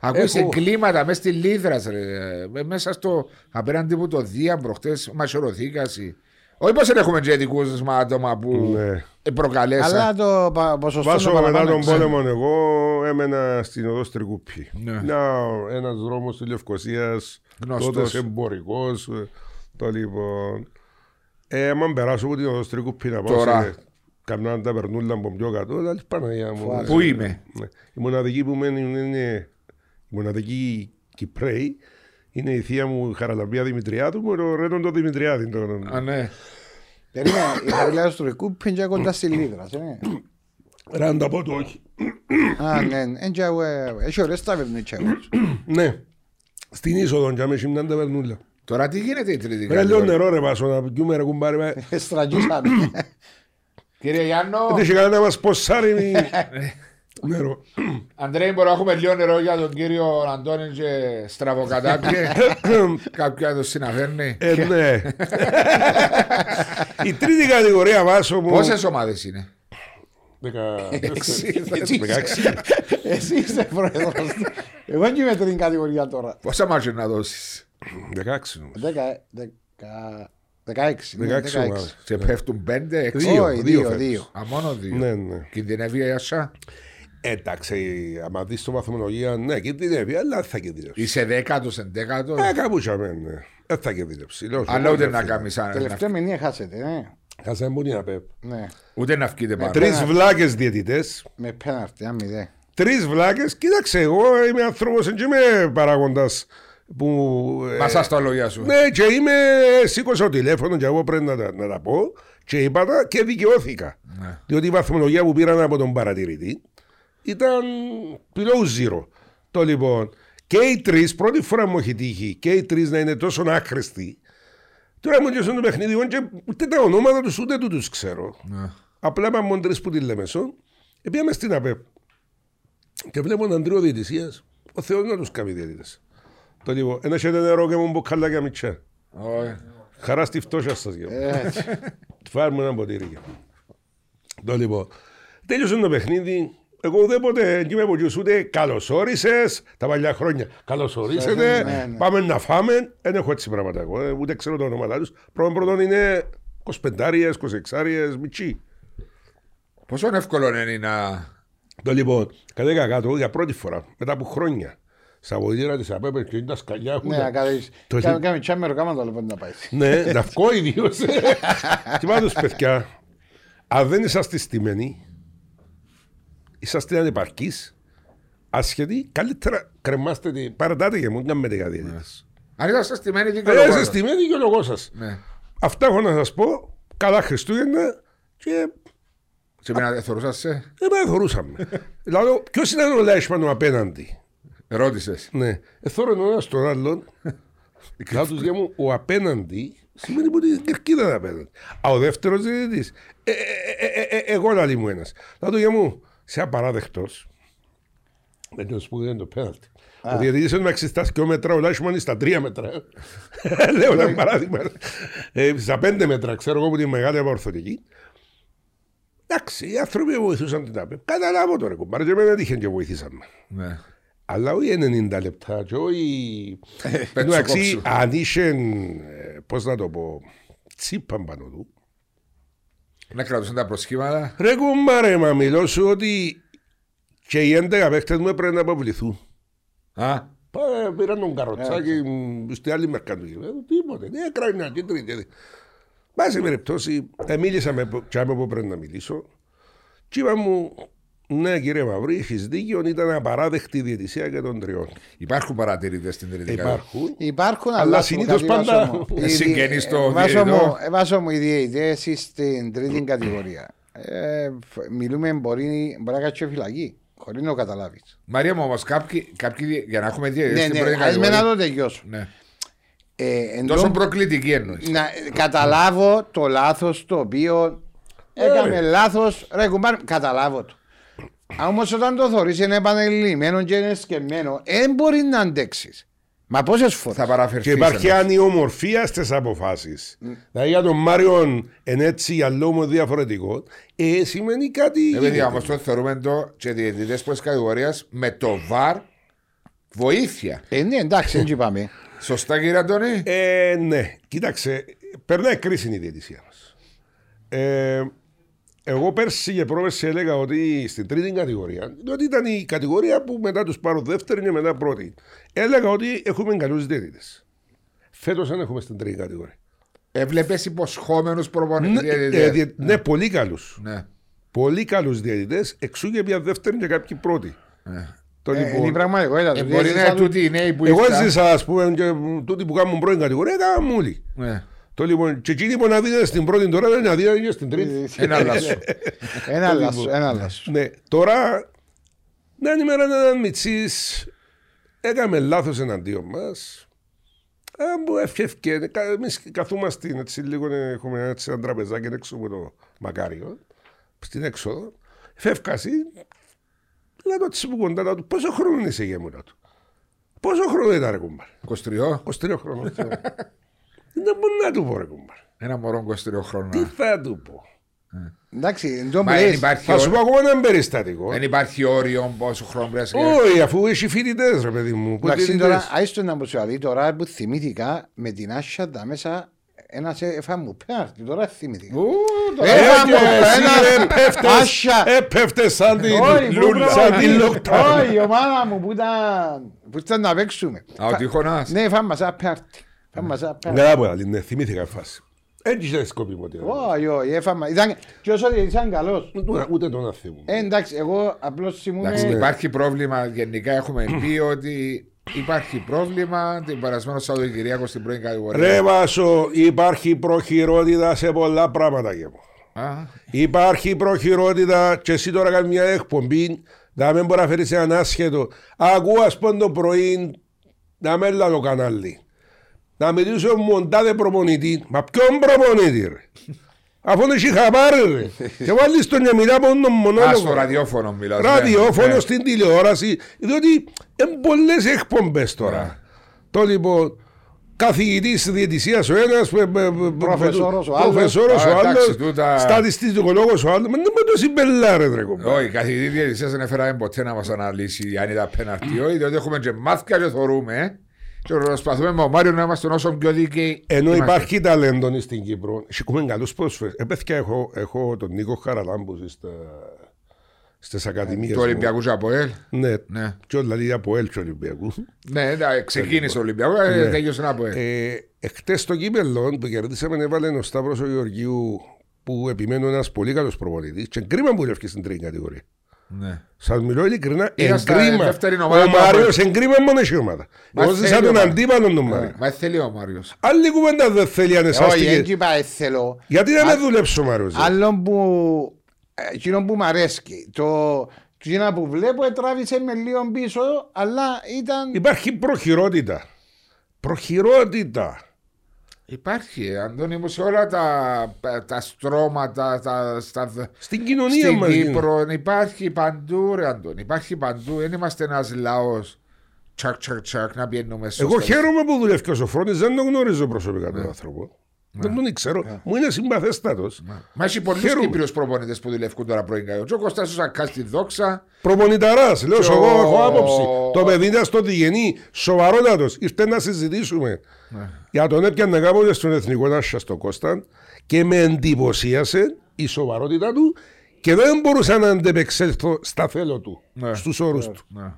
Speaker 3: Ακούεις
Speaker 2: Έχω-
Speaker 3: εγκλήματα μέσα στη Λίδρα, ρε, μέσα στο απέναντι που το Δία προχτές, μαχαιρωθήκαση. Όχι πως δεν έχουμε και ειδικούς μα άτομα που
Speaker 2: Ναι.
Speaker 3: προκαλέσαν.
Speaker 1: Αλλά το πα- ποσοστό
Speaker 2: Βάσο
Speaker 1: το
Speaker 2: μετά
Speaker 1: παραπάνω
Speaker 2: τον
Speaker 1: ξέρει.
Speaker 2: πόλεμο εγώ έμενα στην οδός Στρικούπη.
Speaker 3: Ναι.
Speaker 2: Να, ένας δρόμος της Λευκοσίας,
Speaker 3: Γνωστός.
Speaker 2: τότε εμπορικός, ε, το λοιπόν. Ε, άμα περάσω από την οδός Στρικούπη να πάω
Speaker 3: Τώρα.
Speaker 2: σε καμιά ταβερνούλα από πιο κάτω, δηλαδή Παναγία μου.
Speaker 1: Φοβάσαι.
Speaker 3: Πού είμαι;
Speaker 2: Ναι. Η μοναδική που μένει είναι η μοναδική Κυπρέη είναι η θεία μου η Χαραλαμπία Δημητριάδου με το Ρένον το Δημητριάδη. τον-
Speaker 3: Α, ναι.
Speaker 1: Περίμενε, η χαριλιά του Ρεκού πήγε κοντά στη Λίδρα. ε.
Speaker 2: Ρε αν τα πω το όχι.
Speaker 1: Α, ναι, ναι, και εγώ, ε, έχει ωραίες ταβερνίτσια εγώ.
Speaker 2: Ναι. Στην είσοδο και άμεση μια ταβερνούλα.
Speaker 3: Τώρα τι γίνεται η τρίτη
Speaker 2: Ρε λίγο
Speaker 3: κατηγορία.
Speaker 2: νερό ρε πάσο να πιούμε ρε κουμπάρε. με.
Speaker 1: Στραγγίσαμε. <laughs>
Speaker 3: Κύριε Γιάννο,
Speaker 2: Δεν είχε κανένα να μας ποσάρει μη- <laughs> νερό.
Speaker 3: Αντρέη, μπορούμε να έχουμε λίγο νερό για τον κύριο Αντώνη και στραβοκατάπιε. <laughs> Κάποιο να το συναφέρνει.
Speaker 2: Ε, ναι. Η τρίτη κατηγορία βάσο μου.
Speaker 3: Πόσες ομάδες είναι;
Speaker 2: Δεκα-
Speaker 1: Εσύ, <laughs>
Speaker 2: Δεκαέξι.
Speaker 1: Εσύ είσαι πρόεδρος. Εγώ και είμαι τρίτη κατηγορία τώρα.
Speaker 3: Πόσα μάτια να δώσεις;
Speaker 2: Δεκάξι όμως.
Speaker 1: Δέκα, ε, δεκα, δεκαέξι. ναι,
Speaker 2: Δεκαέξι ομάδες.
Speaker 3: Σε πέφτουν πέντε, έξι.
Speaker 2: Δύο,
Speaker 1: Όχι,
Speaker 2: δύο
Speaker 1: δύο,
Speaker 2: φέτος.
Speaker 1: δύο.
Speaker 3: Α, μόνο δύο.
Speaker 2: Ναι, ναι.
Speaker 3: Κινδυνεύει η Ασά.
Speaker 2: Εντάξει, άμα δεις το βαθμολογία, ναι, κινδυνεύει, αλλά δεν θα κινδυνεύσει.
Speaker 3: Είσαι δέκατος, εντέκατος.
Speaker 2: Ε, κάπου είχαμε, ναι. Δεν θα κινδυνεύσει. Λέω σου,
Speaker 3: Αλλά ούτε
Speaker 2: όχι,
Speaker 3: να
Speaker 2: ρε,
Speaker 3: κάνεις σαν.
Speaker 1: Τελευταία μηνύα χάσετε, ναι.
Speaker 2: Χάσαμε πολύ να πέπ.
Speaker 1: Ναι,
Speaker 3: Ούτε να βγείτε πάνω.
Speaker 2: Τρεις βλάκες διαιτητές.
Speaker 1: με πέναρτη, ένα μηδέ.
Speaker 2: Τρεις βλάκες. Κοίταξε, εγώ είμαι άνθρωπος, δεν είμαι παράγοντας που... ε,
Speaker 3: Μασά στα λόγια σου.
Speaker 2: Ναι, και είμαι, σήκωσα το τηλέφωνο και εγώ πρέπει να τα, να τα πω και είπα τα και δικαιώθηκα.
Speaker 3: Ναι.
Speaker 2: Διότι η βαθμολογία που πήραν από τον παρατηρητή ήταν below zero. Το λοιπόν, και οι τρεις, πρώτη φορά μου έχει τύχει, και οι τρεις να είναι τόσο άχρηστοι. Τώρα μου διώσαν το παιχνίδι, εγώ και ούτε τα ονόματα τους ούτε του τους ξέρω.
Speaker 3: Ναι.
Speaker 2: Απλά είπαμε μόνο τρεις που τη Λεμεσό, πήγαμε στην ΑΠΕΠ. Και βλέπω έναν τρίο διαιτησίας, ο Θεός να τους κάνει διαιτητές. Το λοιπόν, ένα χέτε νερό και μου μποκαλάκια μητσά.
Speaker 3: Όχι.
Speaker 2: Χαρά στη φτώχεια σας γεια.
Speaker 1: Έτσι.
Speaker 2: Φάρουμε ένα ποτήρι. γεια. Το λοιπόν, τέλειωσε το παιχνίδι. Εγώ ουδέποτε δεν είμαι από τους ούτε καλώς όρισες τα παλιά χρόνια. Καλώς ορίσετε,
Speaker 1: Ναι, ναι.
Speaker 2: πάμε να φάμε. Δεν έχω έτσι πράγματα εγώ, ε, ούτε ξέρω τα ονόματά τους. Πρώτον πρώτον είναι 25-άριες, 26-άριες, μητσί.
Speaker 3: Πόσο εύκολο είναι να.
Speaker 2: Το λοιπόν, κατέκα κάτω για πρώτη φορά, μετά από χρόνια. Στα βοηθήρα της ΑΠΕΠ και είναι τα σκαλιά έχουν.
Speaker 1: Ναι, να κάνεις.
Speaker 2: Το
Speaker 1: Κάμε
Speaker 2: τι-
Speaker 1: κάμε τσάμερο, κάμα το λοιπόν να πάει.
Speaker 2: Ναι, να βγω ιδίως. <laughs> Τι πάντως παιδιά, αν δεν είσαστε στημένοι, είσαστε ανεπαρκείς, ασχετοί, καλύτερα κρεμάστε, τη- παρατάτε και μου, κάνετε κάτι διαιτητές.
Speaker 3: Αν είσαστε στημένοι
Speaker 2: Ε,
Speaker 3: δικαιολογώ.
Speaker 2: Είστε στημένοι και ο λόγος σας.
Speaker 3: Ναι.
Speaker 2: Αυτά έχω να σας πω, καλά Χριστούγεννα και
Speaker 3: Σε μένα δεν θεωρούσασαι.
Speaker 2: δεν με θεωρούσαμε. Δηλαδή, <laughs> ποιος ήταν ο Λάισμαν ο απέναντι;
Speaker 3: Ρώτησες.
Speaker 2: Ναι, εθώρεν ο ένας τον άλλον. <laughs> Λέω τους για μου, ο απέναντι σημαίνει ότι είναι κερκίδα απέναντι. Α, ο δεύτερος διαιτητής. Ε, ε, ε, ε, ε, εγώ λαλή μου ένας. Λέω του για μου, σε απαράδεκτος. Δεν το σπούδι είναι το πέναλτι. Ο διαιτητής είναι μεταξύ στα δυο μέτρα, ο Λάισμαν είναι στα τρία μέτρα. <laughs> Λέω ένα παράδειγμα. Ε, Στα πέντε μέτρα, ξέρω εγώ που είναι μεγάλη απορθωτική. Εντάξει, οι άνθρωποι βοηθούσαν την ΑΠΕ. Καταλάβω τώρα, κουμπάρε, και εμένα τύχεν και βοηθήσαμε.
Speaker 3: Ναι.
Speaker 2: Αλλά όχι 90 λεπτά και όχι...
Speaker 3: Πέτσο
Speaker 2: Εντάξει,
Speaker 3: κόψου.
Speaker 2: αν είχε, ε, πώς να το πω, τσίπαν πάνω του.
Speaker 3: Να κρατούσαν τα προσχήματα.
Speaker 2: Ρε κουμπάρε, μα μιλώ σου ότι και οι 11 παίχτες μου έπρεπε να αποβληθούν.
Speaker 3: Α,
Speaker 2: Πά- Πήραν τον καροτσάκι μ, στη άλλη μερικά του γηπέδου, τίποτε. Ναι, έκρανε μια κίτρινη. και- Πάση περιπτώσει, ε, μίλησα με τσάμε που πρέπει να μιλήσω. Και είπα μου, ναι κύριε Μαυρή, έχεις δίκιο, ήταν απαράδεκτη η διαιτησία και των τριών.
Speaker 3: υπάρχουν παρατηρητές στην τρίτη κατηγορία.
Speaker 2: Υπάρχουν.
Speaker 1: Υπάρχουν,
Speaker 2: Αλλά
Speaker 1: αλλά σου
Speaker 2: συνήθως
Speaker 1: κάτι,
Speaker 2: πάντα-
Speaker 1: Βάσο μου.
Speaker 3: Ε,
Speaker 1: Οι
Speaker 3: συγγενείς
Speaker 1: δι-
Speaker 3: στο
Speaker 1: ε, Βάσο
Speaker 3: διαιτητό.
Speaker 1: μου, ε, Βάσο μου, οι διαιτητές στην τρίτη κατηγορία. Ε, φ- μιλούμε, μπορεί, μπορεί να κάτσει φυλακή, χωρίς να το καταλάβεις.
Speaker 3: Μαρία μου όμως, κάποιοι, κάποιοι για να έχουμε διαιτητέ
Speaker 1: Ναι,
Speaker 3: στην
Speaker 1: ναι,
Speaker 3: πρώτη
Speaker 1: ας με να
Speaker 3: κατηγορία.
Speaker 1: το τελειώσω.
Speaker 3: Ναι.
Speaker 1: Ε, εν
Speaker 3: Τόσο
Speaker 1: τω-
Speaker 3: προκλητική εννοείς.
Speaker 1: να καταλάβω το λάθος το οποίο έκαμε λάθος, ρε κουμπάρ, καταλάβω το. Όμως όταν το θωρείς είναι επανελειμμένο και είναι σκεμμένο, δεν μπορεί να αντέξεις. Μα πόσες φορές.
Speaker 3: Θα παραφερθείς.
Speaker 2: Και υπάρχει ανιομορφία στις αποφάσεις. Δηλαδή για τον Μάριον είναι έτσι, για λόγο διαφορετικό. Ε, σημαίνει κάτι.
Speaker 3: Ε, παιδιά,
Speaker 2: γίνεται.
Speaker 3: όμως το θεωρούμε το και διαιτητές πρώτη κατηγορίας με το βαρ βοήθεια.
Speaker 1: Ε, ναι, εντάξει, δεν είπαμε. <laughs>
Speaker 3: Σωστά, κύριε Αντώνη;
Speaker 2: Ε, ναι, κοίταξε, περνάει κρίση η διαιτησία μας. Ε, εγώ πέρσι και πρόπερσι έλεγα ότι στην τρίτη κατηγορία, διότι ήταν η κατηγορία που μετά τους πάρω δεύτερη και μετά πρώτη, έλεγα ότι έχουμε καλούς διαιτητές. Φέτος δεν έχουμε στην τρίτη κατηγορία.
Speaker 3: Έβλεπες υποσχόμενους
Speaker 2: Ναι,
Speaker 3: προπονητέ.
Speaker 2: ε, διε- ναι, πολύ καλούς.
Speaker 3: Ναι.
Speaker 2: Πολύ καλούς διαιτητές, εξού και μια δεύτερη και κάποιοι πρώτη.
Speaker 3: ναι.
Speaker 2: Το
Speaker 1: Ε,
Speaker 2: λοιπόν,
Speaker 1: Είναι η πραγματικότητα.
Speaker 3: Ε,
Speaker 1: Το
Speaker 3: μπορεί να
Speaker 1: διέζησα
Speaker 3: είναι
Speaker 1: το-
Speaker 3: τούτοι οι νέοι που
Speaker 2: εγώ
Speaker 3: ήρθαν.
Speaker 2: έζησα, ας πούμε, και τούτοι που κάνουν πρώτη κατηγορία, έκαναν μούλοι.
Speaker 3: Ναι.
Speaker 2: Το λοιπόν, και εκείνοι που αναδίδανε στην πρώτη τώρα δεν αναδίδανε και στην τρίτη.
Speaker 3: Ένα λάσο.
Speaker 1: Ένα λάθος, ένα λάθος.
Speaker 2: ναι, τώρα, μια ημέρα έναν μητσής έκαμε λάθος εναντίον μας. Αν μου έφευκε, κα- εμείς καθούμαστε έτσι λίγο, ε, έχουμε έτσι ένα τραπεζάκι έξω από το μακάριο, στην έξοδο, φεύκασαι, λέω το έτσι που κοντά λέω του, πόσο χρόνο είσαι γέμουρα του; Πόσο χρόνο ήταν ρε κουμπάρ.
Speaker 3: 23.
Speaker 2: 23 χρόνο. Δεν μπορεί να του πω ρε κουμπάρ.
Speaker 3: Ένα μωρό 23
Speaker 2: Τι
Speaker 3: χρόνων.
Speaker 2: θα του πω.
Speaker 1: Εντάξει, εν τω
Speaker 3: Μα
Speaker 1: που
Speaker 3: δεν
Speaker 1: λες,
Speaker 3: υπάρχει
Speaker 2: Θα σου πω
Speaker 3: όριο-
Speaker 2: ακόμα ένα περιστατικό.
Speaker 3: δεν υπάρχει όριο πόσο χρόνο πρέπει να σε
Speaker 2: Όχι, αφού έχει φοιτητές, ρε παιδί μου. που
Speaker 1: Εντάξει,
Speaker 2: φοιτητές.
Speaker 1: τώρα, άιστο να μου σου αλεί, τώρα που θυμήθηκα με την Άσια τα μέσα, ένας έφα μου πέναρτη, τώρα θυμήθηκα.
Speaker 3: Ου, το-
Speaker 1: Ε,
Speaker 2: Ε,
Speaker 1: Έφα
Speaker 2: και
Speaker 1: μου
Speaker 2: εσύ,
Speaker 1: πέναρτη,
Speaker 2: ρε, πέφτες,
Speaker 1: Άσια.
Speaker 2: ε, πέφτες σαν την
Speaker 1: Όχι, πού
Speaker 2: λούλα,
Speaker 1: προ-
Speaker 2: σαν την λόκτα.
Speaker 1: Όχι, η ομάδα μου που ήταν, που ήταν να παίξουμε.
Speaker 3: Α, ο Τύχωνας.
Speaker 1: Ναι, φάμε μας ένα πέναρτη. Φάμε μας ένα πέναρτη.
Speaker 2: Ναι, από άλλη, ναι, θυμήθηκα η φάση. Έτσι δεν σκοπιμότητα.
Speaker 1: Όχι, όχι, έφαμα. Ήταν, και όσο ήταν καλός.
Speaker 2: Ούτε- Ούτε τον να θυμούν.
Speaker 1: Ε, εντάξει, εγώ απλώς
Speaker 3: Εντάξει,
Speaker 1: ήμουν...
Speaker 3: υπάρχει πρόβλημα. Γενικά έχουμε πει ότι υπάρχει πρόβλημα την περασμένο Σαββατοκυριακό στην πρώην κατηγορία.
Speaker 2: Ρε Βάσο, υπάρχει προχειρότητα σε πολλά πράγματα και μου.
Speaker 3: Α,
Speaker 2: Υπάρχει προχειρότητα και εσύ τώρα κάνεις μια εκπομπή να μην μπορεί να φέρεις έναν άσχετο. Ακούω ας πούμε το πρωί να μην το κανάλι. Να μιλήσω ο μοντάδε προπονητή. Μα ποιον προπονητή ρε. Αφού δεν έχει χαμπάρι ρε. Και βάλεις τον για μιλά από τον
Speaker 3: Α, στο
Speaker 2: μονόλογο.
Speaker 3: ραδιόφωνο μιλάω.
Speaker 2: Ραδιόφωνο
Speaker 3: Ναι.
Speaker 2: στην τηλεόραση. Διότι είναι πολλές εκπομπές
Speaker 3: Ναι.
Speaker 2: τώρα. Το λοιπόν καθηγητής διαιτησίας ο ένας, ε, ε, ε,
Speaker 1: Προφεσόρος ο άλλος.
Speaker 2: προφεσόρος
Speaker 3: Α,
Speaker 2: ο
Speaker 3: εντάξει,
Speaker 2: άλλος,
Speaker 3: τούτα-
Speaker 2: στατιστικολόγος ο άλλος. Μα δεν με το συμπελάρε ρε κομπά.
Speaker 3: Όχι, η καθηγητή διαιτησία δεν έφεραμε ποτέ να μα αναλύσει αν ήταν πέναρτη ή όχι, διότι έχουμε και μάθηκα και θεωρούμε. Ε. Και προσπαθούμε με ο Μάριο να είμαστε όσο πιο δίκαιοι.
Speaker 2: Ενώ
Speaker 3: είμαστε.
Speaker 2: υπάρχει ταλέντο στην Κύπρο, έχουμε καλούς πρόσφερες. Επέθηκα έχω, έχω τον Νίκο Χαραλάμπους στα, στις ακαδημίες
Speaker 3: Του
Speaker 2: μου.
Speaker 3: Ολυμπιακούς Αποέλ.
Speaker 2: Ναι,
Speaker 3: Ναι.
Speaker 2: και δηλαδή από έλ του Ολυμπιακούς.
Speaker 3: Ναι, εντάξει, ξεκίνησε ο Ολυμπιακός, ε, τέλειωσε ένα Αποέλ.
Speaker 2: Ε, εχθές στο κύπελλο που κερδίσαμε έβαλε ο Σταύρος ο Γεωργίου που επιμένω ένας πολύ καλός προπονητής και κρίμα που λεύκει στην τρίτη κατηγορία.
Speaker 3: Ναι.
Speaker 2: Σας μιλώ ειλικρινά,
Speaker 3: Ήταν στα
Speaker 2: εγκρίμα.
Speaker 3: δεύτερη
Speaker 2: Ο
Speaker 3: ομάδα του
Speaker 2: Μάριος εγκρίμα μόνο έχει ομάδα.
Speaker 3: Μα
Speaker 2: Εγώ
Speaker 3: θέλει
Speaker 2: ζήσα τον
Speaker 3: ομάδα.
Speaker 2: αντίπαλο τον Μάριο.
Speaker 3: Μα θέλει ο Μάριο.
Speaker 2: Άλλη κουβέντα δεν θέλει αν
Speaker 1: Όχι,
Speaker 2: εσάστηκε.
Speaker 1: έτσι είπα, ε, θέλω.
Speaker 2: Γιατί να με δουλέψει ο Μάριος. ρε.
Speaker 1: Άλλο που, ε, εκείνο που μ' αρέσει, το εκείνο που βλέπω τράβησε με λίγο πίσω, αλλά ήταν...
Speaker 2: Υπάρχει προχειρότητα. Προχειρότητα.
Speaker 3: Υπάρχει, Αντώνη μου, σε όλα τα, τα στρώματα, τα, στα,
Speaker 2: Στην κοινωνία
Speaker 3: στην
Speaker 2: μας. γίνεται.
Speaker 3: Κύπρο υπάρχει παντού, ρε Αντώνη. Υπάρχει παντού. Δεν είμαστε ένας λαός. Τσακ, τσακ, τσακ, να πιένουμε στο
Speaker 2: Εγώ
Speaker 3: στο-
Speaker 2: χαίρομαι που δουλεύει ο Σοφρόνης, δεν τον γνωρίζω προσωπικά τον άνθρωπο. Δεν τον ξέρω. Μου είναι συμπαθέστατος.
Speaker 3: Μα έχει πολλούς
Speaker 2: Χαίρομαι.
Speaker 3: Κύπριους προπονητές που δουλεύουν τώρα πρώην κατηγορία. Ο Κωστά ο Σακά στη δόξα.
Speaker 2: Προπονηταράς, λέω
Speaker 3: Και
Speaker 2: εγώ
Speaker 3: ο-
Speaker 2: έχω άποψη. Το παιδί ήταν στο διγενή, σοβαρότατος. Ήρθε να συζητήσουμε. Για τον έπιανε κάποτε στον Εθνικό Τάσσα στο Κώσταν και με εντυπωσίασε η σοβαρότητα του και δεν μπορούσα να αντεπεξέλθω στα θέλω του,
Speaker 3: Ναι.
Speaker 2: στους όρους του.
Speaker 3: Ναι.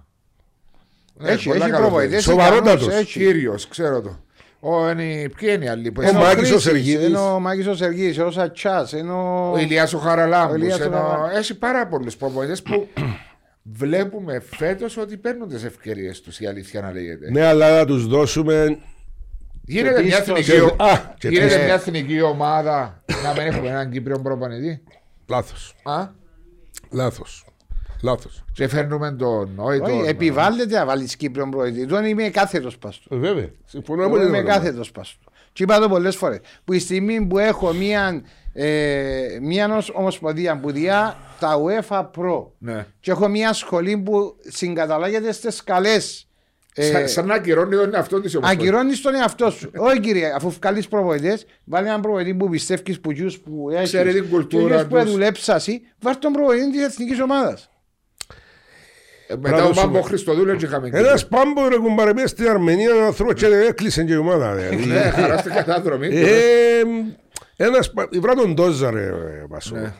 Speaker 1: Έχει,
Speaker 3: πολλά
Speaker 1: έχει
Speaker 3: καλό
Speaker 1: προβοητές.
Speaker 2: Σοβαρότατος.
Speaker 1: ικανούς, έχει.
Speaker 3: Κύριος, ξέρω το. Ο, είναι, ποιοι είναι οι άλλοι που
Speaker 2: Ο
Speaker 3: είναι;
Speaker 2: Μάκης ο
Speaker 1: Χρήσης,
Speaker 2: Σεργίδης.
Speaker 1: Είναι ο Μάκης ο Σεργίδης, ο Σατσάς, είναι ο...
Speaker 3: Ο Ηλίας ο Χαραλάμπους.
Speaker 1: Ο Ηλίας ο
Speaker 3: ενώ
Speaker 1: Χαραλάμπους.
Speaker 3: Έχει πάρα πολλούς προπονητές που <clears throat> βλέπουμε φέτος ότι παίρνουν τις ευκαιρίες τους. Η αλήθεια να λέγεται.
Speaker 2: Ναι, αλλά να τους δώσουμε...
Speaker 3: Γίνεται, μια
Speaker 1: πίστος.
Speaker 3: εθνική, ο-
Speaker 2: Α, και
Speaker 3: γίνεται
Speaker 2: πίστος.
Speaker 3: μια εθνική ομάδα να μην έχουμε έναν Κύπριο προπονητή;
Speaker 2: Λάθος,
Speaker 3: Α,
Speaker 2: λάθος, λάθος.
Speaker 3: και φέρνουμε τον. Όχι
Speaker 1: Όχι,
Speaker 3: τον.
Speaker 1: επιβάλλεται να βάλεις Κύπριον προεδρή. Τον είμαι κάθετος πας του.
Speaker 2: Ε, Βέβαια, συμφωνώ
Speaker 1: Εγώ
Speaker 2: πολύ.
Speaker 1: είμαι
Speaker 2: με το πράγμα.
Speaker 1: κάθετος πας του. Και είπα το πολλές φορές. Που η στιγμή που έχω μια, ε, μια ως- ομοσπονδία που διά τα UEFA Pro
Speaker 3: Ναι.
Speaker 1: και έχω μια σχολή που συγκαταλάγεται στις καλές ε,
Speaker 3: Σαν, σαν να ακυρώνει τον εαυτό της ομάδα.
Speaker 1: Ακυρώνεις τον εαυτό σου. Όχι κύριε, αφού βγάλεις προπονητές, βάλει έναν προπονητή που πιστεύεις που γιους που έχεις.
Speaker 3: Ξέρει την κουλτούρα
Speaker 1: που
Speaker 3: τους.
Speaker 1: δουλέψασαι, βάλει τον προπονητή της εθνικής ομάδας.
Speaker 3: Ε,
Speaker 2: Πρέπει
Speaker 3: Μετά
Speaker 2: να
Speaker 3: ο
Speaker 2: δώσουμε.
Speaker 3: Πάμπο Χριστοδούλου και είχαμε Κύπριο.
Speaker 2: Ένας πάμπος ρε κουμπάρε μέσα στην Αρμενία ένα άνθρωπος και έκλεισε και η ομάδα. δηλαδή. <laughs>
Speaker 3: Ναι, χαρά στην κατάδρομη.
Speaker 2: Ε, Ένας, πα- βρά τον Τόζα ρε ε, Πασό.
Speaker 3: Ναι.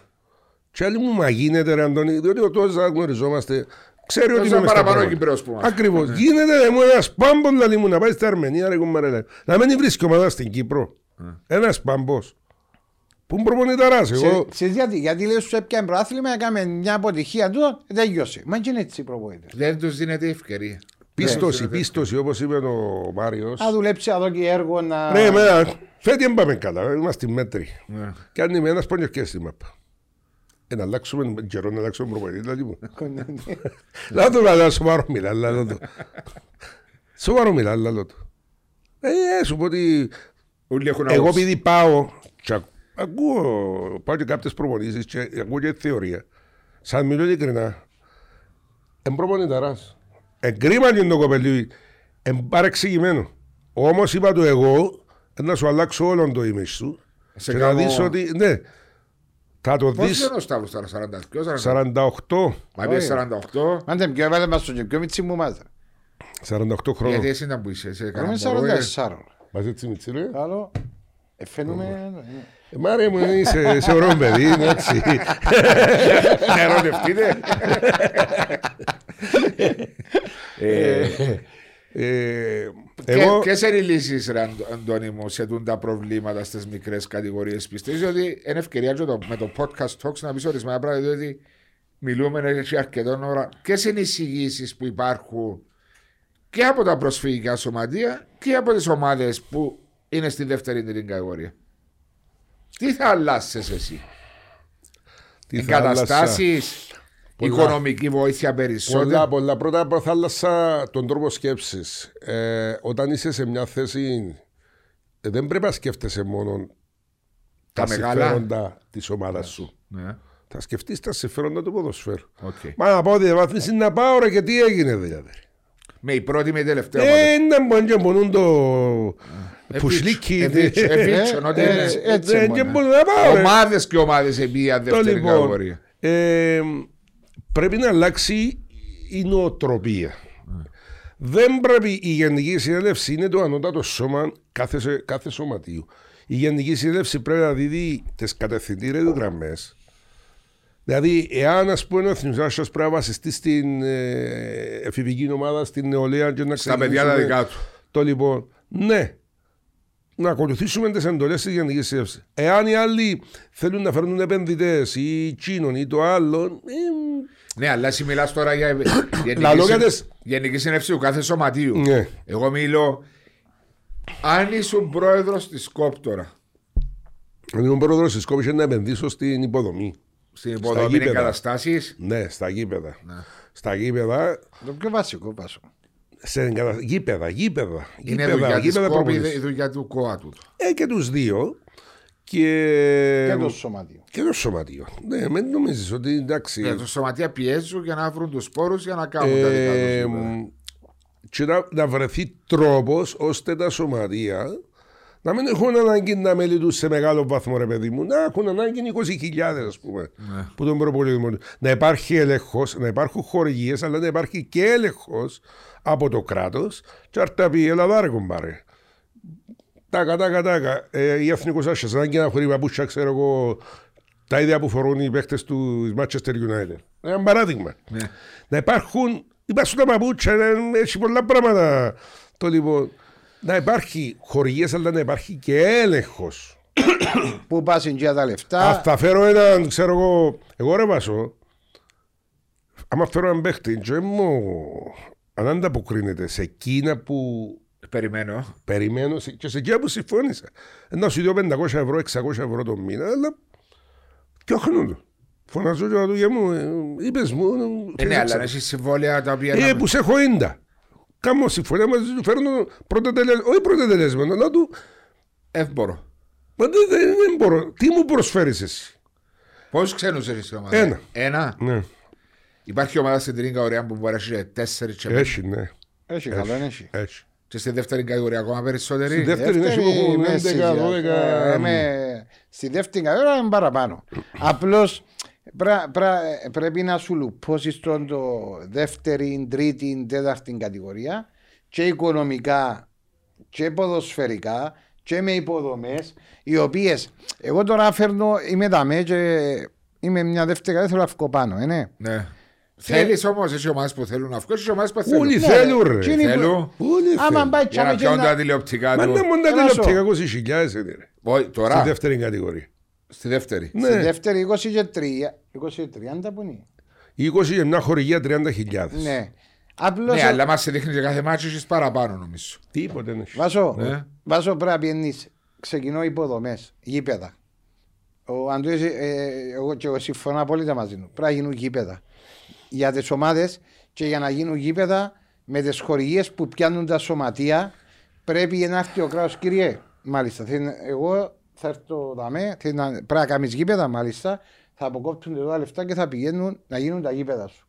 Speaker 2: Και άλλοι μου μα γίνεται ρε Αντώνη, διότι ο Τόζα γνωριζόμαστε. Ξέρει ότι
Speaker 3: Τόζα
Speaker 2: είμαι μες στα
Speaker 3: παραπάνω
Speaker 2: πράγματα.
Speaker 3: Κυπρέος που είμαστε.
Speaker 2: Ακριβώς. Γίνεται ρε μου ένας πάμπος λαλί μου να πάει στην Αρμενία ρε κουμπάρε. λέει. Να μην βρίσκει ομάδα στην Κύπρο. Ένας πάμπος. Που είναι προπονηταράς. Εγώ;
Speaker 1: Ξέρεις γιατί, γιατί λέει σου έπιανε προάθλημα, έκαμε μια αποτυχία του, τέλειωσε. Μα και είναι έτσι οι προπονητές.
Speaker 3: Δεν τους δίνεται ευκαιρία.
Speaker 2: πίστοση, πίστοση όπως είπε ο Μάριος.
Speaker 1: Να δουλέψει εδώ και έργο να.
Speaker 2: Ρε εμένα, φέτοι δεν πάμε καλά, είμαστε μέτροι.
Speaker 3: Ναι.
Speaker 2: Και αν είμαι ένας πονιορκές στη μάπα. Ε, να αλλάξουμε καιρό, να αλλάξουμε προπονητή, δηλαδή μου. Λάδω, λάδω, σοβαρό μιλά, λάδω του. Σοβαρό μιλά, λάδω του. Ε, σου πω ότι
Speaker 3: Όλοι έχουν
Speaker 2: εγώ
Speaker 3: άποψη.
Speaker 2: επειδή πάω και ακ- ακούω, πάω και κάποιες προπονήσεις και ακούω και θεωρία. Σαν μιλώ ειλικρινά, εν προπονηταράς. Εγκρίμα και το κοπελί, εν παρεξηγημένο. Όμως είπα του εγώ, να σου αλλάξω όλον το image σου
Speaker 3: Σε
Speaker 2: και να
Speaker 3: κάνω-
Speaker 2: δεις ότι, ναι, θα το
Speaker 3: Πώς
Speaker 2: δεις
Speaker 3: είναι ο Σταύρος τώρα, 42, 40.
Speaker 2: 48,
Speaker 3: Μα πει 48.
Speaker 1: Μάντε πιο έβαλε μας στο πιο μίτσι μου μάζα.
Speaker 2: 48 χρόνια.
Speaker 3: Γιατί εσύ ήταν που είσαι. σε
Speaker 1: Είμαι
Speaker 3: κανένα μωρό, ε.
Speaker 1: 44.
Speaker 2: Μας έτσι μητσί,
Speaker 1: Άλλο, εφαίνουμε...
Speaker 2: Ε, Μάρια μου, είσαι, είσαι ωραίο παιδί, είναι έτσι.
Speaker 3: Να ερωτευτείτε; Ε,
Speaker 2: Ε,
Speaker 3: Εγώ...
Speaker 2: εγώ,
Speaker 3: Ποιες είναι οι λύσεις, ρε Αντ- Αντώνη μου, σε τούν τα προβλήματα στις μικρές κατηγορίες; Πιστεύεις ότι είναι ευκαιρία και το, με το podcast talks να πεις ορισμένα πράγματα, διότι μιλούμε έτσι αρκετό ώρα. Ποιες είναι οι εισηγήσεις που υπάρχουν και από τα προσφυγικά σωματεία και από τις ομάδες που είναι στη δεύτερη την κατηγορία. Τι θα άλλασσες εσύ,
Speaker 2: τι θα άλλασσα;
Speaker 3: Εγκαταστάσεις,
Speaker 2: Πολλά.
Speaker 3: οικονομική βοήθεια περισσότερο.
Speaker 2: Πολλά, πολλά. Πρώτα απ' όλα θα άλλασσα τον τρόπο σκέψης. Ε, όταν είσαι σε μια θέση, ε, δεν πρέπει να σκέφτεσαι μόνο
Speaker 3: Τα
Speaker 2: τα,
Speaker 3: μεγάλα.
Speaker 2: συμφέροντα της ομάδας σου.
Speaker 3: Ναι,
Speaker 2: Θα σκεφτείς τα συμφέροντα του ποδοσφαίρου.
Speaker 3: οκ.
Speaker 2: Μα να πάω διαβάθμιση να πάω ρε και τι έγινε δηλαδή.
Speaker 3: Με η πρώτη με η τελευταία ομάδα.
Speaker 2: Ε, να μπορούν και μπορούν το πουσλίκι.
Speaker 3: Εβίτσο, εβίτσο, ό,τι είναι.
Speaker 1: έτσι, έτσι
Speaker 2: Δεν
Speaker 1: μόνο.
Speaker 2: και μπορούν να πάω ρε.
Speaker 3: Ομάδε και ομάδε εμπία
Speaker 2: Το
Speaker 3: δεύτερη
Speaker 2: λοιπόν,
Speaker 3: κατηγορία.
Speaker 2: ε, πρέπει να αλλάξει η νοοτροπία. Δεν πρέπει η Γενική Συνέλευση είναι το ανώτατο σώμα κάθε, σε- κάθε σωματείου. Η Γενική Συνέλευση πρέπει να δίδει τι κατευθυντήρε γραμμέ. Δηλαδή, εάν ας πούμε ο Εθνικός πρέπει να βασιστεί στην ε, εφηβική ομάδα, στην νεολαία και να
Speaker 3: Στα παιδιά τα
Speaker 2: ξεκινήσουμε-
Speaker 3: δικά του.
Speaker 2: το λοιπόν, ναι, να ακολουθήσουμε τις εντολές της Γενικής Συνέλευση. Εάν οι άλλοι θέλουν να φέρνουν επενδυτές ή τσίνον ή το άλλο, ε,
Speaker 3: Ναι, αλλά εσύ μιλάς τώρα για <coughs> γενική,
Speaker 2: Λαλό
Speaker 3: συν-
Speaker 2: για τις-
Speaker 3: γενική συνέλευση του κάθε σωματείου.
Speaker 2: ναι.
Speaker 3: Εγώ μιλώ. Αν ήσουν πρόεδρος της ΚΟΠ τώρα,
Speaker 2: Αν ήμουν πρόεδρος της Κόπη να επενδύσω στην υποδομή.
Speaker 3: στην υποδομή
Speaker 2: γήπεδα.
Speaker 3: εγκαταστάσεις,
Speaker 2: Ναι, στα γήπεδα. Στα γήπεδα,
Speaker 1: Το πιο βασικό πάσο.
Speaker 2: Σε εγκατα... γήπεδα, γήπεδα.
Speaker 3: είναι
Speaker 2: γήπεδα,
Speaker 3: δουλειά της
Speaker 2: γήπεδα
Speaker 3: ΚΟΠ ή
Speaker 2: προπονήσεις.
Speaker 3: η δουλειά του ΚΟΑ τούτο.
Speaker 2: Ε, και τους δύο. Και,
Speaker 1: Και το σωματείο.
Speaker 2: και το σωματείο. Ναι, μην νομίζεις ότι εντάξει.
Speaker 3: Ναι, το σωματεία πιέζουν για να βρουν τους πόρου για να κάνουν τα δικά
Speaker 2: Ε,
Speaker 3: του.
Speaker 2: και να, να βρεθεί τρόπος ώστε τα σωματεία να μην έχουν ανάγκη να μελετούν σε μεγάλο βαθμό, ρε παιδί μου, να έχουν ανάγκη 20.000 ας πούμε
Speaker 3: Ναι.
Speaker 2: που τον προπολογισμό του. Να υπάρχει έλεγχος, να υπάρχουν χορηγίες, αλλά να υπάρχει και έλεγχος από το κράτος. Και αν τα πει, Ελλάδα, ρε κομπάρε. Τάκα, τάκα, τάκα. Ε, η εθνικό άσχε, ανάγκη να χωρίς παπούτσια, ξέρω εγώ, τα ίδια που φορούν οι παίχτε του Manchester United. Ένα παράδειγμα.
Speaker 3: Ναι.
Speaker 2: Να υπάρχουν, υπάρχουν τα παπούτσια, ε, έχει πολλά πράγματα. Το λοιπόν, να υπάρχει χορηγίες, αλλά να υπάρχει και έλεγχος. <coughs>
Speaker 1: Πού πας για τα λεφτά.
Speaker 2: Α, θα φέρω έναν, ξέρω εγώ, εγώ ρε Βάσο, άμα φέρω έναν παίχτη, και μου, αν ανταποκρίνεται σε εκείνα που
Speaker 3: Περιμένω.
Speaker 2: περιμένω σε- και σε εκείνα που συμφώνησα. Ε, Να σου δω 500 ευρώ, 600 ευρώ το μήνα, αλλά πιόχνω το. Φωνάζω και του για μου, ε, είπες μου.
Speaker 3: Ε, ναι, αλλά έχει συμβόλαια τα οποία.
Speaker 2: Ε,
Speaker 3: να-
Speaker 2: που σε έχω ίντα. Κάμω συμφωνία μαζί του, φέρνω πρώτο τελεσμένο, όχι πρώτο τελεσμένο, να του,
Speaker 3: Ε, μπορώ.
Speaker 2: μα δεν, δεν, δεν μπορώ, τι μου προσφέρεις εσύ;
Speaker 3: Πόσους ξένους έχεις στην ομάδα,
Speaker 2: Ένα.
Speaker 3: Ένα.
Speaker 2: Ναι,
Speaker 3: Υπάρχει ομάδα στην τρίτη κατηγορία που μπορεί να έχει τέσσερις και πέντε.
Speaker 2: έχει, ναι,
Speaker 1: Έχει καλό, έχει.
Speaker 2: έχει.
Speaker 3: Και στη δεύτερη κατηγορία ακόμα περισσότεροι.
Speaker 2: Στη δεύτερη είναι έχουν
Speaker 1: μέση,
Speaker 2: 11,
Speaker 1: για-
Speaker 2: 12.
Speaker 1: ε, με- Στη δεύτερη κατηγορία είναι παραπάνω. Απλώς πρέπει να σου λουπώσεις στον το δεύτερη, τρίτη, τέταρτη κατηγορία και οικονομικά και ποδοσφαιρικά και με υποδομές, οι οποίες εγώ τώρα φέρνω, είμαι δαμέ και είμαι μια δεύτερη κατηγορία, θέλω να βγω πάνω, ε, ναι.
Speaker 3: Ναι. Θέλεις όμως, έχει ομάδες που θέλουν να βγουν, έχει ομάδες που θέλουν.
Speaker 2: Όλοι
Speaker 1: Ναι,
Speaker 2: θέλουν
Speaker 1: ρε.
Speaker 2: ρε.
Speaker 1: Τι είναι που-
Speaker 3: Θέλουν.
Speaker 2: Όλοι
Speaker 1: Άμα
Speaker 2: θέλουν.
Speaker 1: πάει
Speaker 3: Για να
Speaker 1: τσάμε και
Speaker 3: πιάνουν τα
Speaker 1: να...
Speaker 3: τηλεοπτικά
Speaker 2: Μα
Speaker 3: του.
Speaker 2: ναι, μόνο τα
Speaker 1: Έλα σου.
Speaker 2: τηλεοπτικά 20.000 είναι ρε.
Speaker 3: Όχι,
Speaker 2: Στη
Speaker 3: τώρα.
Speaker 2: δεύτερη κατηγορία.
Speaker 3: Στη δεύτερη.
Speaker 1: Στη
Speaker 2: Ναι,
Speaker 1: δεύτερη 20 και 3, 20 και 30 που είναι.
Speaker 2: 20 για μια χορηγία 30.000.
Speaker 1: Ναι. Απλώς,
Speaker 3: Ναι, αλλά μας σε δείχνει και κάθε μάτσο έχει παραπάνω νομίζω.
Speaker 2: Τίποτε δεν έχει.
Speaker 1: Βάσο,
Speaker 3: Ναι.
Speaker 1: βάσο πρέπει να πιένεις. Ξεκινώ υποδομές, γήπεδα. Ο Αντώνης, ε, εγώ και εγώ συμφωνώ απόλυτα μαζί του. Πρέπει να γίνουν γήπεδα. Για τις ομάδες και για να γίνουν γήπεδα με τις χορηγίες που πιάνουν τα σωματεία πρέπει να έρθει ο κράτος κύριε. Μάλιστα, θέλει να- εγώ θα έρθω δαμέ, θέλει να, πρέπει να κάνεις γήπεδα μάλιστα, θα αποκόπτουν τα λεφτά και θα πηγαίνουν να γίνουν τα γήπεδα σου.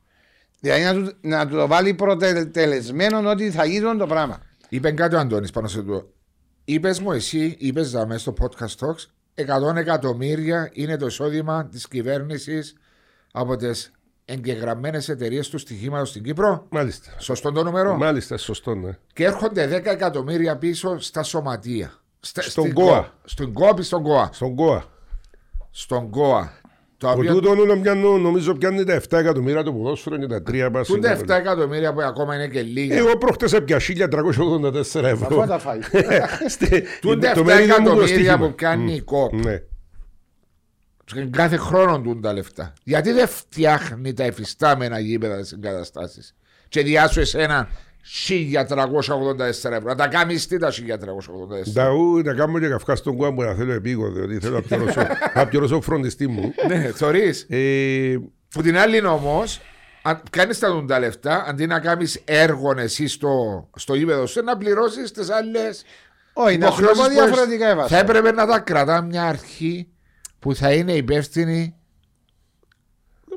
Speaker 1: Δηλαδή να του, να του το βάλει προτελεσμένο ότι θα γίνουν το πράγμα.
Speaker 3: Είπε κάτι ο Αντώνης πάνω σε αυτό. Είπες μου εσύ, είπες μέσα στο podcast talks, 100 εκατομμύρια είναι το εισόδημα της κυβέρνησης από τις εγγεγραμμένες εταιρείες του στοιχήματος στην Κύπρο.
Speaker 2: Μάλιστα.
Speaker 3: Σωστό το νούμερο;
Speaker 2: Μάλιστα, σωστό, ναι.
Speaker 3: Και έρχονται 10 εκατομμύρια πίσω στα σωματεία. Στα-
Speaker 2: Στον
Speaker 3: στην
Speaker 2: ΚΟΑ.
Speaker 3: ΚΟΑ. Στον ΚΟΑ ή στον ΚΟΑ;
Speaker 2: Στον ΚΟΑ.
Speaker 3: Στον ΚΟΑ. Τα
Speaker 2: Από
Speaker 3: οποία
Speaker 2: τούτο να πιάνω, νομίζω πιάνει τα 7 εκατομμύρια το ποδόσφαιρο και τα 3 πάση.
Speaker 3: τούντα 7 εκατομμύρια που ακόμα είναι και λίγα.
Speaker 2: Εγώ προχτές έπια 1384
Speaker 1: Αφού
Speaker 2: ευρώ.
Speaker 1: τα φάει. <laughs>
Speaker 2: Στη-
Speaker 3: Τούντα
Speaker 2: το
Speaker 3: 7
Speaker 2: μερίδιο μου το
Speaker 3: εκατομμύρια
Speaker 2: στοίχημα.
Speaker 3: που κάνει η κόπ.
Speaker 2: Ναι.
Speaker 3: Και Κάθε χρόνο τούν τα λεφτά. Γιατί δεν φτιάχνει τα εφιστάμενα γήπεδα στι εγκαταστάσεις. Και διάσου εσένα 1384 ευρώ. Να τα κάνεις τι τα 1384.
Speaker 2: Τα ου, να κάνω και καυκά στον κουάμπο να θέλω επίγω, διότι θέλω να πληρώσω- <laughs> να πληρώσω φροντιστή μου.
Speaker 3: ναι, θεωρεί.
Speaker 2: Ε,
Speaker 3: Που την άλλη όμως, αν κάνεις τα δουν τα λεφτά, αντί να κάνεις έργο εσύ στο, στο γήπεδο σου, να πληρώσεις τις άλλες.
Speaker 1: Όχι, να σου το πω διαφορετικά έβασα.
Speaker 3: Θα έπρεπε να τα κρατά μια αρχή που θα είναι υπεύθυνη.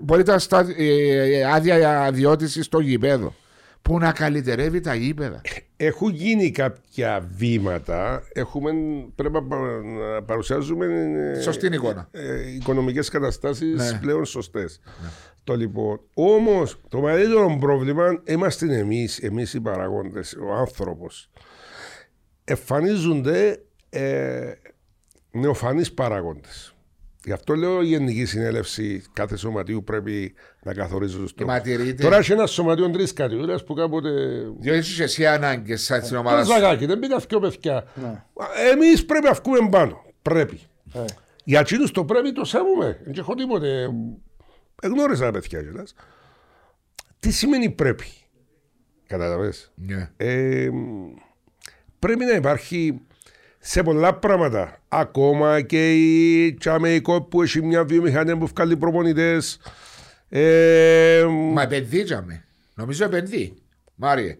Speaker 3: Μπορεί να στα ε, άδεια αδειώτησης στο γήπεδο. Που να καλυτερεύει τα γήπεδα.
Speaker 2: Έχουν γίνει κάποια βήματα. Έχουμε, πρέπει να πα- να παρουσιάζουμε ε,
Speaker 3: Σωστή εικόνα.
Speaker 2: ε, οικονομικές καταστάσεις
Speaker 3: Ναι.
Speaker 2: πλέον σωστές. Το λοιπόν, όμως το μεγαλύτερο πρόβλημα είμαστε εμείς, εμείς οι παραγόντες, ο άνθρωπος. Εμφανίζονται ε, νεοφανείς παραγόντες. Γι' αυτό λέω η Γενική Συνέλευση κάθε σωματείου πρέπει να καθορίζει τους τρόπους.
Speaker 3: Ματηρείτε.
Speaker 2: Τώρα έχει ένα σωματείο τρεις κατηγορίες που κάποτε
Speaker 3: Διότι είσαι εσύ ανάγκες σαν την
Speaker 2: το
Speaker 3: ομάδα σου.
Speaker 2: ζαγάκι, δεν πήγα δυο παιδιά.
Speaker 1: Ναι.
Speaker 2: Εμείς πρέπει να βγούμε πάνω. Πρέπει.
Speaker 1: Ε.
Speaker 2: Για εκείνους το πρέπει το σέβομαι. Δεν έχω τίποτε. Εγνώρισα τα παιδιά κιόλας. Τι σημαίνει πρέπει; Κατάλαβες.
Speaker 3: Ναι.
Speaker 2: Ε, πρέπει να υπάρχει σε πολλά πράγματα. Ακόμα και η Τσαμεϊκό που έχει μια βιομηχανία που βγάλει προπονητές. Ε,
Speaker 3: Μα επενδύσαμε. Νομίζω επενδύει. Μάριε.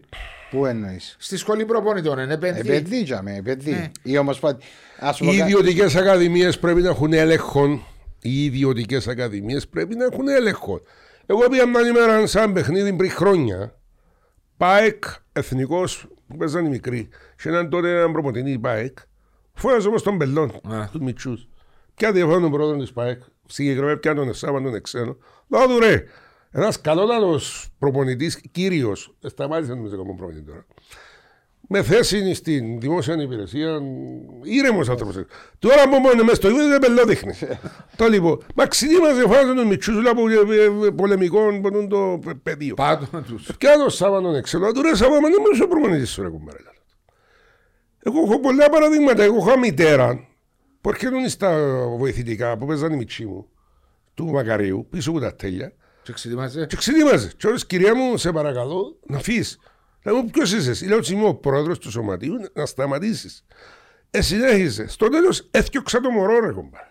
Speaker 1: Πού εννοείς;
Speaker 3: Στη σχολή προπονητών είναι επενδύει.
Speaker 1: Επενδύσαμε, επενδύει.
Speaker 3: Ναι.
Speaker 1: Η Ομοσπονδία. Ας σου
Speaker 2: Οι
Speaker 1: πω κα-
Speaker 2: ιδιωτικές ακαδημίες πρέπει να έχουν έλεγχο. Οι ιδιωτικές ακαδημίες πρέπει να έχουν έλεγχο. Εγώ πήγα μια ημέρα σαν παιχνίδι πριν χρόνια. ΠΑΕΚ εθνικός που παίζαν οι μικροί. Σε έναν τότε έναν προπονητή ΠΑΕΚ. Φώναζε όμως τον πελών,
Speaker 3: Α.
Speaker 2: τους μητσούς. Ποια διαφορά τον πρόεδρος της ΠΑΕΚ. Συγκεκριμένα πια τον Εσάβαν τον Εξένο. Λέω του ρε. Ένας καλότατο προπονητής, κύριος. Σταμάτησε να μην προπονητή τώρα με θέση στην δημόσια υπηρεσία, ήρεμος άνθρωπος. Τώρα που μόνο μέσα στο ίδιο δεν πελόδειχνε. Το λοιπόν, μα ξυνήμαζε φάζον τον Μιτσού από ε, ε, πολεμικών που είναι το πε- πεδίο.
Speaker 3: Πάντω τους.
Speaker 2: Και άλλο Σάββα τον έξελο, του ρε Σάββα, μα δεν μου είσαι προπονητής σου ρε κουμπάρε. Λέω. Εγώ έχω πολλά παραδείγματα, εγώ έχω μητέρα, που έρχεται στα βοηθητικά που παίζαν οι μιτσί μου, του Μακαρίου, πίσω από τα τέλεια,
Speaker 3: Και ξετοιμάζε.
Speaker 2: και ξετοίμαζε. Και όλες κυρία μου, σε παρακαλώ, να φύγεις. Να μου ποιος είσαι εσύ; Λέω ότι είμαι ο πρόεδρος του σωματείου, να σταματήσεις. Ε, συνέχισε. Στο τέλος έθιωξα το μωρό ρε κουμπάρε.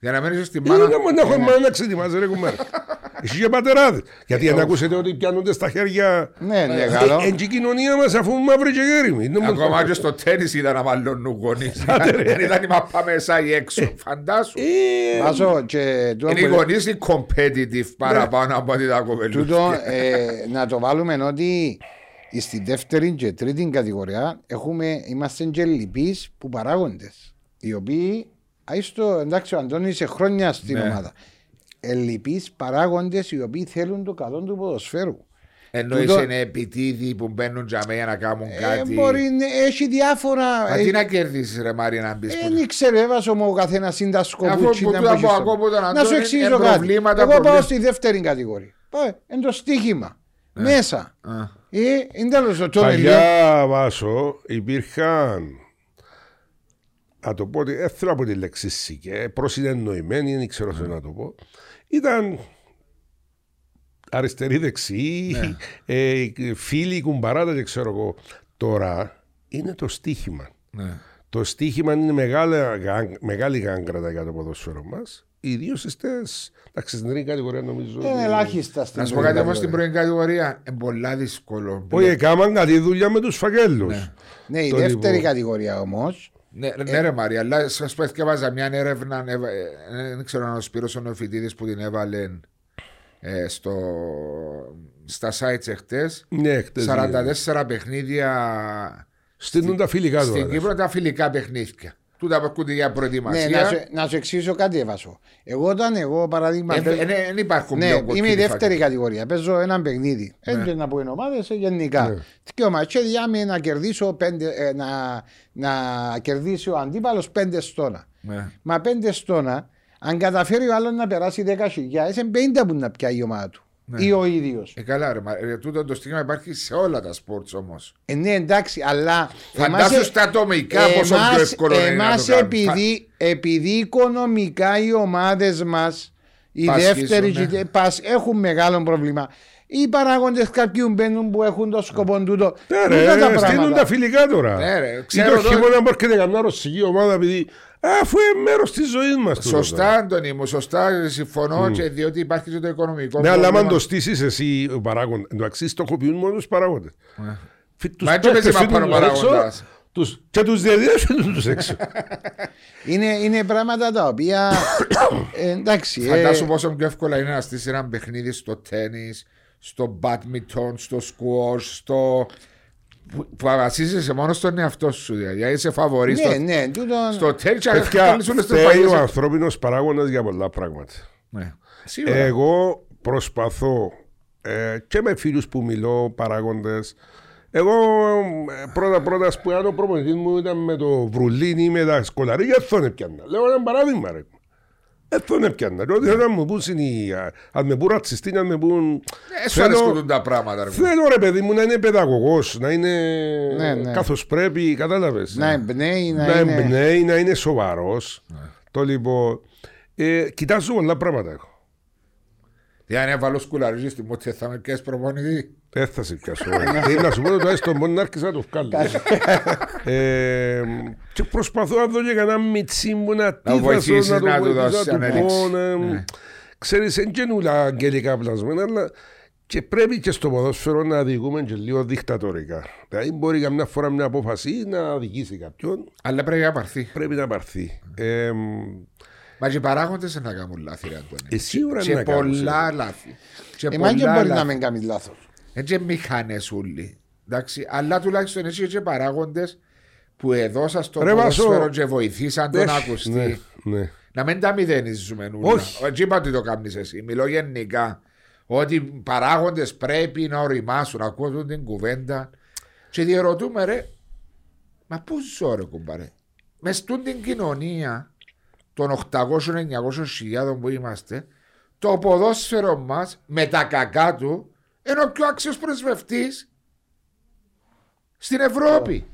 Speaker 3: Για να μένεις στη
Speaker 2: Είναι
Speaker 3: μάνα.
Speaker 2: να μου να έχω μάνα να ξετοιμάζει ρε κουμπάρε. <laughs> Εσύ και πατεράδες. Γιατί αν ακούσετε ότι πιάνονται στα χέρια...
Speaker 1: Ναι, ναι,
Speaker 2: Ε,
Speaker 1: καλό.
Speaker 2: Εν και η κοινωνία μας αφού μαύρη και γέριμη. Είναι μόνο-
Speaker 3: Ακόμα και στο τέννη ήταν να μαλλώνουν γονείς. <laughs> Δεν ήταν η μαπά μέσα ή έξω. Φαντάσου.
Speaker 2: Ε,
Speaker 1: Βάζω και τούτο
Speaker 3: Είναι οι
Speaker 1: που-
Speaker 3: γονείς οι competitive παραπάνω από ότι τα κοπελούθια.
Speaker 1: τούτο, ε, <laughs> να το βάλουμε ότι στη δεύτερη και τρίτη κατηγορία έχουμε, είμαστε και λοιπείς που παράγοντες οι οποίοι άιστο, εντάξει ο Αντώνης σε χρόνια στην
Speaker 3: Ναι.
Speaker 1: ομάδα ελλειπείς παράγοντες οι οποίοι θέλουν το καλό του ποδοσφαίρου
Speaker 3: Εννοείς
Speaker 1: Τούτο-
Speaker 3: είναι επιτίδη που μπαίνουν για μένα να κάνουν
Speaker 1: ε,
Speaker 3: κάτι.
Speaker 1: μπορεί, να- έχει διάφορα
Speaker 3: Μα τι
Speaker 1: ε,
Speaker 3: να κερδίσεις, ρε Μάρια, να μπεις.
Speaker 1: δεν ήξερε, έβασε μου ο καθένας είναι τα
Speaker 3: Αφού
Speaker 1: σκοπούτσι
Speaker 3: που
Speaker 1: να
Speaker 3: του
Speaker 1: πάει
Speaker 3: από
Speaker 1: στο-
Speaker 3: ακούω τον
Speaker 1: Να σου
Speaker 3: Αντώνη,
Speaker 1: εξηγήσω
Speaker 3: ε,
Speaker 1: κάτι.
Speaker 3: προβλήματα,
Speaker 1: Εγώ πάω
Speaker 3: προβλήματα.
Speaker 1: στη δεύτερη κατηγορία. Πάω, είναι το στοίχημα. Μέσα.
Speaker 3: Α.
Speaker 1: Ε, είναι τέλος το τόνι λίγο.
Speaker 2: Παλιά βάσο υπήρχαν να το πω ότι δεν θέλω από τη λέξη σικέ, προσυνεννοημένοι, δεν ξέρω τι να το πω. Ήταν αριστεροί δεξιοί, ε, φίλοι κουμπαράτα και ξέρω εγώ. Τώρα είναι το στίχημα.
Speaker 3: Ναι.
Speaker 2: Το στίχημα είναι μεγάλη, γάν- μεγάλη γάγκρατα για το ποδόσφαιρο μας. Ιδίως στις. Εντάξει, στην τρίτη κατηγορία νομίζω.
Speaker 1: Είναι
Speaker 2: ότι-
Speaker 1: ελάχιστα στην
Speaker 3: Να σου πω
Speaker 1: τρίτη
Speaker 3: κάτι όμως στην
Speaker 1: κατηγορία.
Speaker 3: πρώτη κατηγορία. Είναι πολλά δύσκολο.
Speaker 2: Όχι, έκαναν καλή δουλειά με τους φακέλους.
Speaker 1: Ναι, η
Speaker 2: το
Speaker 1: δεύτερη
Speaker 2: λοιπόν.
Speaker 1: κατηγορία όμως.
Speaker 3: Ναι, ναι, ρε Μαρία, αλλά σα πω έθιαβαζα μια έρευνα. έβα- ε, Δεν ξέρω αν ο Σπύρος ο Νεοφυτίδης που την έβαλε ε, στο, στα sites εχθές
Speaker 2: Ναι, χτες, ναι.
Speaker 3: 44 παιχνίδια
Speaker 2: Στείλουν τα φιλικά του.
Speaker 3: στην
Speaker 2: ρε.
Speaker 3: Κύπρο τα φιλικά παιχνίδια. Τούτα που ακούτε για
Speaker 1: Ναι,
Speaker 3: προετοιμασία.
Speaker 1: να σου, να σου εξηγήσω κάτι, Εβάσο. Εγώ όταν εγώ παράδειγμα.
Speaker 3: Ε,
Speaker 1: παίζω-
Speaker 3: ε, ναι, Δεν υπάρχουν
Speaker 1: Ναι,
Speaker 3: πιο
Speaker 1: είμαι η
Speaker 3: κοκκινοί
Speaker 1: δεύτερη
Speaker 3: φάκελοι.
Speaker 1: κατηγορία. Παίζω ένα παιχνίδι. Έτσι να πω ομάδες γενικά.
Speaker 2: Ναι.
Speaker 1: Και ο ματσέδια με να κερδίσω πέντε, ε, να, να κερδίσει ο αντίπαλος πέντε στόνα.
Speaker 3: Ναι.
Speaker 1: Μα πέντε στόνα, Αν καταφέρει ο άλλος να περάσει 10 χιλιάδες, είναι 50 που να πιάει η ομάδα του.
Speaker 3: Ναι.
Speaker 1: Ή ο ίδιος.
Speaker 3: Ε, καλά, ρε, μα, ε, τούτο το στίγμα υπάρχει σε όλα τα σπορτ όμως.
Speaker 1: Ε, ναι, εντάξει, αλλά.
Speaker 3: Φαντάσου
Speaker 1: εμάς-
Speaker 3: στα ατομικά πόσο πιο
Speaker 1: εμάς-
Speaker 3: εύκολο είναι να
Speaker 1: εμάς
Speaker 3: το κάνουν.
Speaker 1: επειδή, επειδή οικονομικά οι ομάδες μας, οι
Speaker 3: Πασχίζουν,
Speaker 1: δεύτεροι,
Speaker 3: ναι.
Speaker 1: και- πας, έχουν μεγάλο πρόβλημα. Οι παράγοντες κάποιου μπαίνουν που έχουν το σκοπό τούτο.
Speaker 2: Ναι,
Speaker 1: Τούτα
Speaker 2: ρε,
Speaker 1: τα
Speaker 2: στείλουν
Speaker 1: πράγματα.
Speaker 2: τα φιλικά τώρα.
Speaker 3: Ναι, ρε,
Speaker 2: Ή
Speaker 3: ξέρω
Speaker 2: το
Speaker 3: τώρα-
Speaker 2: χειμώνα που έρχεται καμιά ρωσική ομάδα επειδή αφού είναι μέρος της ζωής μας.
Speaker 3: Σωστά, Αντώνη μου, σωστά, συμφωνώ και διότι υπάρχει και το οικονομικό
Speaker 2: Ναι, αλλά άμα
Speaker 3: πρόβλημα.
Speaker 2: το στήσεις εσύ ο παράγοντα, εντάξει, στοχοποιούν μόνο τους παράγοντες.
Speaker 3: Μα έτσι παίζει πάνω παράγοντας.
Speaker 2: Και τους διαδιέσουν τους έξω. <laughs>
Speaker 1: Είναι, είναι πράγματα τα οποία. ε, εντάξει. <coughs> ε,
Speaker 3: Φαντάσου πόσο πιο εύκολα είναι να στήσεις ένα παιχνίδι στο τέννη, στο badminton, στο squash, στο. Που, που βασίζεσαι μόνος στον εαυτό σου. Δηλαδή είσαι φαβορής
Speaker 1: ναι,
Speaker 3: στο,
Speaker 1: ναι, τούτο,
Speaker 3: στο τέννη και
Speaker 2: Παιδιά,
Speaker 3: κάνεις όλες τις
Speaker 2: φταίει ο
Speaker 3: παλιές-
Speaker 2: ανθρώπινος παράγοντας για πολλά πράγματα.
Speaker 3: Ναι. Σίγουρα.
Speaker 2: Εγώ προσπαθώ ε, και με φίλους που μιλώ, παράγοντες. Εγώ ε, πρώτα πρώτα ας πούμε αν ο προπονητής μου ήταν με το βρουλίνι ή με τα σκολαρίκια, δεν τον έπιανα. Λέω ένα παράδειγμα ρε. Δεν τον έπιανα. Και Ό,τι θέλω να μου πούν είναι οι- αν με πούν ρατσιστή, αν με πούν...
Speaker 3: Ε, σου αρέσκουν τα πράγματα. Ρε.
Speaker 2: Θέλω ρε παιδί μου να είναι παιδαγωγός, να είναι
Speaker 1: Ναι, ναι.
Speaker 2: καθώς πρέπει, κατάλαβες.
Speaker 1: να εμπνέει, να,
Speaker 2: να
Speaker 1: είναι.
Speaker 2: εμπνέει, να είναι σοβαρός. Το λοιπόν... Ε, κοιτάζω πολλά πράγματα έχω.
Speaker 3: Για να βάλω σκουλαρίζεις στη μότια θα με πιάσει προπονητή;
Speaker 2: Δεν θα σε πιάσω. Θέλω να σου πω ότι έστω μόνο να άρχισα να το βγάλω. Ε, και προσπαθώ να δω και κανένα μιτσί μου να τίθασω,
Speaker 3: βοηθήσεις,
Speaker 2: να το
Speaker 3: να του
Speaker 2: βοηθήσω,
Speaker 3: δώσεις
Speaker 2: να του
Speaker 3: ανέλυξη.
Speaker 2: πω. να-
Speaker 3: Ναι.
Speaker 2: Ξέρεις, είναι και νουλά αγγελικά πλασμένα, αλλά και πρέπει και στο ποδόσφαιρο να διηγούμε και λίγο δικτατορικά. Δηλαδή μπορεί καμιά φορά μια απόφαση να οδηγήσει κάποιον,
Speaker 3: Αλλά πρέπει να πάρθει.
Speaker 2: πρέπει να πάρθει. Ε,
Speaker 3: Μα και οι παράγοντες δεν θα κάνουν λάθη, ρε Αντώνη.
Speaker 2: Ε, σίγουρα
Speaker 3: Και
Speaker 2: να κάνουν,
Speaker 3: πολλά
Speaker 2: σίγουρα.
Speaker 3: λάθη. Και
Speaker 1: Εμάς και
Speaker 3: πολλά
Speaker 1: μπορεί να
Speaker 3: λάθη.
Speaker 1: μην κάνεις λάθος.
Speaker 3: Έτσι μηχανές όλοι. Εντάξει, αλλά τουλάχιστον έτσι και παράγοντες που έδωσαν στο
Speaker 2: Ρε, Βάσο.
Speaker 3: ποδόσφαιρο και βοηθήσαν τον
Speaker 2: έχ,
Speaker 3: ακουστή.
Speaker 2: ναι, ναι.
Speaker 3: Να μην τα μηδενίζουμε όλα.
Speaker 2: Όχι.
Speaker 3: Έτσι είπα ότι το κάνεις εσύ. Μιλώ γενικά. Ότι οι παράγοντες πρέπει να οριμάσουν, να ακούσουν την κουβέντα. Και διερωτούμε, ρε, μα πού ζω, ρε κουμπάρε. Μες στούν την κοινωνία των 800-900 χιλιάδων που είμαστε, το ποδόσφαιρο μας με τα κακά του είναι ο πιο άξιος πρεσβευτής στην Ευρώπη.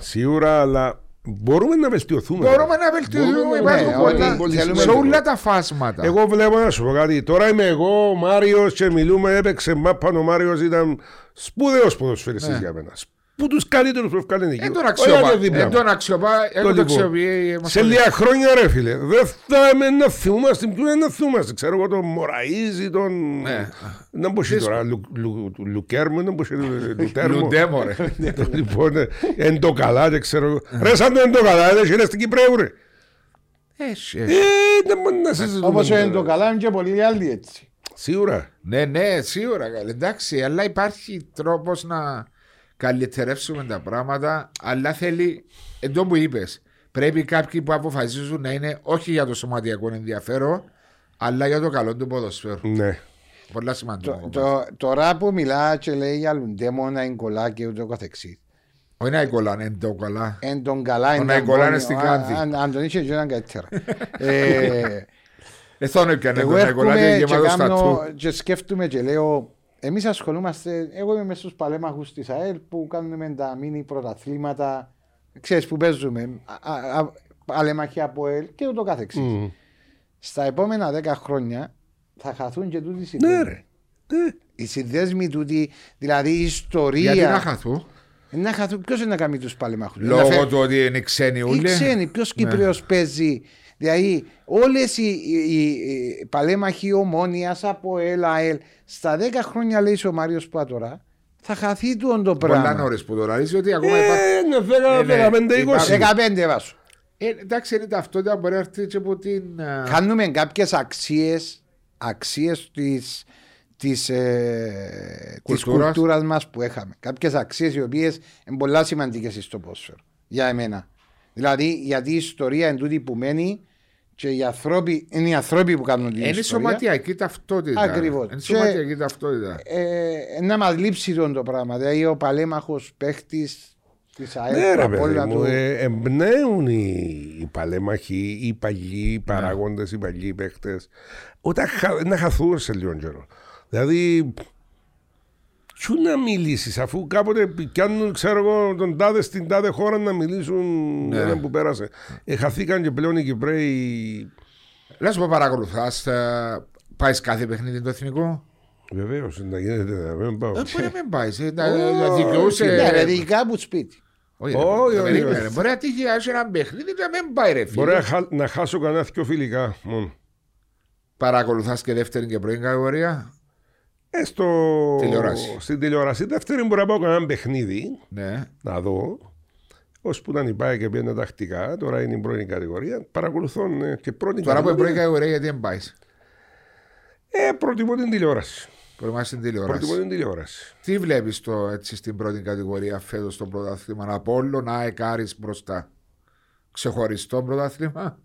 Speaker 2: Σίγουρα, αλλά μπορούμε να βελτιωθούμε.
Speaker 3: Μπορούμε να βελτιωθούμε.
Speaker 2: Μπορούμε να
Speaker 3: Υπάρχουν
Speaker 1: βελτιωθούμε.
Speaker 3: πολλά-
Speaker 1: Θέλουμε
Speaker 3: σε
Speaker 1: να-
Speaker 3: όλα τα φάσματα.
Speaker 2: Εγώ βλέπω να σου πω κάτι. Τώρα είμαι εγώ, ο Μάριος, και μιλούμε. Έπαιξε μάπα. Ο Μάριος ήταν σπουδαίος ποδοσφαιριστής
Speaker 3: Ναι.
Speaker 2: για μένα. Που τους καλύτερους που έφυγαν εκεί.
Speaker 3: Δεν τον
Speaker 2: Όχι
Speaker 3: αξιοπά.
Speaker 2: γιατί δίπλα
Speaker 3: Δεν
Speaker 2: μου.
Speaker 3: τον αξιοπά. Εγώ το
Speaker 2: λοιπόν,
Speaker 3: αξιοποιεί.
Speaker 2: Σε λίγα χρόνια, ρε φίλε, δεν θα με να θυμούμαστε. Ποιον είναι να θυμούμαστε. Ξέρω εγώ τον Μωραΐζη, τον.
Speaker 3: Ναι.
Speaker 2: Να μπω τώρα. Λου- Λου- Λουκέρμο, να μπω Λουτέρμο. <laughs>
Speaker 3: Λουντέμο, ρε. <laughs>
Speaker 2: Λοιπόν, εν το καλά, δεν ξέρω εγώ. Ρε, σαν το εν το καλά, δεν είναι στην Κυπρέου, ρε.
Speaker 3: Έχει,
Speaker 2: Ε,
Speaker 3: έχει.
Speaker 2: δεν μπορεί να συζητούμε.
Speaker 1: Όπως είναι
Speaker 2: τώρα.
Speaker 1: το καλά, είναι και πολλοί άλλοι έτσι.
Speaker 2: Σίγουρα.
Speaker 3: Ναι, ναι, σίγουρα. καλέ. Εντάξει, αλλά υπάρχει τρόπος να καλυτερεύσουμε τα πράγματα. Αλλά θέλει, εντό που είπες, πρέπει κάποιοι που αποφασίζουν να είναι όχι για το σωματιακό ενδιαφέρον, αλλά για το καλό του ποδοσφαίρου.
Speaker 2: Ναι.
Speaker 3: Πολλά σημαντικό.
Speaker 1: Το,
Speaker 3: κομμάτι.
Speaker 1: το, τώρα που μιλάς και λέει για λουντέμο, να είναι κολλά και ούτω καθεξής.
Speaker 3: Όχι να είναι είναι το καλά.
Speaker 1: Εν τον καλά
Speaker 3: Ο
Speaker 1: είναι
Speaker 3: Ναϊκολά είναι
Speaker 1: τον
Speaker 3: στην
Speaker 1: πόνι.
Speaker 3: Κάνθη.
Speaker 1: Αν- Αν τον είχε, ήταν καλύτερα. <laughs> Ε,
Speaker 3: Εθόν έπιανε
Speaker 1: Εγώ
Speaker 3: τον Ναϊκολά
Speaker 1: έρχομαι
Speaker 3: είναι
Speaker 1: και,
Speaker 3: γεμάτο
Speaker 1: κάνω,
Speaker 3: στατού.
Speaker 1: και σκέφτομαι και λέω εμείς ασχολούμαστε, εγώ είμαι μέσα στους παλέμαχους της ΑΕΛ που κάνουμε τα μίνι πρωταθλήματα ξέρεις που παίζουμε α, α, α, παλέμαχοι από ΑΕΛ και ούτω καθεξής.
Speaker 2: Μμ.
Speaker 1: Στα επόμενα 10 χρόνια θα χαθούν και τούτοι οι
Speaker 2: Ναι,
Speaker 1: συνδέσμοι.
Speaker 2: ρε. Ναι.
Speaker 1: Οι συνδέσμοι τούτοι, δηλαδή η ιστορία.
Speaker 3: Γιατί να χαθούν;
Speaker 1: να χαθούν, ποιος είναι να κάνει τους παλέμαχους;
Speaker 3: Λόγω του ότι είναι ξένοι
Speaker 1: Οι
Speaker 3: όλοι.
Speaker 1: ξένοι, ποιος Κύπριο παίζει. Δηλαδή, όλες οι, οι, οι παλέμαχοι ομόνια από ΕΛΑΕΛ στα 10 χρόνια, λέει ο Μάριος Πάτορα, θα χαθεί του το
Speaker 3: Πολλά
Speaker 1: πράγμα.
Speaker 3: νωρίς που το λαλείς, ότι ακόμα υπάρχει.
Speaker 2: Ε, ναι,
Speaker 3: Ε, ναι,
Speaker 2: 15-20.
Speaker 3: υπάρχει.
Speaker 1: 15 βάσο.
Speaker 3: Ε, εντάξει, είναι ταυτότητα μπορεί να έρθει και από την. α,
Speaker 1: Κάνουμε κάποιες αξίες αξίες της, της, ε, της
Speaker 3: Κουλτούρας.
Speaker 1: κουλτούρας μας που είχαμε. Κάποιες αξίες οι οποίες είναι πολλά σημαντικές στο πόσφαιρο. Για εμένα. Δηλαδή γιατί η ιστορία είναι τούτη που μένει και οι άνθρωποι, είναι οι άνθρωποι που κάνουν την
Speaker 3: Είναι
Speaker 1: ιστορία.
Speaker 3: σωματιακή ταυτότητα.
Speaker 1: Ακριβώς.
Speaker 3: Είναι
Speaker 1: Και-
Speaker 3: σωματιακή ταυτότητα.
Speaker 1: ε, να μας λείψει τον το πράγμα. Δηλαδή ο παλέμαχος παίχτης Της ΑΕΚ,
Speaker 2: Ναι, ρε
Speaker 1: του
Speaker 2: παιδί
Speaker 1: Απόλλωνα,
Speaker 2: μου,
Speaker 1: του-
Speaker 2: ε, εμπνέουν οι, οι παλέμαχοι, οι παλιοί οι παράγοντες, οι παλιοί παίχτες, όταν χα- να χαθούν σε λίγο καιρό. Δηλαδή, Ποιου να μιλήσεις, αφού κάποτε πιάνουν, ξέρω εγώ, τον τάδε στην τάδε χώρα να μιλήσουν
Speaker 3: Ναι.
Speaker 2: ένα που πέρασε. Ε, χαθήκαν και πλέον οι Κυπρέοι.
Speaker 3: Να σου πω παρακολουθά. Πάεις κάθε παιχνίδι το εθνικό;
Speaker 2: Βεβαίως, να γίνεται, δεν πάω.
Speaker 3: Ε, Μπορεί να μην πάεις. ε, Να
Speaker 2: Ω,
Speaker 3: να δικαιούσε.
Speaker 1: Ναι, ρε, δει κάπου σπίτι.
Speaker 3: Όχι,
Speaker 2: Όχι,
Speaker 3: ρε,
Speaker 2: όχι,
Speaker 3: περίμενε,
Speaker 2: όχι.
Speaker 3: Μπορεί να τύχει να έχει ένα παιχνίδι και να μην πάει ρε
Speaker 2: Μπορεί να,
Speaker 3: φίλε.
Speaker 2: χα- να χάσω κανένα δυο φιλικά μόνο.
Speaker 3: Παρακολουθάς και δεύτερη και πρώτη κατηγορία;
Speaker 2: Ε, στο...
Speaker 3: Τηλεόραση.
Speaker 2: Στην τηλεόραση. Δεύτερη μπορεί να πάω κανένα παιχνίδι,
Speaker 3: Ναι.
Speaker 2: να δω. Ώσπου ήταν η ΠΑΕ και πήγαινε τακτικά, τώρα είναι η πρώτη κατηγορία. Παρακολουθώ ναι, και πρώτη
Speaker 3: Τώρα που είναι πρώτη
Speaker 2: κατηγορία.
Speaker 3: κατηγορία γιατί δεν πάεις;
Speaker 2: Ε, προτιμώ την τηλεόραση.
Speaker 3: Προτιμάς την
Speaker 2: Προτιμώ
Speaker 3: τηλεόραση.
Speaker 2: την τηλεόραση.
Speaker 3: Τι βλέπεις έτσι στην πρώτη κατηγορία φέτος στο πρωτάθλημα; Απόλλων, ΑΕΚ, Άρης μπροστά. Ξεχωριστό πρωτάθλημα;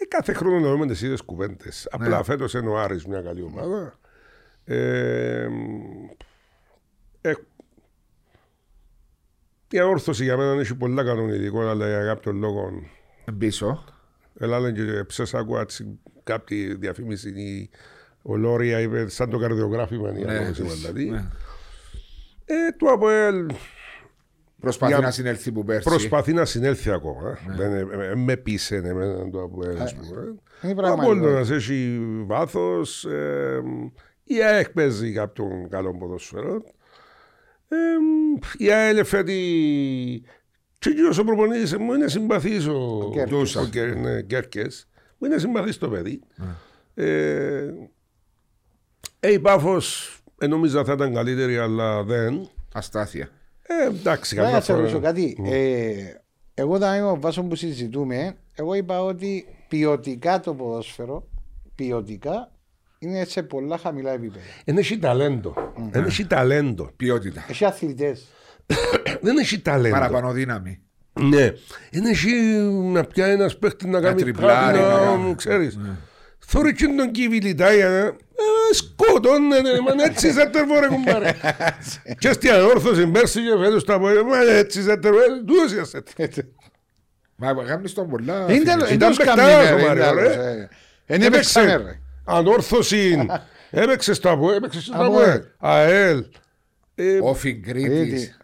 Speaker 2: Ε, κάθε χρόνο να δούμε τις ίδιες κουβέντες.
Speaker 3: Ναι.
Speaker 2: Απλά φέτος είναι ο Άρης μια καλή ομάδα. Ε, ε, η αόρθωση για μένα έχει πολλά κανονιτικό, αλλά για κάποιον λόγο
Speaker 3: Πίσω.
Speaker 2: Έλα λένε και ψες άκουα έτσι κάποια διαφήμιση η- ο Λόρια είπε σαν το καρδιογράφημα είναι η
Speaker 3: Ναι,
Speaker 2: ανόηση
Speaker 3: της-
Speaker 2: δηλαδή.
Speaker 3: ναι.
Speaker 2: Ε, το ΑΠΟΕΛ
Speaker 3: Προσπαθεί
Speaker 2: Για-
Speaker 3: να συνέλθει που πέρσι.
Speaker 2: προσπαθεί να συνέλθει ακόμα.
Speaker 3: Ναι.
Speaker 2: Δεν, ε, ε, με πείσε εμένα το ΑΠΟΕΛ ας πούμε.
Speaker 1: Είναι
Speaker 2: Ο
Speaker 1: πραγματικό.
Speaker 2: Απόλλωνας έχει βάθος. Ε, η ΑΕΚ παίζει κάποιον καλό ποδοσφαιρό. Ε, η ΑΕΛ φέτει και εκείνος ο προπονητής μου είναι συμπαθής ο,
Speaker 3: Κέρκες.
Speaker 2: ο Κέρ- ναι, Κέρκες. Μου είναι συμπαθής το παιδί. Ε, ε, η Πάφος ε, νόμιζα θα ήταν καλύτερη αλλά δεν.
Speaker 3: Αστάθεια.
Speaker 2: Ε, εντάξει,
Speaker 1: Να
Speaker 2: καμιά
Speaker 1: σε ρωτήσω
Speaker 2: φορά.
Speaker 1: κάτι. Ε, εγώ όταν είμαι ο Βάσο που συζητούμε, εγώ είπα ότι ποιοτικά το ποδόσφαιρο, ποιοτικά, είναι σε πολλά χαμηλά επίπεδα.
Speaker 2: Δεν έχει ταλέντο. Δεν έχει ταλέντο.
Speaker 3: Ποιότητα.
Speaker 1: Έχει αθλητές. <coughs>
Speaker 2: Δεν έχει ταλέντο.
Speaker 3: Παραπάνω δύναμη.
Speaker 2: Ναι. Δεν έχει να πιάει ένας παίχτης να κάνει
Speaker 3: τριπλάρει,
Speaker 2: κάτι,
Speaker 3: να
Speaker 2: να
Speaker 3: κάνει.
Speaker 2: ξέρεις. Θωρεί και τον κυβιλιτάια, ε, σκότωνε, μα έτσι ζέτερβο ρε κουμπάρε. <laughs> Και στη ανόρθωση πέρσι και φέτος τα πω, μα έτσι ζέτερβο, τούτος για ζέτερβο.
Speaker 3: Μα κάνεις τον πολλά.
Speaker 1: Είναι
Speaker 3: φίλε.
Speaker 1: τέλος-
Speaker 2: Ήταν
Speaker 1: εντός
Speaker 2: παιχτάς
Speaker 1: καμία,
Speaker 2: ο
Speaker 1: ρε,
Speaker 2: Μάριο,
Speaker 1: είναι
Speaker 2: ρε.
Speaker 1: τέλος, ε. Εν έπαιξαμε, ρε.
Speaker 2: Ανόρθωση, έπαιξε στο ΑΠΟ, έπαιξε στο
Speaker 1: ΑΠΟΕΛ.
Speaker 2: ΑΠΟΕΛ. ΑΕΛ. Ε,
Speaker 3: Όφη Κρήτης.
Speaker 1: Κρήτης.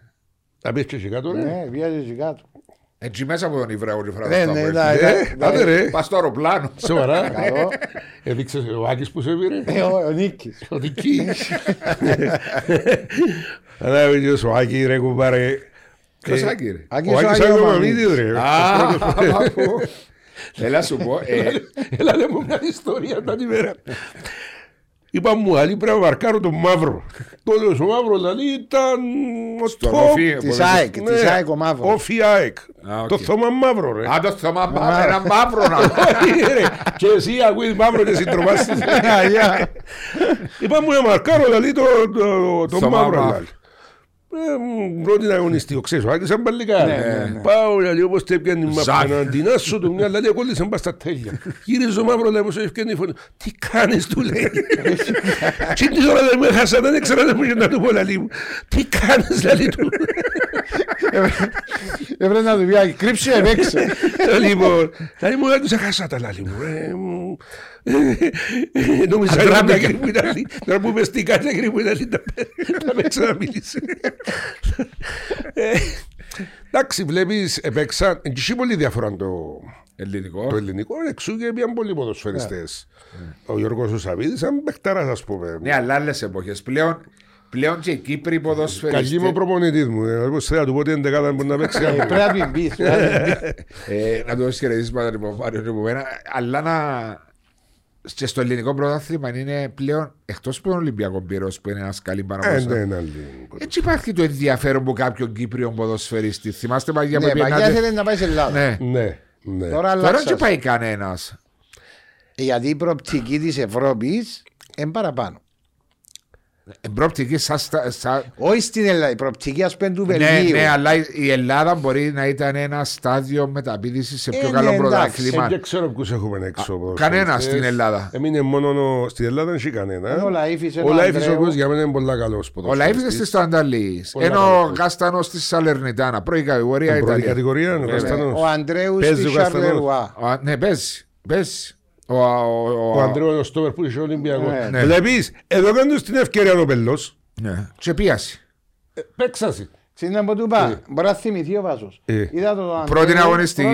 Speaker 2: Θα πεις και εσύ κάτω ρε.
Speaker 1: Ναι, βιάζει και κάτω.
Speaker 3: Έτσι μέσα από τον Ιβραίο τη
Speaker 1: Ναι,
Speaker 3: φράγα
Speaker 1: ναι,
Speaker 3: στο
Speaker 1: ναι,
Speaker 3: Απόελ.
Speaker 2: Ε,
Speaker 1: ναι,
Speaker 2: άντε
Speaker 1: ναι.
Speaker 2: ρε.
Speaker 3: Πας στο αεροπλάνο.
Speaker 2: Σοβαρά. <laughs>
Speaker 1: Καλό.
Speaker 2: Έδειξες ο Άκης που σε πήρε.
Speaker 1: Ε, ο- Ο Νίκης.
Speaker 2: Ο Νικής. Ανάβει ο Άκη ρε κουμπάρε.
Speaker 3: Ποιος
Speaker 2: Ε,
Speaker 3: Άκη, ρε;
Speaker 1: Άκης
Speaker 2: Ο Άκης
Speaker 1: Άγιος
Speaker 2: Άγιος
Speaker 1: Μαμίδης.
Speaker 2: Μαμίδης ρε.
Speaker 3: Α, <laughs> από- Έλα σου πω. ε,
Speaker 2: Έλα λέμε μια ιστορία τα ημέρα. Είπα μου, άλλη πρέπει να μαρκάρω τον μαύρο. Τότε ο μαύρο δηλαδή ήταν ο
Speaker 3: Στον
Speaker 2: top.
Speaker 3: Όφη,
Speaker 1: Της
Speaker 3: μπορεί-
Speaker 1: ΑΕΚ,
Speaker 2: Ναι,
Speaker 1: της ΑΕΚ ο Μαύρος.
Speaker 2: Όφη ΑΕΚ.
Speaker 3: Α, οκ.
Speaker 2: Το θόμα μαύρο ρε.
Speaker 3: Α, το θέμα μαύρο, ένα μαύρο να
Speaker 2: Όχι, <laughs> ρε. Και εσύ ακούεις μαύρο και συντρομάσεις. <laughs> Είπα μου να μαρκάρω δηλαδή το, το, το,
Speaker 3: Στο
Speaker 2: μαύρο.
Speaker 3: Μαύρο.
Speaker 2: δηλαδή. Ε, μου πρώτη αγωνιστή, ξέρεις, ο Άκης σαν παλικάρι.
Speaker 1: Ναι, ναι, ναι.
Speaker 2: Πάω, δηλαδή, όπως το έπιανε η
Speaker 3: Ζάχ.
Speaker 2: μάπα, να αντινάσω το μια, δηλαδή, κόλλησε μπας στα τέλεια. Γύριζε ο μαύρο, λέει, πως έφυγε η φωνή. Τι κάνεις, του λέει. Τι την ώρα δεν με έχασα, δεν ήξερα δεν μου είχε να του πω, δηλαδή μου. Τι κάνεις, δηλαδή, του.
Speaker 1: Έπρεπε να του πει, κρύψε, έπαιξε.
Speaker 2: Λοιπόν, δηλαδή μου άκουσα χάσα τα λάλη μου. Ρε, μου. Νόμιζα ότι ήταν κρυμμιναλή. Τώρα που είμαι στην κάτια κρυμμιναλή να με ξαναμίλησε. Ε, Εντάξει, βλέπεις, επέξαν, έχει πολύ διαφορά το,
Speaker 3: Ελληνικό.
Speaker 2: το ελληνικό, εξού και πήγαν πολλοί ποδοσφαιριστές. Ο Γιώργος ο Σαββίδης, σαν παιχτάρας ας πούμε.
Speaker 3: Ναι, αλλά άλλες εποχές. Πλέον, πλέον και οι Κύπροι
Speaker 2: Καλή
Speaker 3: ποδοσφαιριστές.
Speaker 2: μου ο προπονητής μου, ε, όπως θέλω να του πω ότι είναι μπορεί να παίξει.
Speaker 1: Ε, Πρέπει να την πεις. πρέπει να την πεις. <laughs>
Speaker 3: Ε, να τους δώσει χαιρετίσματα λοιπόν, Μάριο και από μένα. Αλλά να. Και στο ελληνικό πρωτάθλημα είναι πλέον εκτός από τον Ολυμπιακός Πυρός που είναι ένας καλή
Speaker 2: Ε,
Speaker 3: παραγωγή.
Speaker 2: ναι, ναι, λίγο.
Speaker 3: Έτσι υπάρχει το ενδιαφέρον που κάποιον Κύπριο ποδοσφαιριστή. Θυμάστε παγιά που
Speaker 1: Ναι,
Speaker 3: πήγαινε.
Speaker 1: παγιά θέλει να πάει σε Ελλάδα.
Speaker 3: Ναι.
Speaker 2: Ναι, ναι.
Speaker 1: Τώρα
Speaker 3: Τώρα δεν
Speaker 1: αλλάξα.
Speaker 3: πάει κανένας.
Speaker 1: Γιατί η προοπτική της Ευρώπης είναι παραπάνω.
Speaker 3: Ε, Προοπτική σαν. στα- σαν-
Speaker 1: Όχι στην Ελλάδα, η προοπτική ας πούμε του
Speaker 3: Ναι,
Speaker 1: Βελγίου.
Speaker 3: ναι, αλλά η Ελλάδα μπορεί να ήταν ένα στάδιο μεταπίδησης σε πιο
Speaker 1: Ε,
Speaker 3: καλό
Speaker 1: ναι, εντάξει.
Speaker 3: πρωτάθλημα.
Speaker 2: Ε, Δεν ξέρω ποιους έχουμε έξω.
Speaker 3: κανένας
Speaker 2: ποδοσφαιριστές.
Speaker 3: στην Ελλάδα.
Speaker 2: Έμεινε μόνο. Στην Ελλάδα δεν έχει κανένα.
Speaker 1: Είναι ο Λαΐφης,
Speaker 2: Ο
Speaker 1: ο
Speaker 2: Λαΐφης ο
Speaker 1: Ανδρέου.
Speaker 2: οποίος για μένα είναι πολύ καλός
Speaker 3: Ο Λαΐφ είναι στη Στανταλής.
Speaker 2: Πολλά
Speaker 3: Ενώ
Speaker 2: καλά.
Speaker 3: ο Κάστανο στη Σαλερνιτάνα. Πρώτη κατηγορία
Speaker 2: Πρώτη
Speaker 3: Ιταλία.
Speaker 2: κατηγορία είναι ο
Speaker 3: Βέβαια.
Speaker 2: Καστανός.
Speaker 1: Ο Αντρέου
Speaker 2: Παίζει
Speaker 1: στη
Speaker 2: ο Καστανός.
Speaker 1: Σαρλερουά.
Speaker 3: Α, Ναι, παίζει. Παίζει. Ο, ο, ο,
Speaker 2: Ο Αντρέου είναι ο Στόπερ που είχε ο Ολυμπιακός.
Speaker 1: Ναι.
Speaker 3: Ναι.
Speaker 2: Βλέπεις, εδώ κάνουν την ευκαιρία ο Πελός.
Speaker 3: ναι. Και πίαση.
Speaker 2: Παίξασαι.
Speaker 1: Στην που του είπα, μπορεί να θυμηθεί ο Βάσος.
Speaker 2: Ε.
Speaker 1: Είδα το Αντρέου,
Speaker 3: Πρώτη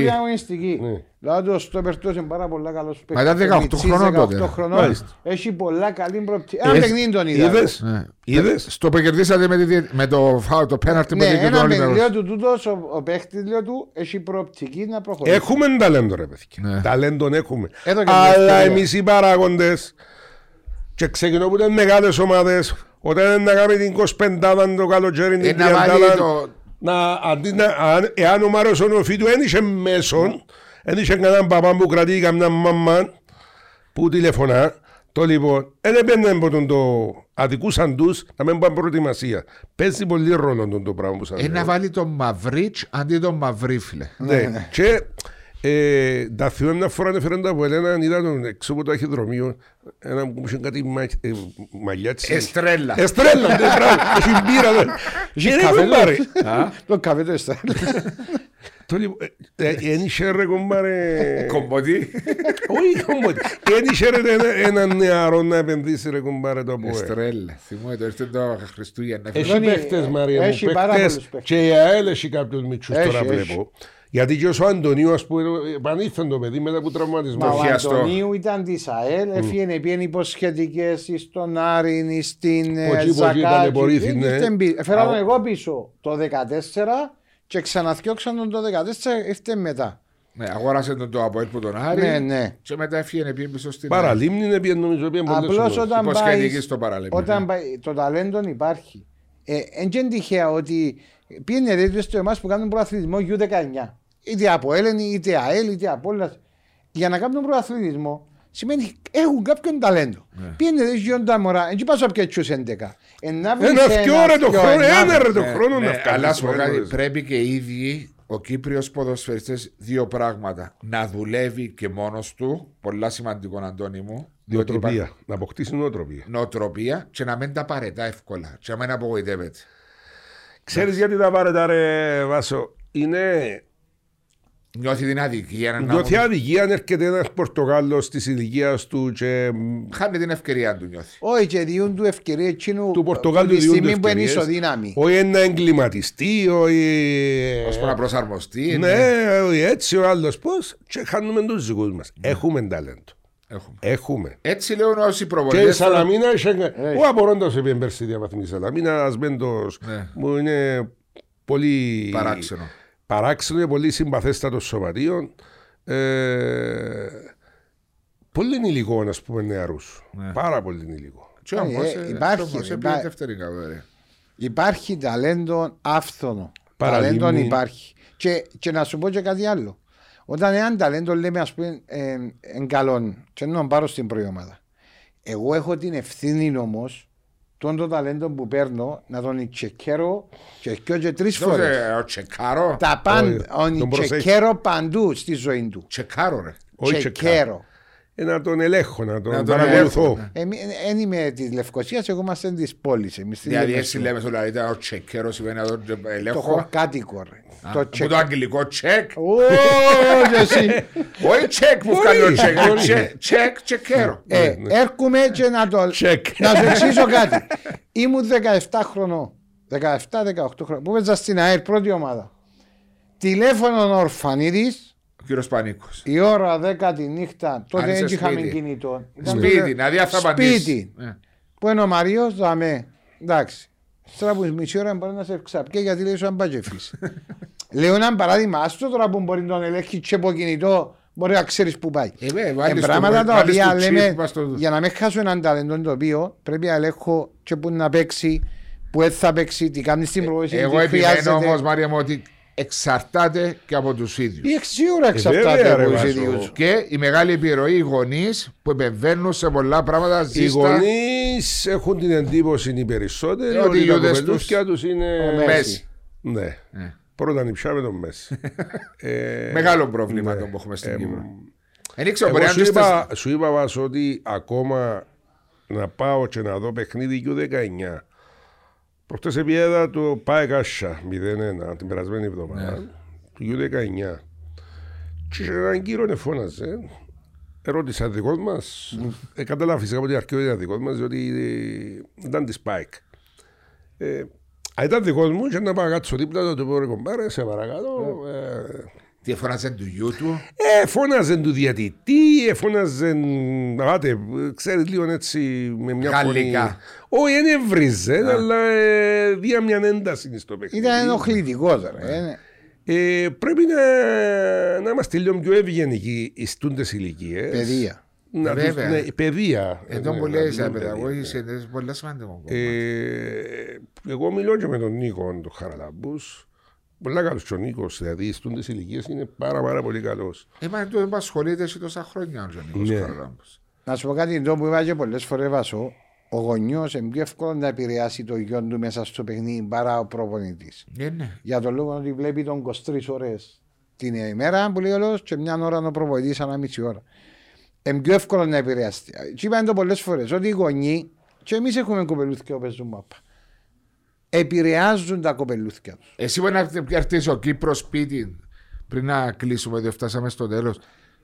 Speaker 3: αγωνιστική.
Speaker 1: Πρώτη αγωνιστική.
Speaker 2: Ναι.
Speaker 1: Δηλαδή το στόπερ του είναι πάρα πολλά καλός
Speaker 3: Μα ήταν
Speaker 1: παίκτης.
Speaker 3: 18
Speaker 1: Μιτσής,
Speaker 3: χρονών
Speaker 1: 18
Speaker 3: τότε.
Speaker 1: χρονών.
Speaker 2: Μάλιστα.
Speaker 1: Έχει πολλά καλή προοπτική. Ένα
Speaker 2: Είδες-
Speaker 1: παιχνίδι τον είδα.
Speaker 2: Είδες,
Speaker 3: Ναι.
Speaker 2: είδες;
Speaker 3: Στο που κερδίσατε με, τη, δι- με το, φάου, το πέναρτι
Speaker 1: Ναι,
Speaker 3: με δίκιο του
Speaker 1: ένα παιχνίδι
Speaker 3: Ολυμπιακού.
Speaker 1: του τούτος, ο, ο παίχτης λέω του έχει προοπτική να προχωρήσει.
Speaker 2: Έχουμε ταλέντο ρε παιδιά.
Speaker 3: Ναι.
Speaker 2: Ταλέντον έχουμε.
Speaker 1: Εδώ και μια
Speaker 2: Αλλά
Speaker 1: ευκαιρία.
Speaker 2: εμείς οι παράγοντες και ξεκινώ που ήταν μεγάλες ομάδες όταν να κάνουμε την 25 το καλοκαίρι την
Speaker 3: Ε, να βάλει
Speaker 2: 30
Speaker 3: το-
Speaker 2: να, αντί να, αν, εάν ο Μάρος ο Νοφίτου δεν είχε μέσον δεν είχε κανέναν παπά που κρατεί καμιά μαμά που τηλεφωνά το λοιπόν δεν έπαιρνε από τον το αδικούσαν τους να μην πάνε προετοιμασία παίζει πολύ ρόλο τον το πράγμα που σας
Speaker 3: Ε,
Speaker 2: λέω.
Speaker 3: να βάλει τον Μαυρίτς αντί τον Μαυρίφιλε.
Speaker 2: Ναι. Και ε, τα θυμάμαι μια φορά έφεραν τα από Ελένα, είδα τον έξω από το αχυδρομείο, ένα που είχε κάτι μα, ε, μαλλιάτσι.
Speaker 3: Εστρέλα.
Speaker 2: Εστρέλα, ναι, μπράβο, έχει μπύρα. δεν-
Speaker 1: Είχε
Speaker 2: Ε,
Speaker 1: καφέ
Speaker 2: ρε, κομπάρε.
Speaker 3: Α,
Speaker 1: Το καφέ του έστω.
Speaker 2: Το λοιπόν, ε, ε, εν είχε ρε κομπάρε.
Speaker 3: Κομποτή.
Speaker 2: Όχι κομπάρε. Εν είχε ρε ένα- έναν νεαρό να επενδύσει ρε κομπάρε το από ε.
Speaker 3: Εστρέλα. Θυμούμαι το ήρθε το Χριστούγεννα.
Speaker 2: Έχει
Speaker 1: Λόνι,
Speaker 2: παίχτες Μαρία μου,
Speaker 1: έχει πάρα
Speaker 2: παίχτες
Speaker 1: πολλούς παίχτες.
Speaker 2: και η ΑΕΛ έχει κάποιους μητσούς
Speaker 1: Έχει,
Speaker 2: τώρα
Speaker 1: έχει.
Speaker 2: βλέπω. Γιατί και ο Αντωνίου ας πούμε επανήλθαν το παιδί μετά από τραυματισμό.
Speaker 1: Μα ο
Speaker 3: χιαστό.
Speaker 1: Αντωνίου ήταν της ΑΕΛ, έφυγε πήγαινε υποσχετικές στον Άρη, στην ε,
Speaker 2: Που εκεί, που εκεί ήταν
Speaker 1: Ζακάκη.
Speaker 2: εμπορήθη,
Speaker 1: Δεν
Speaker 2: ναι.
Speaker 1: ήρθε μπι- Έφερα τον
Speaker 2: Α,
Speaker 1: εγώ πίσω το 2014 και ξαναθιώξαν τον το 2014, ήρθε μετά.
Speaker 3: Ναι, αγόρασε τον το από που τον Άρη.
Speaker 1: Ναι, ναι.
Speaker 3: Και μετά έφυγε πήγε πίσω στην.
Speaker 2: Παραλίμνη είναι πήγαινε νομίζω πήγαινε πολλές
Speaker 1: Απλώς
Speaker 2: ομάδες.
Speaker 1: όταν
Speaker 3: Υποσχετική
Speaker 1: πάει.
Speaker 3: στο παραλίμνη,
Speaker 1: Όταν
Speaker 3: ναι.
Speaker 1: πάει, το ταλέντο υπάρχει. Ε, εν και είναι τυχαία ότι πήγαινε τέτοιο στο εμά που κάνουν προαθλητισμό U19 είτε από Έλληνη, είτε ΑΕΛ, είτε από όλα. Για να κάνουν προαθλητισμό σημαίνει έχουν κάποιον ταλέντο.
Speaker 3: Ναι. Yeah.
Speaker 1: Πήγαινε δεν γίνονται μωρά, δεν πας από κέτσους 11.
Speaker 2: Ένα φτιό ρε το χρόνο,
Speaker 1: ναι,
Speaker 2: ένα ρε το χρόνο
Speaker 3: σου Αλλά πρέπει και οι ίδιοι ο κύπριος ποδοσφαιριστές δύο πράγματα. Να δουλεύει και μόνος του, πολλά σημαντικό Αντώνη μου,
Speaker 2: Νοοτροπία. Να αποκτήσει νοοτροπία.
Speaker 3: Νοοτροπία και να μην τα παρετά εύκολα. Και να μην απογοητεύεται.
Speaker 2: Ξέρεις γιατί τα παρετά, ρε Βάσο; Είναι
Speaker 3: Νιώθει την αδικία να
Speaker 2: νιώθει αδικία αν έρχεται ένας Πορτογάλος της ηλικίας του και
Speaker 3: χάνει την ευκαιρία του νιώθει.
Speaker 1: Όχι, και διούν του ευκαιρία εκείνου
Speaker 2: του Πορτογάλου
Speaker 1: τη
Speaker 2: διούν
Speaker 1: στιγμή που είναι
Speaker 2: ευκαιρίες.
Speaker 1: ισοδύναμη.
Speaker 2: Όχι ένα εγκληματιστή, όχι...
Speaker 3: Ώσπου να προσαρμοστεί.
Speaker 2: Ναι, όχι έτσι ο άλλος πώς και χάνουμε τους δικούς μας. Έχουμε ταλέντο.
Speaker 3: Έχουμε.
Speaker 2: Έχουμε.
Speaker 3: Έτσι λέω όσοι
Speaker 2: Και η
Speaker 3: προβολές
Speaker 2: Σαλαμίνα είχε... Ο Απορρόντος είπε πέρσι διαβαθμική Σαλαμίνα, ασμένος
Speaker 3: Ναι.
Speaker 2: μου είναι πολύ...
Speaker 3: παράξενο.
Speaker 2: Παράξενο και πολύ συμπαθέστατο σωματείο. Ε, πολύ υλικό, ας πούμε, νεαρούς.
Speaker 3: Ναι.
Speaker 2: Πάρα πολύ υλικό.
Speaker 3: Και
Speaker 1: Ε,
Speaker 3: όμως,
Speaker 1: ε,
Speaker 3: ε,
Speaker 1: υπάρχει,
Speaker 3: όμως,
Speaker 1: ε,
Speaker 3: έπαιρνε
Speaker 1: υπά-
Speaker 3: δεύτερη κατηγορία.
Speaker 1: Υπάρχει ταλέντο άφθονο.
Speaker 2: Παραλίμνη.
Speaker 1: Ταλέντο υπάρχει. Και, και να σου πω και κάτι άλλο. Όταν ένα ταλέντο λέμε ας πούμε ε, εν καλόν, και να πάρω στην προϊόμαδα. Εγώ έχω την ευθύνη όμως τον το ταλέντο που παίρνω να τον τσεκέρω και δυο και τρεις φορές.
Speaker 3: Τότε, Ο Τσεκάρο.
Speaker 1: Τα πάντα,
Speaker 2: Όχι, τον προσέχεις.
Speaker 1: τσεκέρω παντού στη ζωή του.
Speaker 3: Τσεκάρο ρε.
Speaker 2: Όχι
Speaker 1: Τσεκέρω.
Speaker 2: Ε, να τον ελέγχω, να τον
Speaker 3: Να τον
Speaker 2: παρακολουθώ.
Speaker 3: ελέγχω, ναι.
Speaker 1: Δεν είμαι της Λευκοσίας, εγώ είμαστε της πόλης.
Speaker 3: Δηλαδή έτσι λέμε στο λαό, ήταν ο Τσεκέρος σημαίνει να τον
Speaker 1: Το
Speaker 3: ελέγχω.
Speaker 1: χωρκάτικο. ρε.
Speaker 3: Α,
Speaker 1: Το
Speaker 3: Που
Speaker 1: τσεκ.
Speaker 3: το αγγλικό τσεκ.
Speaker 1: Ω, και εσύ.
Speaker 3: Όχι τσεκ που βγάλει ο τσεκ.
Speaker 2: όχι.
Speaker 3: Τσεκ, Τσεκ, τσεκέρο.
Speaker 1: Ε, έρχομαι και να το.
Speaker 2: Check.
Speaker 1: να σου εξηγήσω κάτι. <laughs> Ήμουν 17 χρονών. 17-18 χρονών. Που έπαιζα στην ΑΕΡ πρώτη ομάδα. Τηλέφωνο ορφανίδης.
Speaker 3: Ο κύριος Πανίκος.
Speaker 1: Η ώρα 10 τη νύχτα. Τότε
Speaker 3: Αν είσαι
Speaker 1: δεν είχαμε
Speaker 3: σπίτι.
Speaker 1: κινητό. Ήταν
Speaker 3: Σπίτι,
Speaker 1: τότε-
Speaker 3: δηλαδή θα απαντήσεις.
Speaker 1: Σπίτι.
Speaker 3: Ε.
Speaker 1: Που είναι ο Μαριό, δαμε. Εντάξει. Στρα που μισή ώρα μπορεί να σε ξαπιέ γιατί λέει σου αν πάει και φύση. <laughs> Λέω ένα παράδειγμα, άστο τώρα που μπορεί να τον ελέγχει και από κινητό, μπορεί να ξέρεις που πάει.
Speaker 3: Ε, βέβαια,
Speaker 1: Ε,
Speaker 3: βάλεις το-
Speaker 1: πράγματα τα
Speaker 3: βάλεις
Speaker 1: οποία
Speaker 3: το chip
Speaker 1: λέμε
Speaker 3: μας στο-
Speaker 1: για να μην χάσω έναν ταλέντο το οποίο πρέπει να ελέγχω και που να παίξει, που δεν θα παίξει, τι κάνει στην προβόηση.
Speaker 3: Ε, Εγώ επιμένω όμως, Μάρια μου, ότι εξαρτάται και από τους ίδιους.
Speaker 1: Η εξίωρα εξαρτάται
Speaker 2: βέβαια,
Speaker 1: από
Speaker 2: ρε,
Speaker 1: τους
Speaker 2: Βάσο.
Speaker 1: ίδιους.
Speaker 3: Και η μεγάλη επιρροή οι γονείς που επεμβαίνουν σε πολλά πράγματα
Speaker 2: Οι
Speaker 3: ζήστα.
Speaker 2: γονείς έχουν την εντύπωση οι περισσότεροι
Speaker 3: Ε, ότι
Speaker 2: ότι,
Speaker 3: οι
Speaker 2: τα
Speaker 3: Ιούδες
Speaker 2: κοπελούθια τους είναι...
Speaker 1: Ο Μέση.
Speaker 3: Μέση.
Speaker 2: Ναι.
Speaker 3: Ε.
Speaker 2: Πρώτα νυψάμε τον Μέση. <laughs> Ε,
Speaker 3: Μεγάλο πρόβλημα
Speaker 2: ναι.
Speaker 3: το που έχουμε στην
Speaker 2: Ε,
Speaker 3: Κύπρο. Δεν ήξερα,
Speaker 2: Εγώ
Speaker 3: μπορεί
Speaker 2: σου
Speaker 3: να είναι
Speaker 2: είπα, σου είπα Βάσο, ότι ακόμα να πάω και να δω παιχνίδι U19. Προχτές επιέδα το ΠΑΕ Κάσια 0-1 την περασμένη εβδομάδα
Speaker 3: Ναι.
Speaker 2: του U19. Και σε έναν κύριο φώναζε. Ερώτησα δικός μα. ε, κατάλαβα φυσικά από την αρχή ότι ήταν δικός μας, διότι ε, ήταν της ΠΑΕΚ. Ε, αν ήταν δικός μου, και να πάω κάτσω δίπλα του, του πω ρε κομπάρε, σε παρακαλώ. Ε,
Speaker 3: Τι φωνάζε του γιού του.
Speaker 2: ε, φώναζε του διατητή, ε, φώναζε. Άτε, ξέρεις λίγο έτσι με μια
Speaker 3: Γαλλικά.
Speaker 2: φωνή. Όχι, δεν έβριζε, αλλά ε, δια μια ένταση στο παιχνίδι.
Speaker 1: Ήταν ενοχλητικός τώρα. ε.
Speaker 2: Ε, πρέπει να, να είμαστε λίγο πιο ευγενικοί στι τούντες ηλικίες.
Speaker 1: Παιδεία.
Speaker 2: Να τους,
Speaker 3: Βέβαια.
Speaker 2: ναι, παιδεία.
Speaker 3: Εδώ
Speaker 2: Ναι,
Speaker 3: που
Speaker 2: να
Speaker 3: λέει
Speaker 2: δίνουν
Speaker 3: σε
Speaker 2: παιδεία.
Speaker 3: παιδαγώγηση είναι πολύ σημαντικό.
Speaker 2: Ε, εγώ μιλώ και με τον Νίκο, τον Χαραλάμπου. Πολλά καλός ο Νίκος, δηλαδή στι τούντε ηλικίε είναι πάρα, πάρα πολύ καλός.
Speaker 3: Ε, μα του απασχολείται σε τόσα χρόνια ο Νίκος
Speaker 2: Ναι.
Speaker 3: Καραλάμπος.
Speaker 1: Να σου πω κάτι το που είπα και πολλές φορές Βασό. Ο γονιός είναι πιο εύκολο να επηρεάσει το γιο του μέσα στο παιχνίδι παρά ο προπονητής.
Speaker 3: Ναι, ναι.
Speaker 1: Για τον λόγο ότι βλέπει τον 23 ώρες την ημέρα που λέει ο λόγος, και μια ώρα ο προπονητής ανά μισή ώρα. Είναι πιο εύκολο να επηρεαστεί. Τι είπαν το πολλές φορές ότι οι γονεί, και εμείς έχουμε κοπελούθια που παίζουν μάπα. Επηρεάζουν τα κοπελούθια τους.
Speaker 3: Εσύ μπορεί να έρθει ο Κύπρος σπίτι πριν να κλείσουμε, διότι φτάσαμε στο τέλος.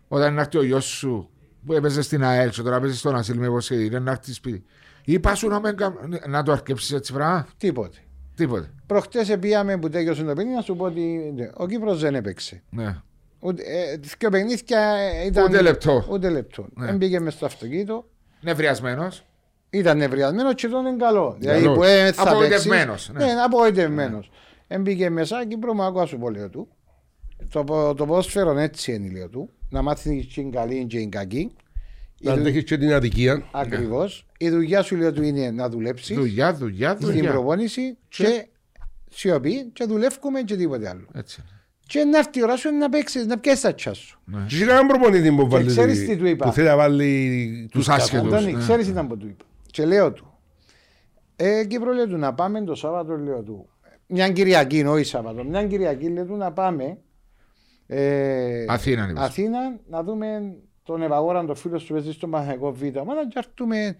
Speaker 3: Όταν έρθει ο γιος σου που έπαιζε στην ΑΕΛ, και τώρα παίζεις στον Ασύλ με είναι να έρθει σπίτι. Είπα σου να, με, κα- να το αρκέψεις έτσι βρά;
Speaker 1: Τίποτε.
Speaker 3: Τίποτε.
Speaker 1: Προχτές πήγαμε που τέλειωσε το παιχνίδι να σου πω ότι ναι, ο Κύπρος δεν έπαιξε.
Speaker 3: Ναι.
Speaker 1: Ούτε, ε, δύο παιχνίδια ήταν.
Speaker 3: Ούτε λεπτό.
Speaker 1: Ούτε λεπτό.
Speaker 3: Ναι.
Speaker 1: Δεν πήγε μες στο αυτοκίνητο.
Speaker 3: Νευριασμένος.
Speaker 1: Ήταν νευριασμένος και τον είναι καλό. Δηλαδή
Speaker 2: Καλός.
Speaker 1: που ε, θα
Speaker 3: Απογοητευμένος,
Speaker 1: παίξεις-
Speaker 3: ναι.
Speaker 1: Ναι, απογοητευμένος. Δεν πήγε μέσα και μου άκουα σου πω λέω του. Το, πο- το ποδόσφαιρο έτσι είναι λέω του. Να μάθεις και είναι καλή και είναι κακή.
Speaker 2: Να αντέχει και την αδικία.
Speaker 1: Ακριβώς. Η δουλειά σου λέω του είναι να δουλέψεις
Speaker 3: Δουλειά, δουλειά,
Speaker 1: στην
Speaker 3: δουλειά.
Speaker 1: προπόνηση και σιωπή και δουλεύουμε και τίποτε άλλο.
Speaker 3: Έτσι.
Speaker 1: Και να έρθει η ώρα σου να παίξει, να πιέσει τα τσιά σου.
Speaker 2: Και είχε έναν προπονητή που βάλει.
Speaker 1: ξέρεις τι του είπα.
Speaker 2: Που θέλει να βάλει
Speaker 3: Τους άσχετους.
Speaker 1: Αντώνη,
Speaker 3: ναι.
Speaker 1: ξέρεις ήταν που του είπα. Και λέω του. Ε, Κύπρο λέω του να πάμε το Σάββατο, λέω του. Μια Κυριακή, όχι Σάββατο. Μια Κυριακή λέω του να πάμε. Ε,
Speaker 3: Αθήνα, είπες.
Speaker 1: Αθήνα να δούμε τον Ευαγόρα, τον φίλο του παίζεις στο Μαχαϊκό Β. Μα να έρθουμε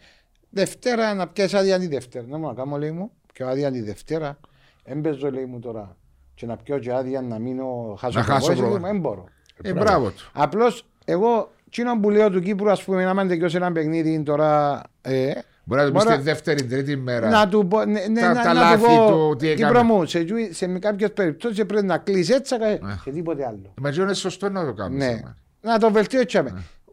Speaker 1: Δευτέρα να πιάσει άδεια τη Δευτέρα. Να μου να κάνω λέει μου, και άδεια τη Δευτέρα. Έμπαιζω λέει μου τώρα. Και να πιω και άδεια να μείνω χάσω
Speaker 3: Να χάσω
Speaker 1: προπόνηση,
Speaker 3: προπόνηση.
Speaker 1: Δεν μπορώ.
Speaker 3: Ε, μπράβο του.
Speaker 1: Απλώς εγώ, τσίνο που λέω του Κύπρου, ας πούμε, να μην τελειώσει ένα παιχνίδι τώρα. Ε,
Speaker 3: Μπορεί να του πεις
Speaker 1: Μπορεί-
Speaker 3: τη δεύτερη, τρίτη μέρα.
Speaker 1: να του πω, ναι, ναι,
Speaker 3: Τα-
Speaker 1: να,
Speaker 3: τα
Speaker 1: να
Speaker 3: λάθη
Speaker 1: του πω,
Speaker 3: του, τι
Speaker 1: Κύπρο
Speaker 3: έκανε.
Speaker 1: μου, σε, τζου- σε κάποιες περιπτώσεις πρέπει να κλείσει έτσι
Speaker 3: Ναι.
Speaker 1: και τίποτε άλλο.
Speaker 3: Μα είναι σωστό να το κάνουμε.
Speaker 1: Ναι. Να το βελτιώσει.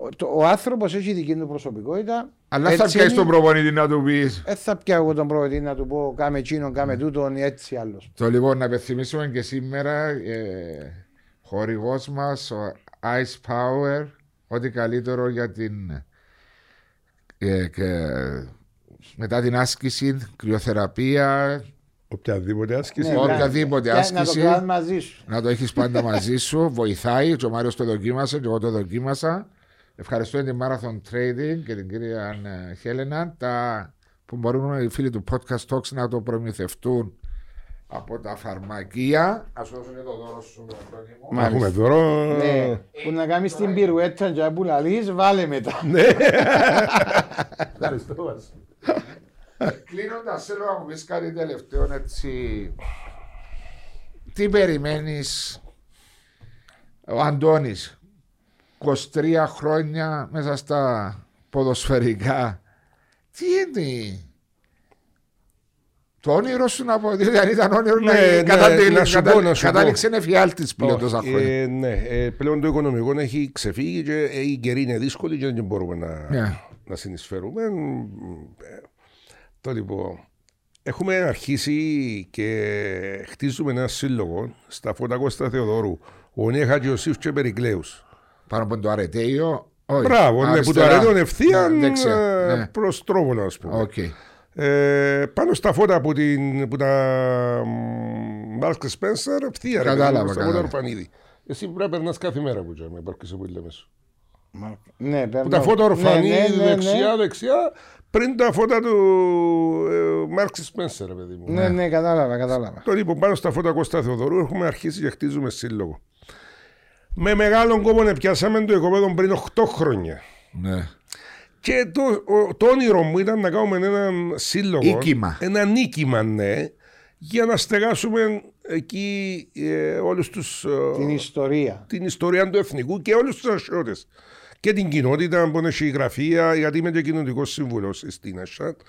Speaker 1: Ο, το- ο άνθρωπος έχει δική του προσωπικότητα.
Speaker 3: Αλλά θα
Speaker 1: Έτσι
Speaker 3: πιάσεις
Speaker 1: είναι.
Speaker 3: τον προπονητή να του πεις.
Speaker 1: Δεν θα πιάω εγώ τον προβετή να του πω κάμε τσίνον, κάμε τούτον ή έτσι άλλος.
Speaker 3: Το λοιπόν να υπενθυμίσουμε και σήμερα ε, χορηγός μας ο Ice Power ό,τι καλύτερο για την ε, και, μετά την άσκηση, κρυοθεραπεία
Speaker 2: Οποιαδήποτε άσκηση.
Speaker 1: Ναι,
Speaker 3: οποιαδήποτε
Speaker 1: να- Να
Speaker 3: άσκηση.
Speaker 1: το κάνω μαζί σου.
Speaker 3: να το έχεις πάντα μαζί σου βοηθάει και ο Μάριος το δοκίμασε και εγώ το δοκίμασα ευχαριστώ την Marathon Trading και την κυρία ε, Χέλενα τα, που μπορούν οι φίλοι του Podcast Talks να το προμηθευτούν από τα φαρμακεία ας δώσουν και το δώρο σου Αντώνη μου.
Speaker 2: Μα Έχουμε δώρο.
Speaker 1: Ναι, που να κάνεις την πυρουέτσα και που λαλείς, βάλε μετά. <laughs>
Speaker 2: Ευχαριστώ μας.
Speaker 3: Κλείνοντας, θέλω να μου πεις κάτι τελευταίο έτσι. Τι περιμένεις ο Αντώνης 23 χρόνια μέσα στα ποδοσφαιρικά. Τι είναι; Το όνειρο σου να πω, διότι αν ήταν όνειρο
Speaker 2: Ναι,
Speaker 3: να
Speaker 2: ναι,
Speaker 3: κατάληξε
Speaker 2: να σου πω, να σου πω.
Speaker 3: κατάληξε εφιάλτης πλέον τόσα
Speaker 2: Όχι,
Speaker 3: χρόνια.
Speaker 2: ε, ναι, ε, πλέον το οικονομικό έχει ξεφύγει και ε, η καιρή είναι δύσκολη και δεν μπορούμε να,
Speaker 3: Ναι.
Speaker 2: να συνεισφέρουμε. Ε, Το λοιπόν, έχουμε αρχίσει και χτίζουμε ένα σύλλογο στα φώτα Κώστα Θεοδόρου, ο Νέα Χατζιωσήφ και Περικλέους.
Speaker 3: Πάνω από το αρετέιο. όχι.
Speaker 2: Μπράβο, ναι, που το
Speaker 3: Αριστερά.
Speaker 2: αρέτον ευθεία
Speaker 3: Ναι, δεξιά,
Speaker 2: ε,
Speaker 3: ναι.
Speaker 2: προς τρόπο, ας πούμε.
Speaker 3: Οκ.
Speaker 2: Ε, πάνω στα φώτα που, την, που τα Μάρκ Σπένσερ ευθεία ρε
Speaker 3: Κατάλαβα,
Speaker 2: παιδί μου, στα φώτα
Speaker 3: κατάλαβα.
Speaker 2: Ορφανίδη. Εσύ πρέπει να περνάς κάθε μέρα που τζάμε, πάρκεσαι που λέμε σου.
Speaker 1: Ναι,
Speaker 2: Που
Speaker 1: παίρνω-
Speaker 2: τα φώτα ορφανή
Speaker 1: Ναι, ναι, ναι, ναι.
Speaker 2: δεξιά, δεξιά, πριν τα φώτα του ε, Μάρξη Σπένσερ, παιδί μου.
Speaker 1: Ναι, ναι, κατάλαβα, κατάλαβα.
Speaker 2: Το λοιπόν πάνω στα φώτα Κώστα Θεοδωρού έχουμε αρχίσει και χτίζουμε σύλλογο. Με μεγάλον κόπο πιάσαμε το οικοπαίδο πριν 8 χρόνια.
Speaker 3: Ναι.
Speaker 2: Και το, ο- το όνειρο μου ήταν να κάνουμε έναν σύλλογο.
Speaker 3: Οίκημα.
Speaker 2: Ένα νίκημα, ναι, για να στεγάσουμε εκεί ε, όλους τους, ε,
Speaker 1: Την ιστορία.
Speaker 2: την ιστορία του εθνικού και όλους τους αρχαιώτες. Και την κοινότητα που είναι η γραφεία, γιατί είμαι και κοινωνικό σύμβουλος στην ΑΣΑΤ.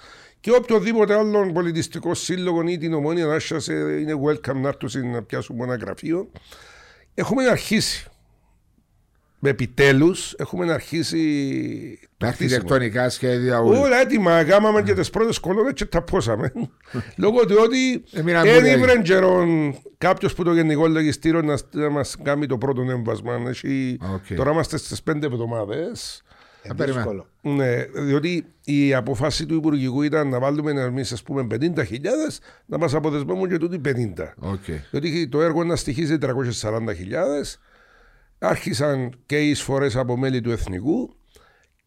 Speaker 2: Και οποιοδήποτε άλλο πολιτιστικό σύλλογο ή την ομόνια ΑΣΑΤ είναι welcome να έρθουν να πιάσουν ένα γραφείο. Έχουμε αρχίσει. Με επιτέλους έχουμε αρχίσει.
Speaker 3: Τα
Speaker 2: το χτίσιμο.
Speaker 3: αρχιτεκτονικά σχέδια όλα.
Speaker 2: Όλα έτοιμα, γάμαμε και τις πρώτες κολόνες και τα πόσαμε. <laughs> Λόγω του ότι
Speaker 3: Έμειναν
Speaker 2: δεν
Speaker 3: κουρέλι.
Speaker 2: ήβρε καιρό κάποιος που το γενικό λογιστήριο να, να μας κάνει το πρώτο έμβασμα. Έχει-
Speaker 3: Οκ.
Speaker 2: Τώρα είμαστε στις πέντε εβδομάδες.
Speaker 1: Ε,
Speaker 3: περίμενα.
Speaker 1: δύσκολο.
Speaker 2: Ναι, διότι η αποφάση του Υπουργικού ήταν να βάλουμε εμείς, ας πούμε, 50.000 να μας αποδεσμεύουν και τούτοι 50.
Speaker 3: Οκ.
Speaker 2: Διότι το έργο να στοιχίζει 340.000. Άρχισαν και οι εισφορές από μέλη του Εθνικού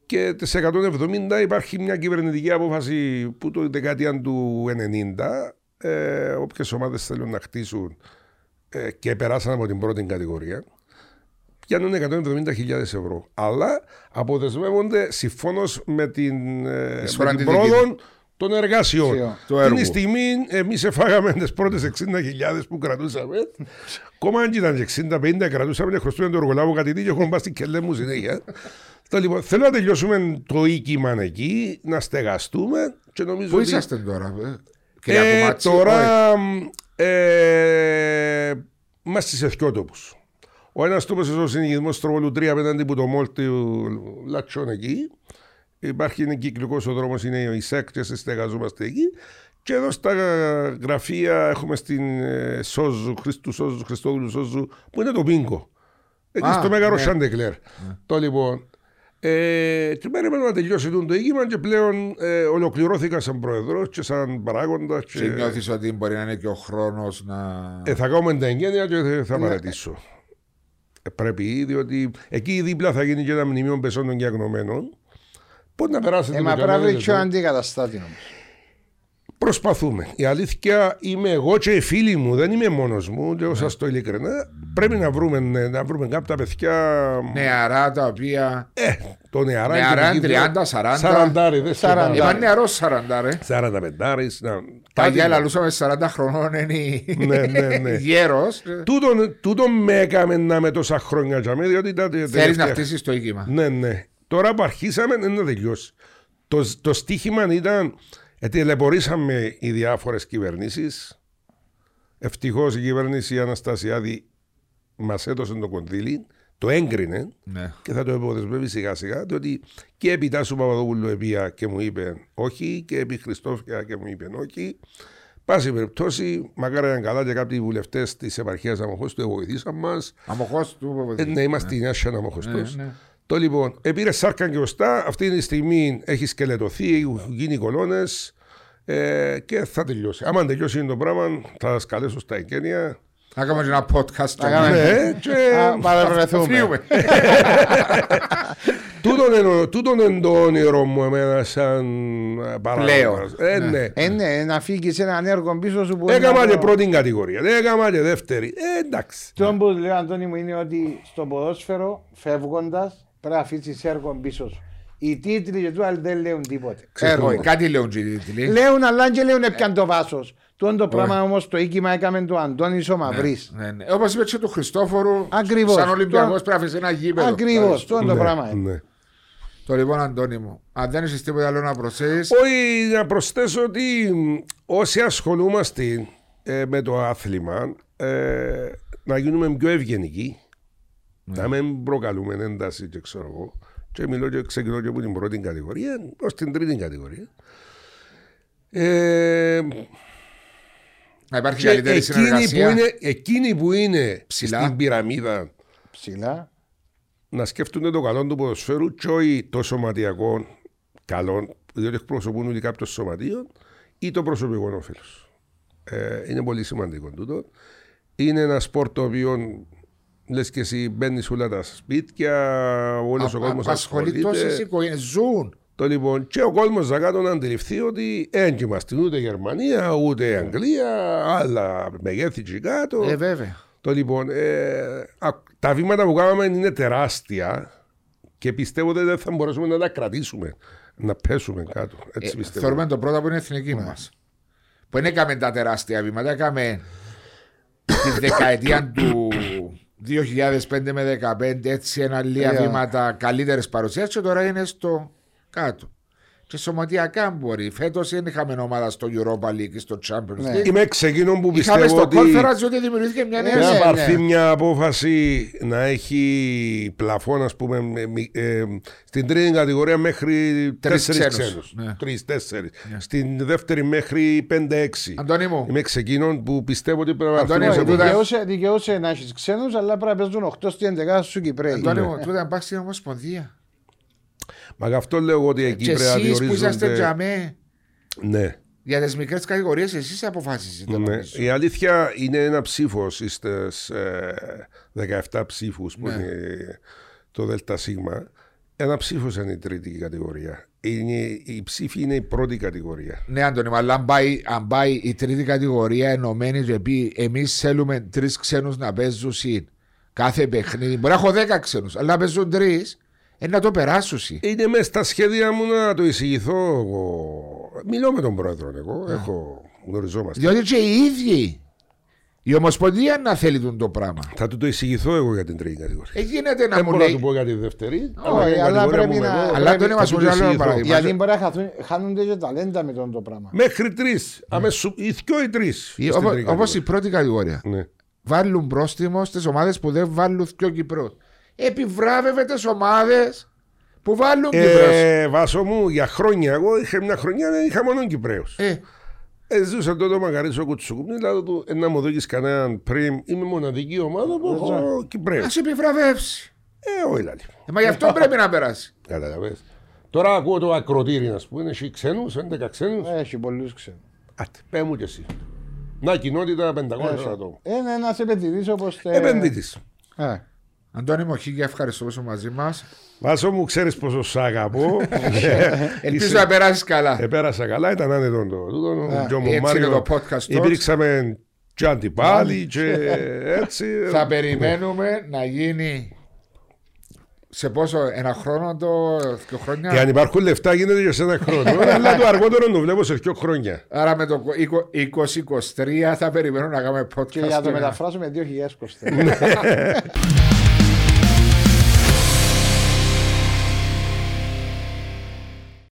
Speaker 2: και τις 170 υπάρχει μια κυβερνητική απόφαση που το δεκαετία του 90 ε, όποιες ομάδες θέλουν να χτίσουν ε, και περάσαν από την πρώτη κατηγορία πιάνουν 170.000 ευρώ. Αλλά αποδεσμεύονται συμφώνως με την, ε,
Speaker 3: Εισφορά
Speaker 2: με την
Speaker 3: της δική
Speaker 2: πρόοδο των εργασιών.
Speaker 1: Εργασιών.
Speaker 3: Του
Speaker 2: Την
Speaker 3: έργου.
Speaker 2: στιγμή εμεί εφάγαμε τι πρώτε 60.000 που κρατούσαμε. Κόμμα αν ήταν και 60-50 κρατούσαμε και χρωστούμε το εργολάβο κάτι τέτοιο. Έχουμε πάει στην κελέ μου συνέχεια. Το λοιπόν, θέλω να τελειώσουμε το οίκημα εκεί, να στεγαστούμε και νομίζω
Speaker 3: Πού
Speaker 2: ότι-
Speaker 3: είσαστε τώρα, ε? Κυρία
Speaker 2: ε,
Speaker 3: Κομάτση,
Speaker 2: τώρα ε, είμαστε σε δυο τόπους. Ο ένας τόπος είναι ο συνηγισμός Τροβολού 3 απέναντι που το μόλ του Λατσόν εκεί. Υπάρχει ένα κυκλικός ο δρόμος, είναι η ΣΕΚ και σε στεγαζόμαστε εκεί. Και εδώ στα γραφεία έχουμε στην ε, Σόζου, Χριστού Σόζου, Χριστόδουλου Σόζου, που είναι το Πίνκο. Εκεί
Speaker 3: Α,
Speaker 2: στο Μέγαρο
Speaker 3: ναι.
Speaker 2: Σαντεκλέρ. Το λοιπόν. Ε, και περιμένουμε να τελειώσει το οίκημα και πλέον ε, ολοκληρώθηκα σαν πρόεδρος και σαν παράγοντας. Και,
Speaker 3: Και νιώθεις ότι μπορεί να είναι και ο χρόνος να...
Speaker 2: ε, θα κάνουμε τα εγγένεια και θα- θα παρατήσω. Ε, πρέπει, διότι εκεί δίπλα θα γίνει και ένα μνημείο πεσόντων και αγνωμένων. Πώ να περάσετε
Speaker 1: Ε,
Speaker 2: το
Speaker 1: μα πρέπει να βρει
Speaker 2: κανάλι
Speaker 1: και ο
Speaker 2: εδώ.
Speaker 1: αντικαταστάτη όμως.
Speaker 2: Προσπαθούμε. Η αλήθεια είμαι εγώ και οι φίλοι μου, δεν είμαι μόνος μου, και σας το ειλικρινά. Πρέπει να βρούμε, ναι, να βρούμε κάποια παιδιά.
Speaker 3: Νεαρά τα οποία...
Speaker 2: Ε, το νεαρά.
Speaker 3: Νεαρά,
Speaker 2: και εκεί
Speaker 3: 30, 40.
Speaker 2: Σαραντάριδες και
Speaker 1: Σαραντάρι.
Speaker 2: πάνω.
Speaker 3: Είμαι νεαρός 40, ρε.
Speaker 2: 45. Να,
Speaker 3: Τα
Speaker 2: κάτι-
Speaker 3: γέλα λαλούσαμε 40 χρονών είναι
Speaker 2: Ναι, ναι, ναι. <laughs>
Speaker 3: γέρος.
Speaker 2: Τούτον, τούτον με έκαμε να με τόσα χρόνια για μένα, διότι τα
Speaker 3: Θέλεις
Speaker 2: τελευταία-
Speaker 3: να χτίσεις το οίκημα.
Speaker 2: Ναι, ναι. Τώρα που αρχίσαμε είναι να τελειώσει. Το, το στίχημα ήταν ότι τελεπορήσαμε οι διάφορες κυβερνήσεις. Ευτυχώς η κυβέρνηση Αναστασιάδη μας έδωσε το κονδύλι, το έγκρινε
Speaker 3: Ναι.
Speaker 2: και θα το υποδεσμεύει σιγά σιγά. Διότι και επί Τάσου Παπαδόπουλου επία και μου είπε όχι, και επί Χριστόφια και μου είπε όχι. Πάση περιπτώσει, μακάρι να είναι καλά και κάποιοι βουλευτές της επαρχίας Αμοχώ του βοηθήσαν μας.
Speaker 3: Αμοχώς του
Speaker 2: Ε, ναι, είμαστε η νέα Αμοχωστό.
Speaker 3: Ναι, ναι.
Speaker 2: Το λοιπόν, επήρε σάρκα και οστά, αυτή τη στιγμή έχει σκελετωθεί, έχουν γίνει κολόνες ε, και θα τελειώσει. Άμα τελειώσει το πράγμα, θα σας καλέσω στα εγγένεια.
Speaker 3: Να κάνουμε και ένα podcast.
Speaker 1: Να κάνουμε-
Speaker 2: Ναι, και
Speaker 1: Α, Παραβρεθούμε.
Speaker 3: Φύγουμε. <laughs>
Speaker 2: τούτον είναι- τούτον είναι το όνειρο μου εμένα σαν ε, παράγοντας. Ε, ναι.
Speaker 1: Ε, ναι, να φύγεις έναν έργο πίσω σου που.
Speaker 2: Έκανα
Speaker 1: είναι
Speaker 2: και
Speaker 1: να το-
Speaker 2: πρώτη κατηγορία, έκανα και δεύτερη. Ε, εντάξει.
Speaker 1: Το που λέω Αντώνη μου είναι ότι στο ποδόσφαιρο φεύγοντας πρέπει να αφήσεις έργο πίσω σου. Οι τίτλοι και του άλλοι δεν λέουν τίποτε. Έργο.
Speaker 3: Όχι, Κάτι λέουν και οι τίτλοι.
Speaker 1: Λέουν αλλά και λέουν έπιαν το βάσο. Τον το πράγμα όμως το οίκημα έκαμε το Αντώνης ο Μαυρής.
Speaker 3: Ναι, ναι. Όπως είπες και του Χριστόφορου,
Speaker 1: Ακριβώς.
Speaker 3: σαν Ολυμπιακός
Speaker 1: Το-
Speaker 3: πρέπει να αφήσεις ένα γήπεδο.
Speaker 1: Ακριβώς.
Speaker 3: Ευχαριστώ.
Speaker 1: Το το
Speaker 2: Ναι,
Speaker 1: πράγμα. είναι.
Speaker 2: ναι.
Speaker 3: Το λοιπόν, Αντώνη μου, αν δεν έχεις τίποτα άλλο να προσθέσεις.
Speaker 2: Όχι, να προσθέσω ότι μ, όσοι ασχολούμαστε ε, με το άθλημα, ε, να γίνουμε πιο ευγενικοί, να μην προκαλούμε ένταση και ξέρω εγώ. Και μιλώ και ξεκινώ και από την πρώτη κατηγορία ω την τρίτη κατηγορία. Ε,
Speaker 3: Να υπάρχει
Speaker 2: και
Speaker 3: καλύτερη
Speaker 2: εκείνοι που,
Speaker 3: συνεργασία.
Speaker 2: είναι, εκείνοι που είναι
Speaker 3: Ψηλά.
Speaker 2: στην πυραμίδα
Speaker 1: Ψηλά.
Speaker 2: να σκέφτονται το καλό του ποδοσφαίρου και όχι το σωματιακό καλό, διότι εκπροσωπούν όλοι κάποιο σωματείο ή το προσωπικό όφελο. Ε, είναι πολύ σημαντικό τούτο. Είναι ένα σπορ το οποίο Λες και εσύ μπαίνεις όλα τα σπίτια, όλος ο κόσμος
Speaker 3: Απασχολεί τόσες
Speaker 2: ασχολείται.
Speaker 3: οικογένειες. Ζουν.
Speaker 2: Το λοιπόν, και ο κόσμος θα κάτω να αντιληφθεί ότι δεν είμαστε ούτε Γερμανία, ούτε Αγγλία, άλλα μεγέθη και κάτω.
Speaker 3: Ε, βέβαια.
Speaker 2: Το λοιπόν, ε, α, τα βήματα που κάναμε είναι τεράστια και πιστεύω ότι δεν θα μπορέσουμε να τα κρατήσουμε, να πέσουμε κάτω. Έτσι
Speaker 3: Ε,
Speaker 2: πιστεύω.
Speaker 3: θεωρούμε το πρώτο που είναι εθνική μας. Που δεν έκαμε τα τεράστια βήματα, έκαμε τη δεκαετία <coughs> του 2005 με 2015 έτσι ένα λίγα
Speaker 1: Yeah.
Speaker 3: βήματα καλύτερε παρουσιάσει και τώρα είναι στο κάτω. Και σωματιακά μπορεί. Φέτος δεν είχαμε ομάδα στο Europa League και στο Champions
Speaker 1: Ναι.
Speaker 3: League.
Speaker 2: Είμαι εξ εκείνων που
Speaker 3: Είχαμε
Speaker 2: πιστεύω
Speaker 3: στο
Speaker 2: ότι
Speaker 3: Conference ότι δημιουργήθηκε μια νέα
Speaker 1: Ναι,
Speaker 2: να
Speaker 1: ναι,
Speaker 2: πάρθει
Speaker 1: ναι.
Speaker 2: μια απόφαση να έχει πλαφόν, ας πούμε, με- με- ε, στην τρίτη κατηγορία μέχρι
Speaker 3: Τρεις
Speaker 2: τέσσερις
Speaker 3: ξένους.
Speaker 2: ξένους.
Speaker 3: Ναι.
Speaker 2: Τρεις, τέσσερις. Στην δεύτερη μέχρι πέντε-έξι.
Speaker 3: Αντώνη μου,
Speaker 2: Είμαι εξ εκείνων που πιστεύω ότι πρέπει να
Speaker 3: Αντώνη,
Speaker 2: έρθουμε σε
Speaker 3: εγώ
Speaker 2: απόφαση.
Speaker 3: τούτα-
Speaker 1: Δικαιούσε, δικαιούσε να έχεις ξένους, αλλά πρέπει να παίζουν 8 στην 11 στου Κυπρέοι.
Speaker 3: Αντώνη
Speaker 2: Ναι.
Speaker 3: μου, τούτα να πάει στην Ομοσπονδία.
Speaker 2: Μα γι' αυτό λέω ότι εκεί
Speaker 3: Και
Speaker 2: πρέπει να
Speaker 3: εσείς που είσαστε
Speaker 2: διορίζονται.
Speaker 3: τζαμέ
Speaker 2: Ναι.
Speaker 3: για τις μικρές κατηγορίες εσείς αποφάσισετε.
Speaker 2: Ναι.
Speaker 3: νομίζω.
Speaker 2: Η αλήθεια είναι ένα ψήφος στι 17 ψήφους που
Speaker 3: Ναι.
Speaker 2: είναι το ΔΣ. Ένα ψήφος είναι η τρίτη κατηγορία. Είναι, η ψήφη είναι η πρώτη κατηγορία.
Speaker 3: Ναι, Αντώνη, μου, αλλά αν πάει, αν πάει η τρίτη κατηγορία ενωμένη και πει εμείς θέλουμε τρεις ξένους να παίζουν συν κάθε παιχνίδι. Μπορεί να έχω δέκα ξένους, αλλά να παίζουν τρεις, ε, να το περάσουν συν.
Speaker 2: Είναι μέσα στα σχέδια μου να το εισηγηθώ εγώ. Μιλώ με τον πρόεδρο εγώ. Έχω γνωριζόμαστε.
Speaker 3: Διότι και οι ίδιοι η Ομοσπονδία να θέλει τον το πράγμα.
Speaker 2: Θα του το εισηγηθώ εγώ για την τρίτη κατηγορία.
Speaker 3: Ε, γίνεται να
Speaker 2: Δεν
Speaker 3: μου
Speaker 2: μπορώ να
Speaker 3: λέει.
Speaker 2: του πω για τη δεύτερη.
Speaker 1: Όχι,
Speaker 2: για
Speaker 1: αλλά
Speaker 2: κατηγορία
Speaker 1: πρέπει
Speaker 2: μου
Speaker 1: να-
Speaker 2: εγώ,
Speaker 3: Αλλά
Speaker 1: πρέπει-
Speaker 3: Αντώνη, μα
Speaker 2: θα
Speaker 3: πω
Speaker 2: του
Speaker 3: άλλο ένα
Speaker 2: εισηγηθώ.
Speaker 3: παράδειγμα.
Speaker 1: Γιατί μπορεί να χαθούν, χάνονται και ταλέντα με τον το πράγμα.
Speaker 2: Μέχρι τρεις. Αμέσω οι δυο ή τρεις.
Speaker 3: Όπω η πρώτη κατηγορία.
Speaker 2: Ναι.
Speaker 3: Βάλουν πρόστιμο στις ομάδες που δεν βάλουν πιο Κυπρό. Επιβράβευε τι ομάδες που βάλουν Κυπρό.
Speaker 2: Ε, βάσο μου, για χρόνια, εγώ είχα μια χρονιά δεν είχα μόνο Κυπρέους.
Speaker 3: Ε,
Speaker 2: Ε, ζούσα τότε ο Μακαρίτης Κουτσουκουμνή, δηλαδή του, «Ε, να μου δώσεις κανέναν πριν, είμαι μοναδική ομάδα που έχω
Speaker 3: Α
Speaker 2: Κυπρέους.
Speaker 3: επιβραβεύσει.
Speaker 2: Ε, όχι λάλη.
Speaker 3: Ε, μα γι' αυτό πρέπει να περάσει. <laughs>
Speaker 2: Καταλαβες. Τώρα ακούω το ακροτήρι, να πούμε, έχει ξένους, 11 ξένους.
Speaker 1: Έχει πολλούς ξένους.
Speaker 2: Άτε, πέ μου κι εσύ. Να, κοινότητα 500 άτομα.
Speaker 1: Είναι ένα επενδυτή όπως.
Speaker 2: Επενδύτης.
Speaker 3: Αντώνη μου, χίλια ευχαριστώ που είσαι μαζί μας.
Speaker 2: Βάσο μου, ξέρεις πόσο σ' αγαπώ. <laughs>
Speaker 3: Ελπίζω να περάσεις καλά.
Speaker 2: Επέρασα καλά, ήταν άνετο το τούτο. Ο Τζο μου
Speaker 3: έτσι
Speaker 2: Μάριο.
Speaker 3: είναι το podcast talks.
Speaker 2: Υπήρξαμε και αντιπάλοι και έτσι.
Speaker 3: Θα περιμένουμε να γίνει σε πόσο, ένα χρόνο το δύο χρόνια;
Speaker 2: Και αν υπάρχουν λεφτά γίνεται και σε ένα χρόνο. <laughs> Αλλά το αργότερο το βλέπω σε δύο χρόνια.
Speaker 3: Άρα με το 2023 θα περιμένω να κάνουμε podcast.
Speaker 1: Και για να το
Speaker 3: και να-
Speaker 1: μεταφράσουμε 2023. <laughs>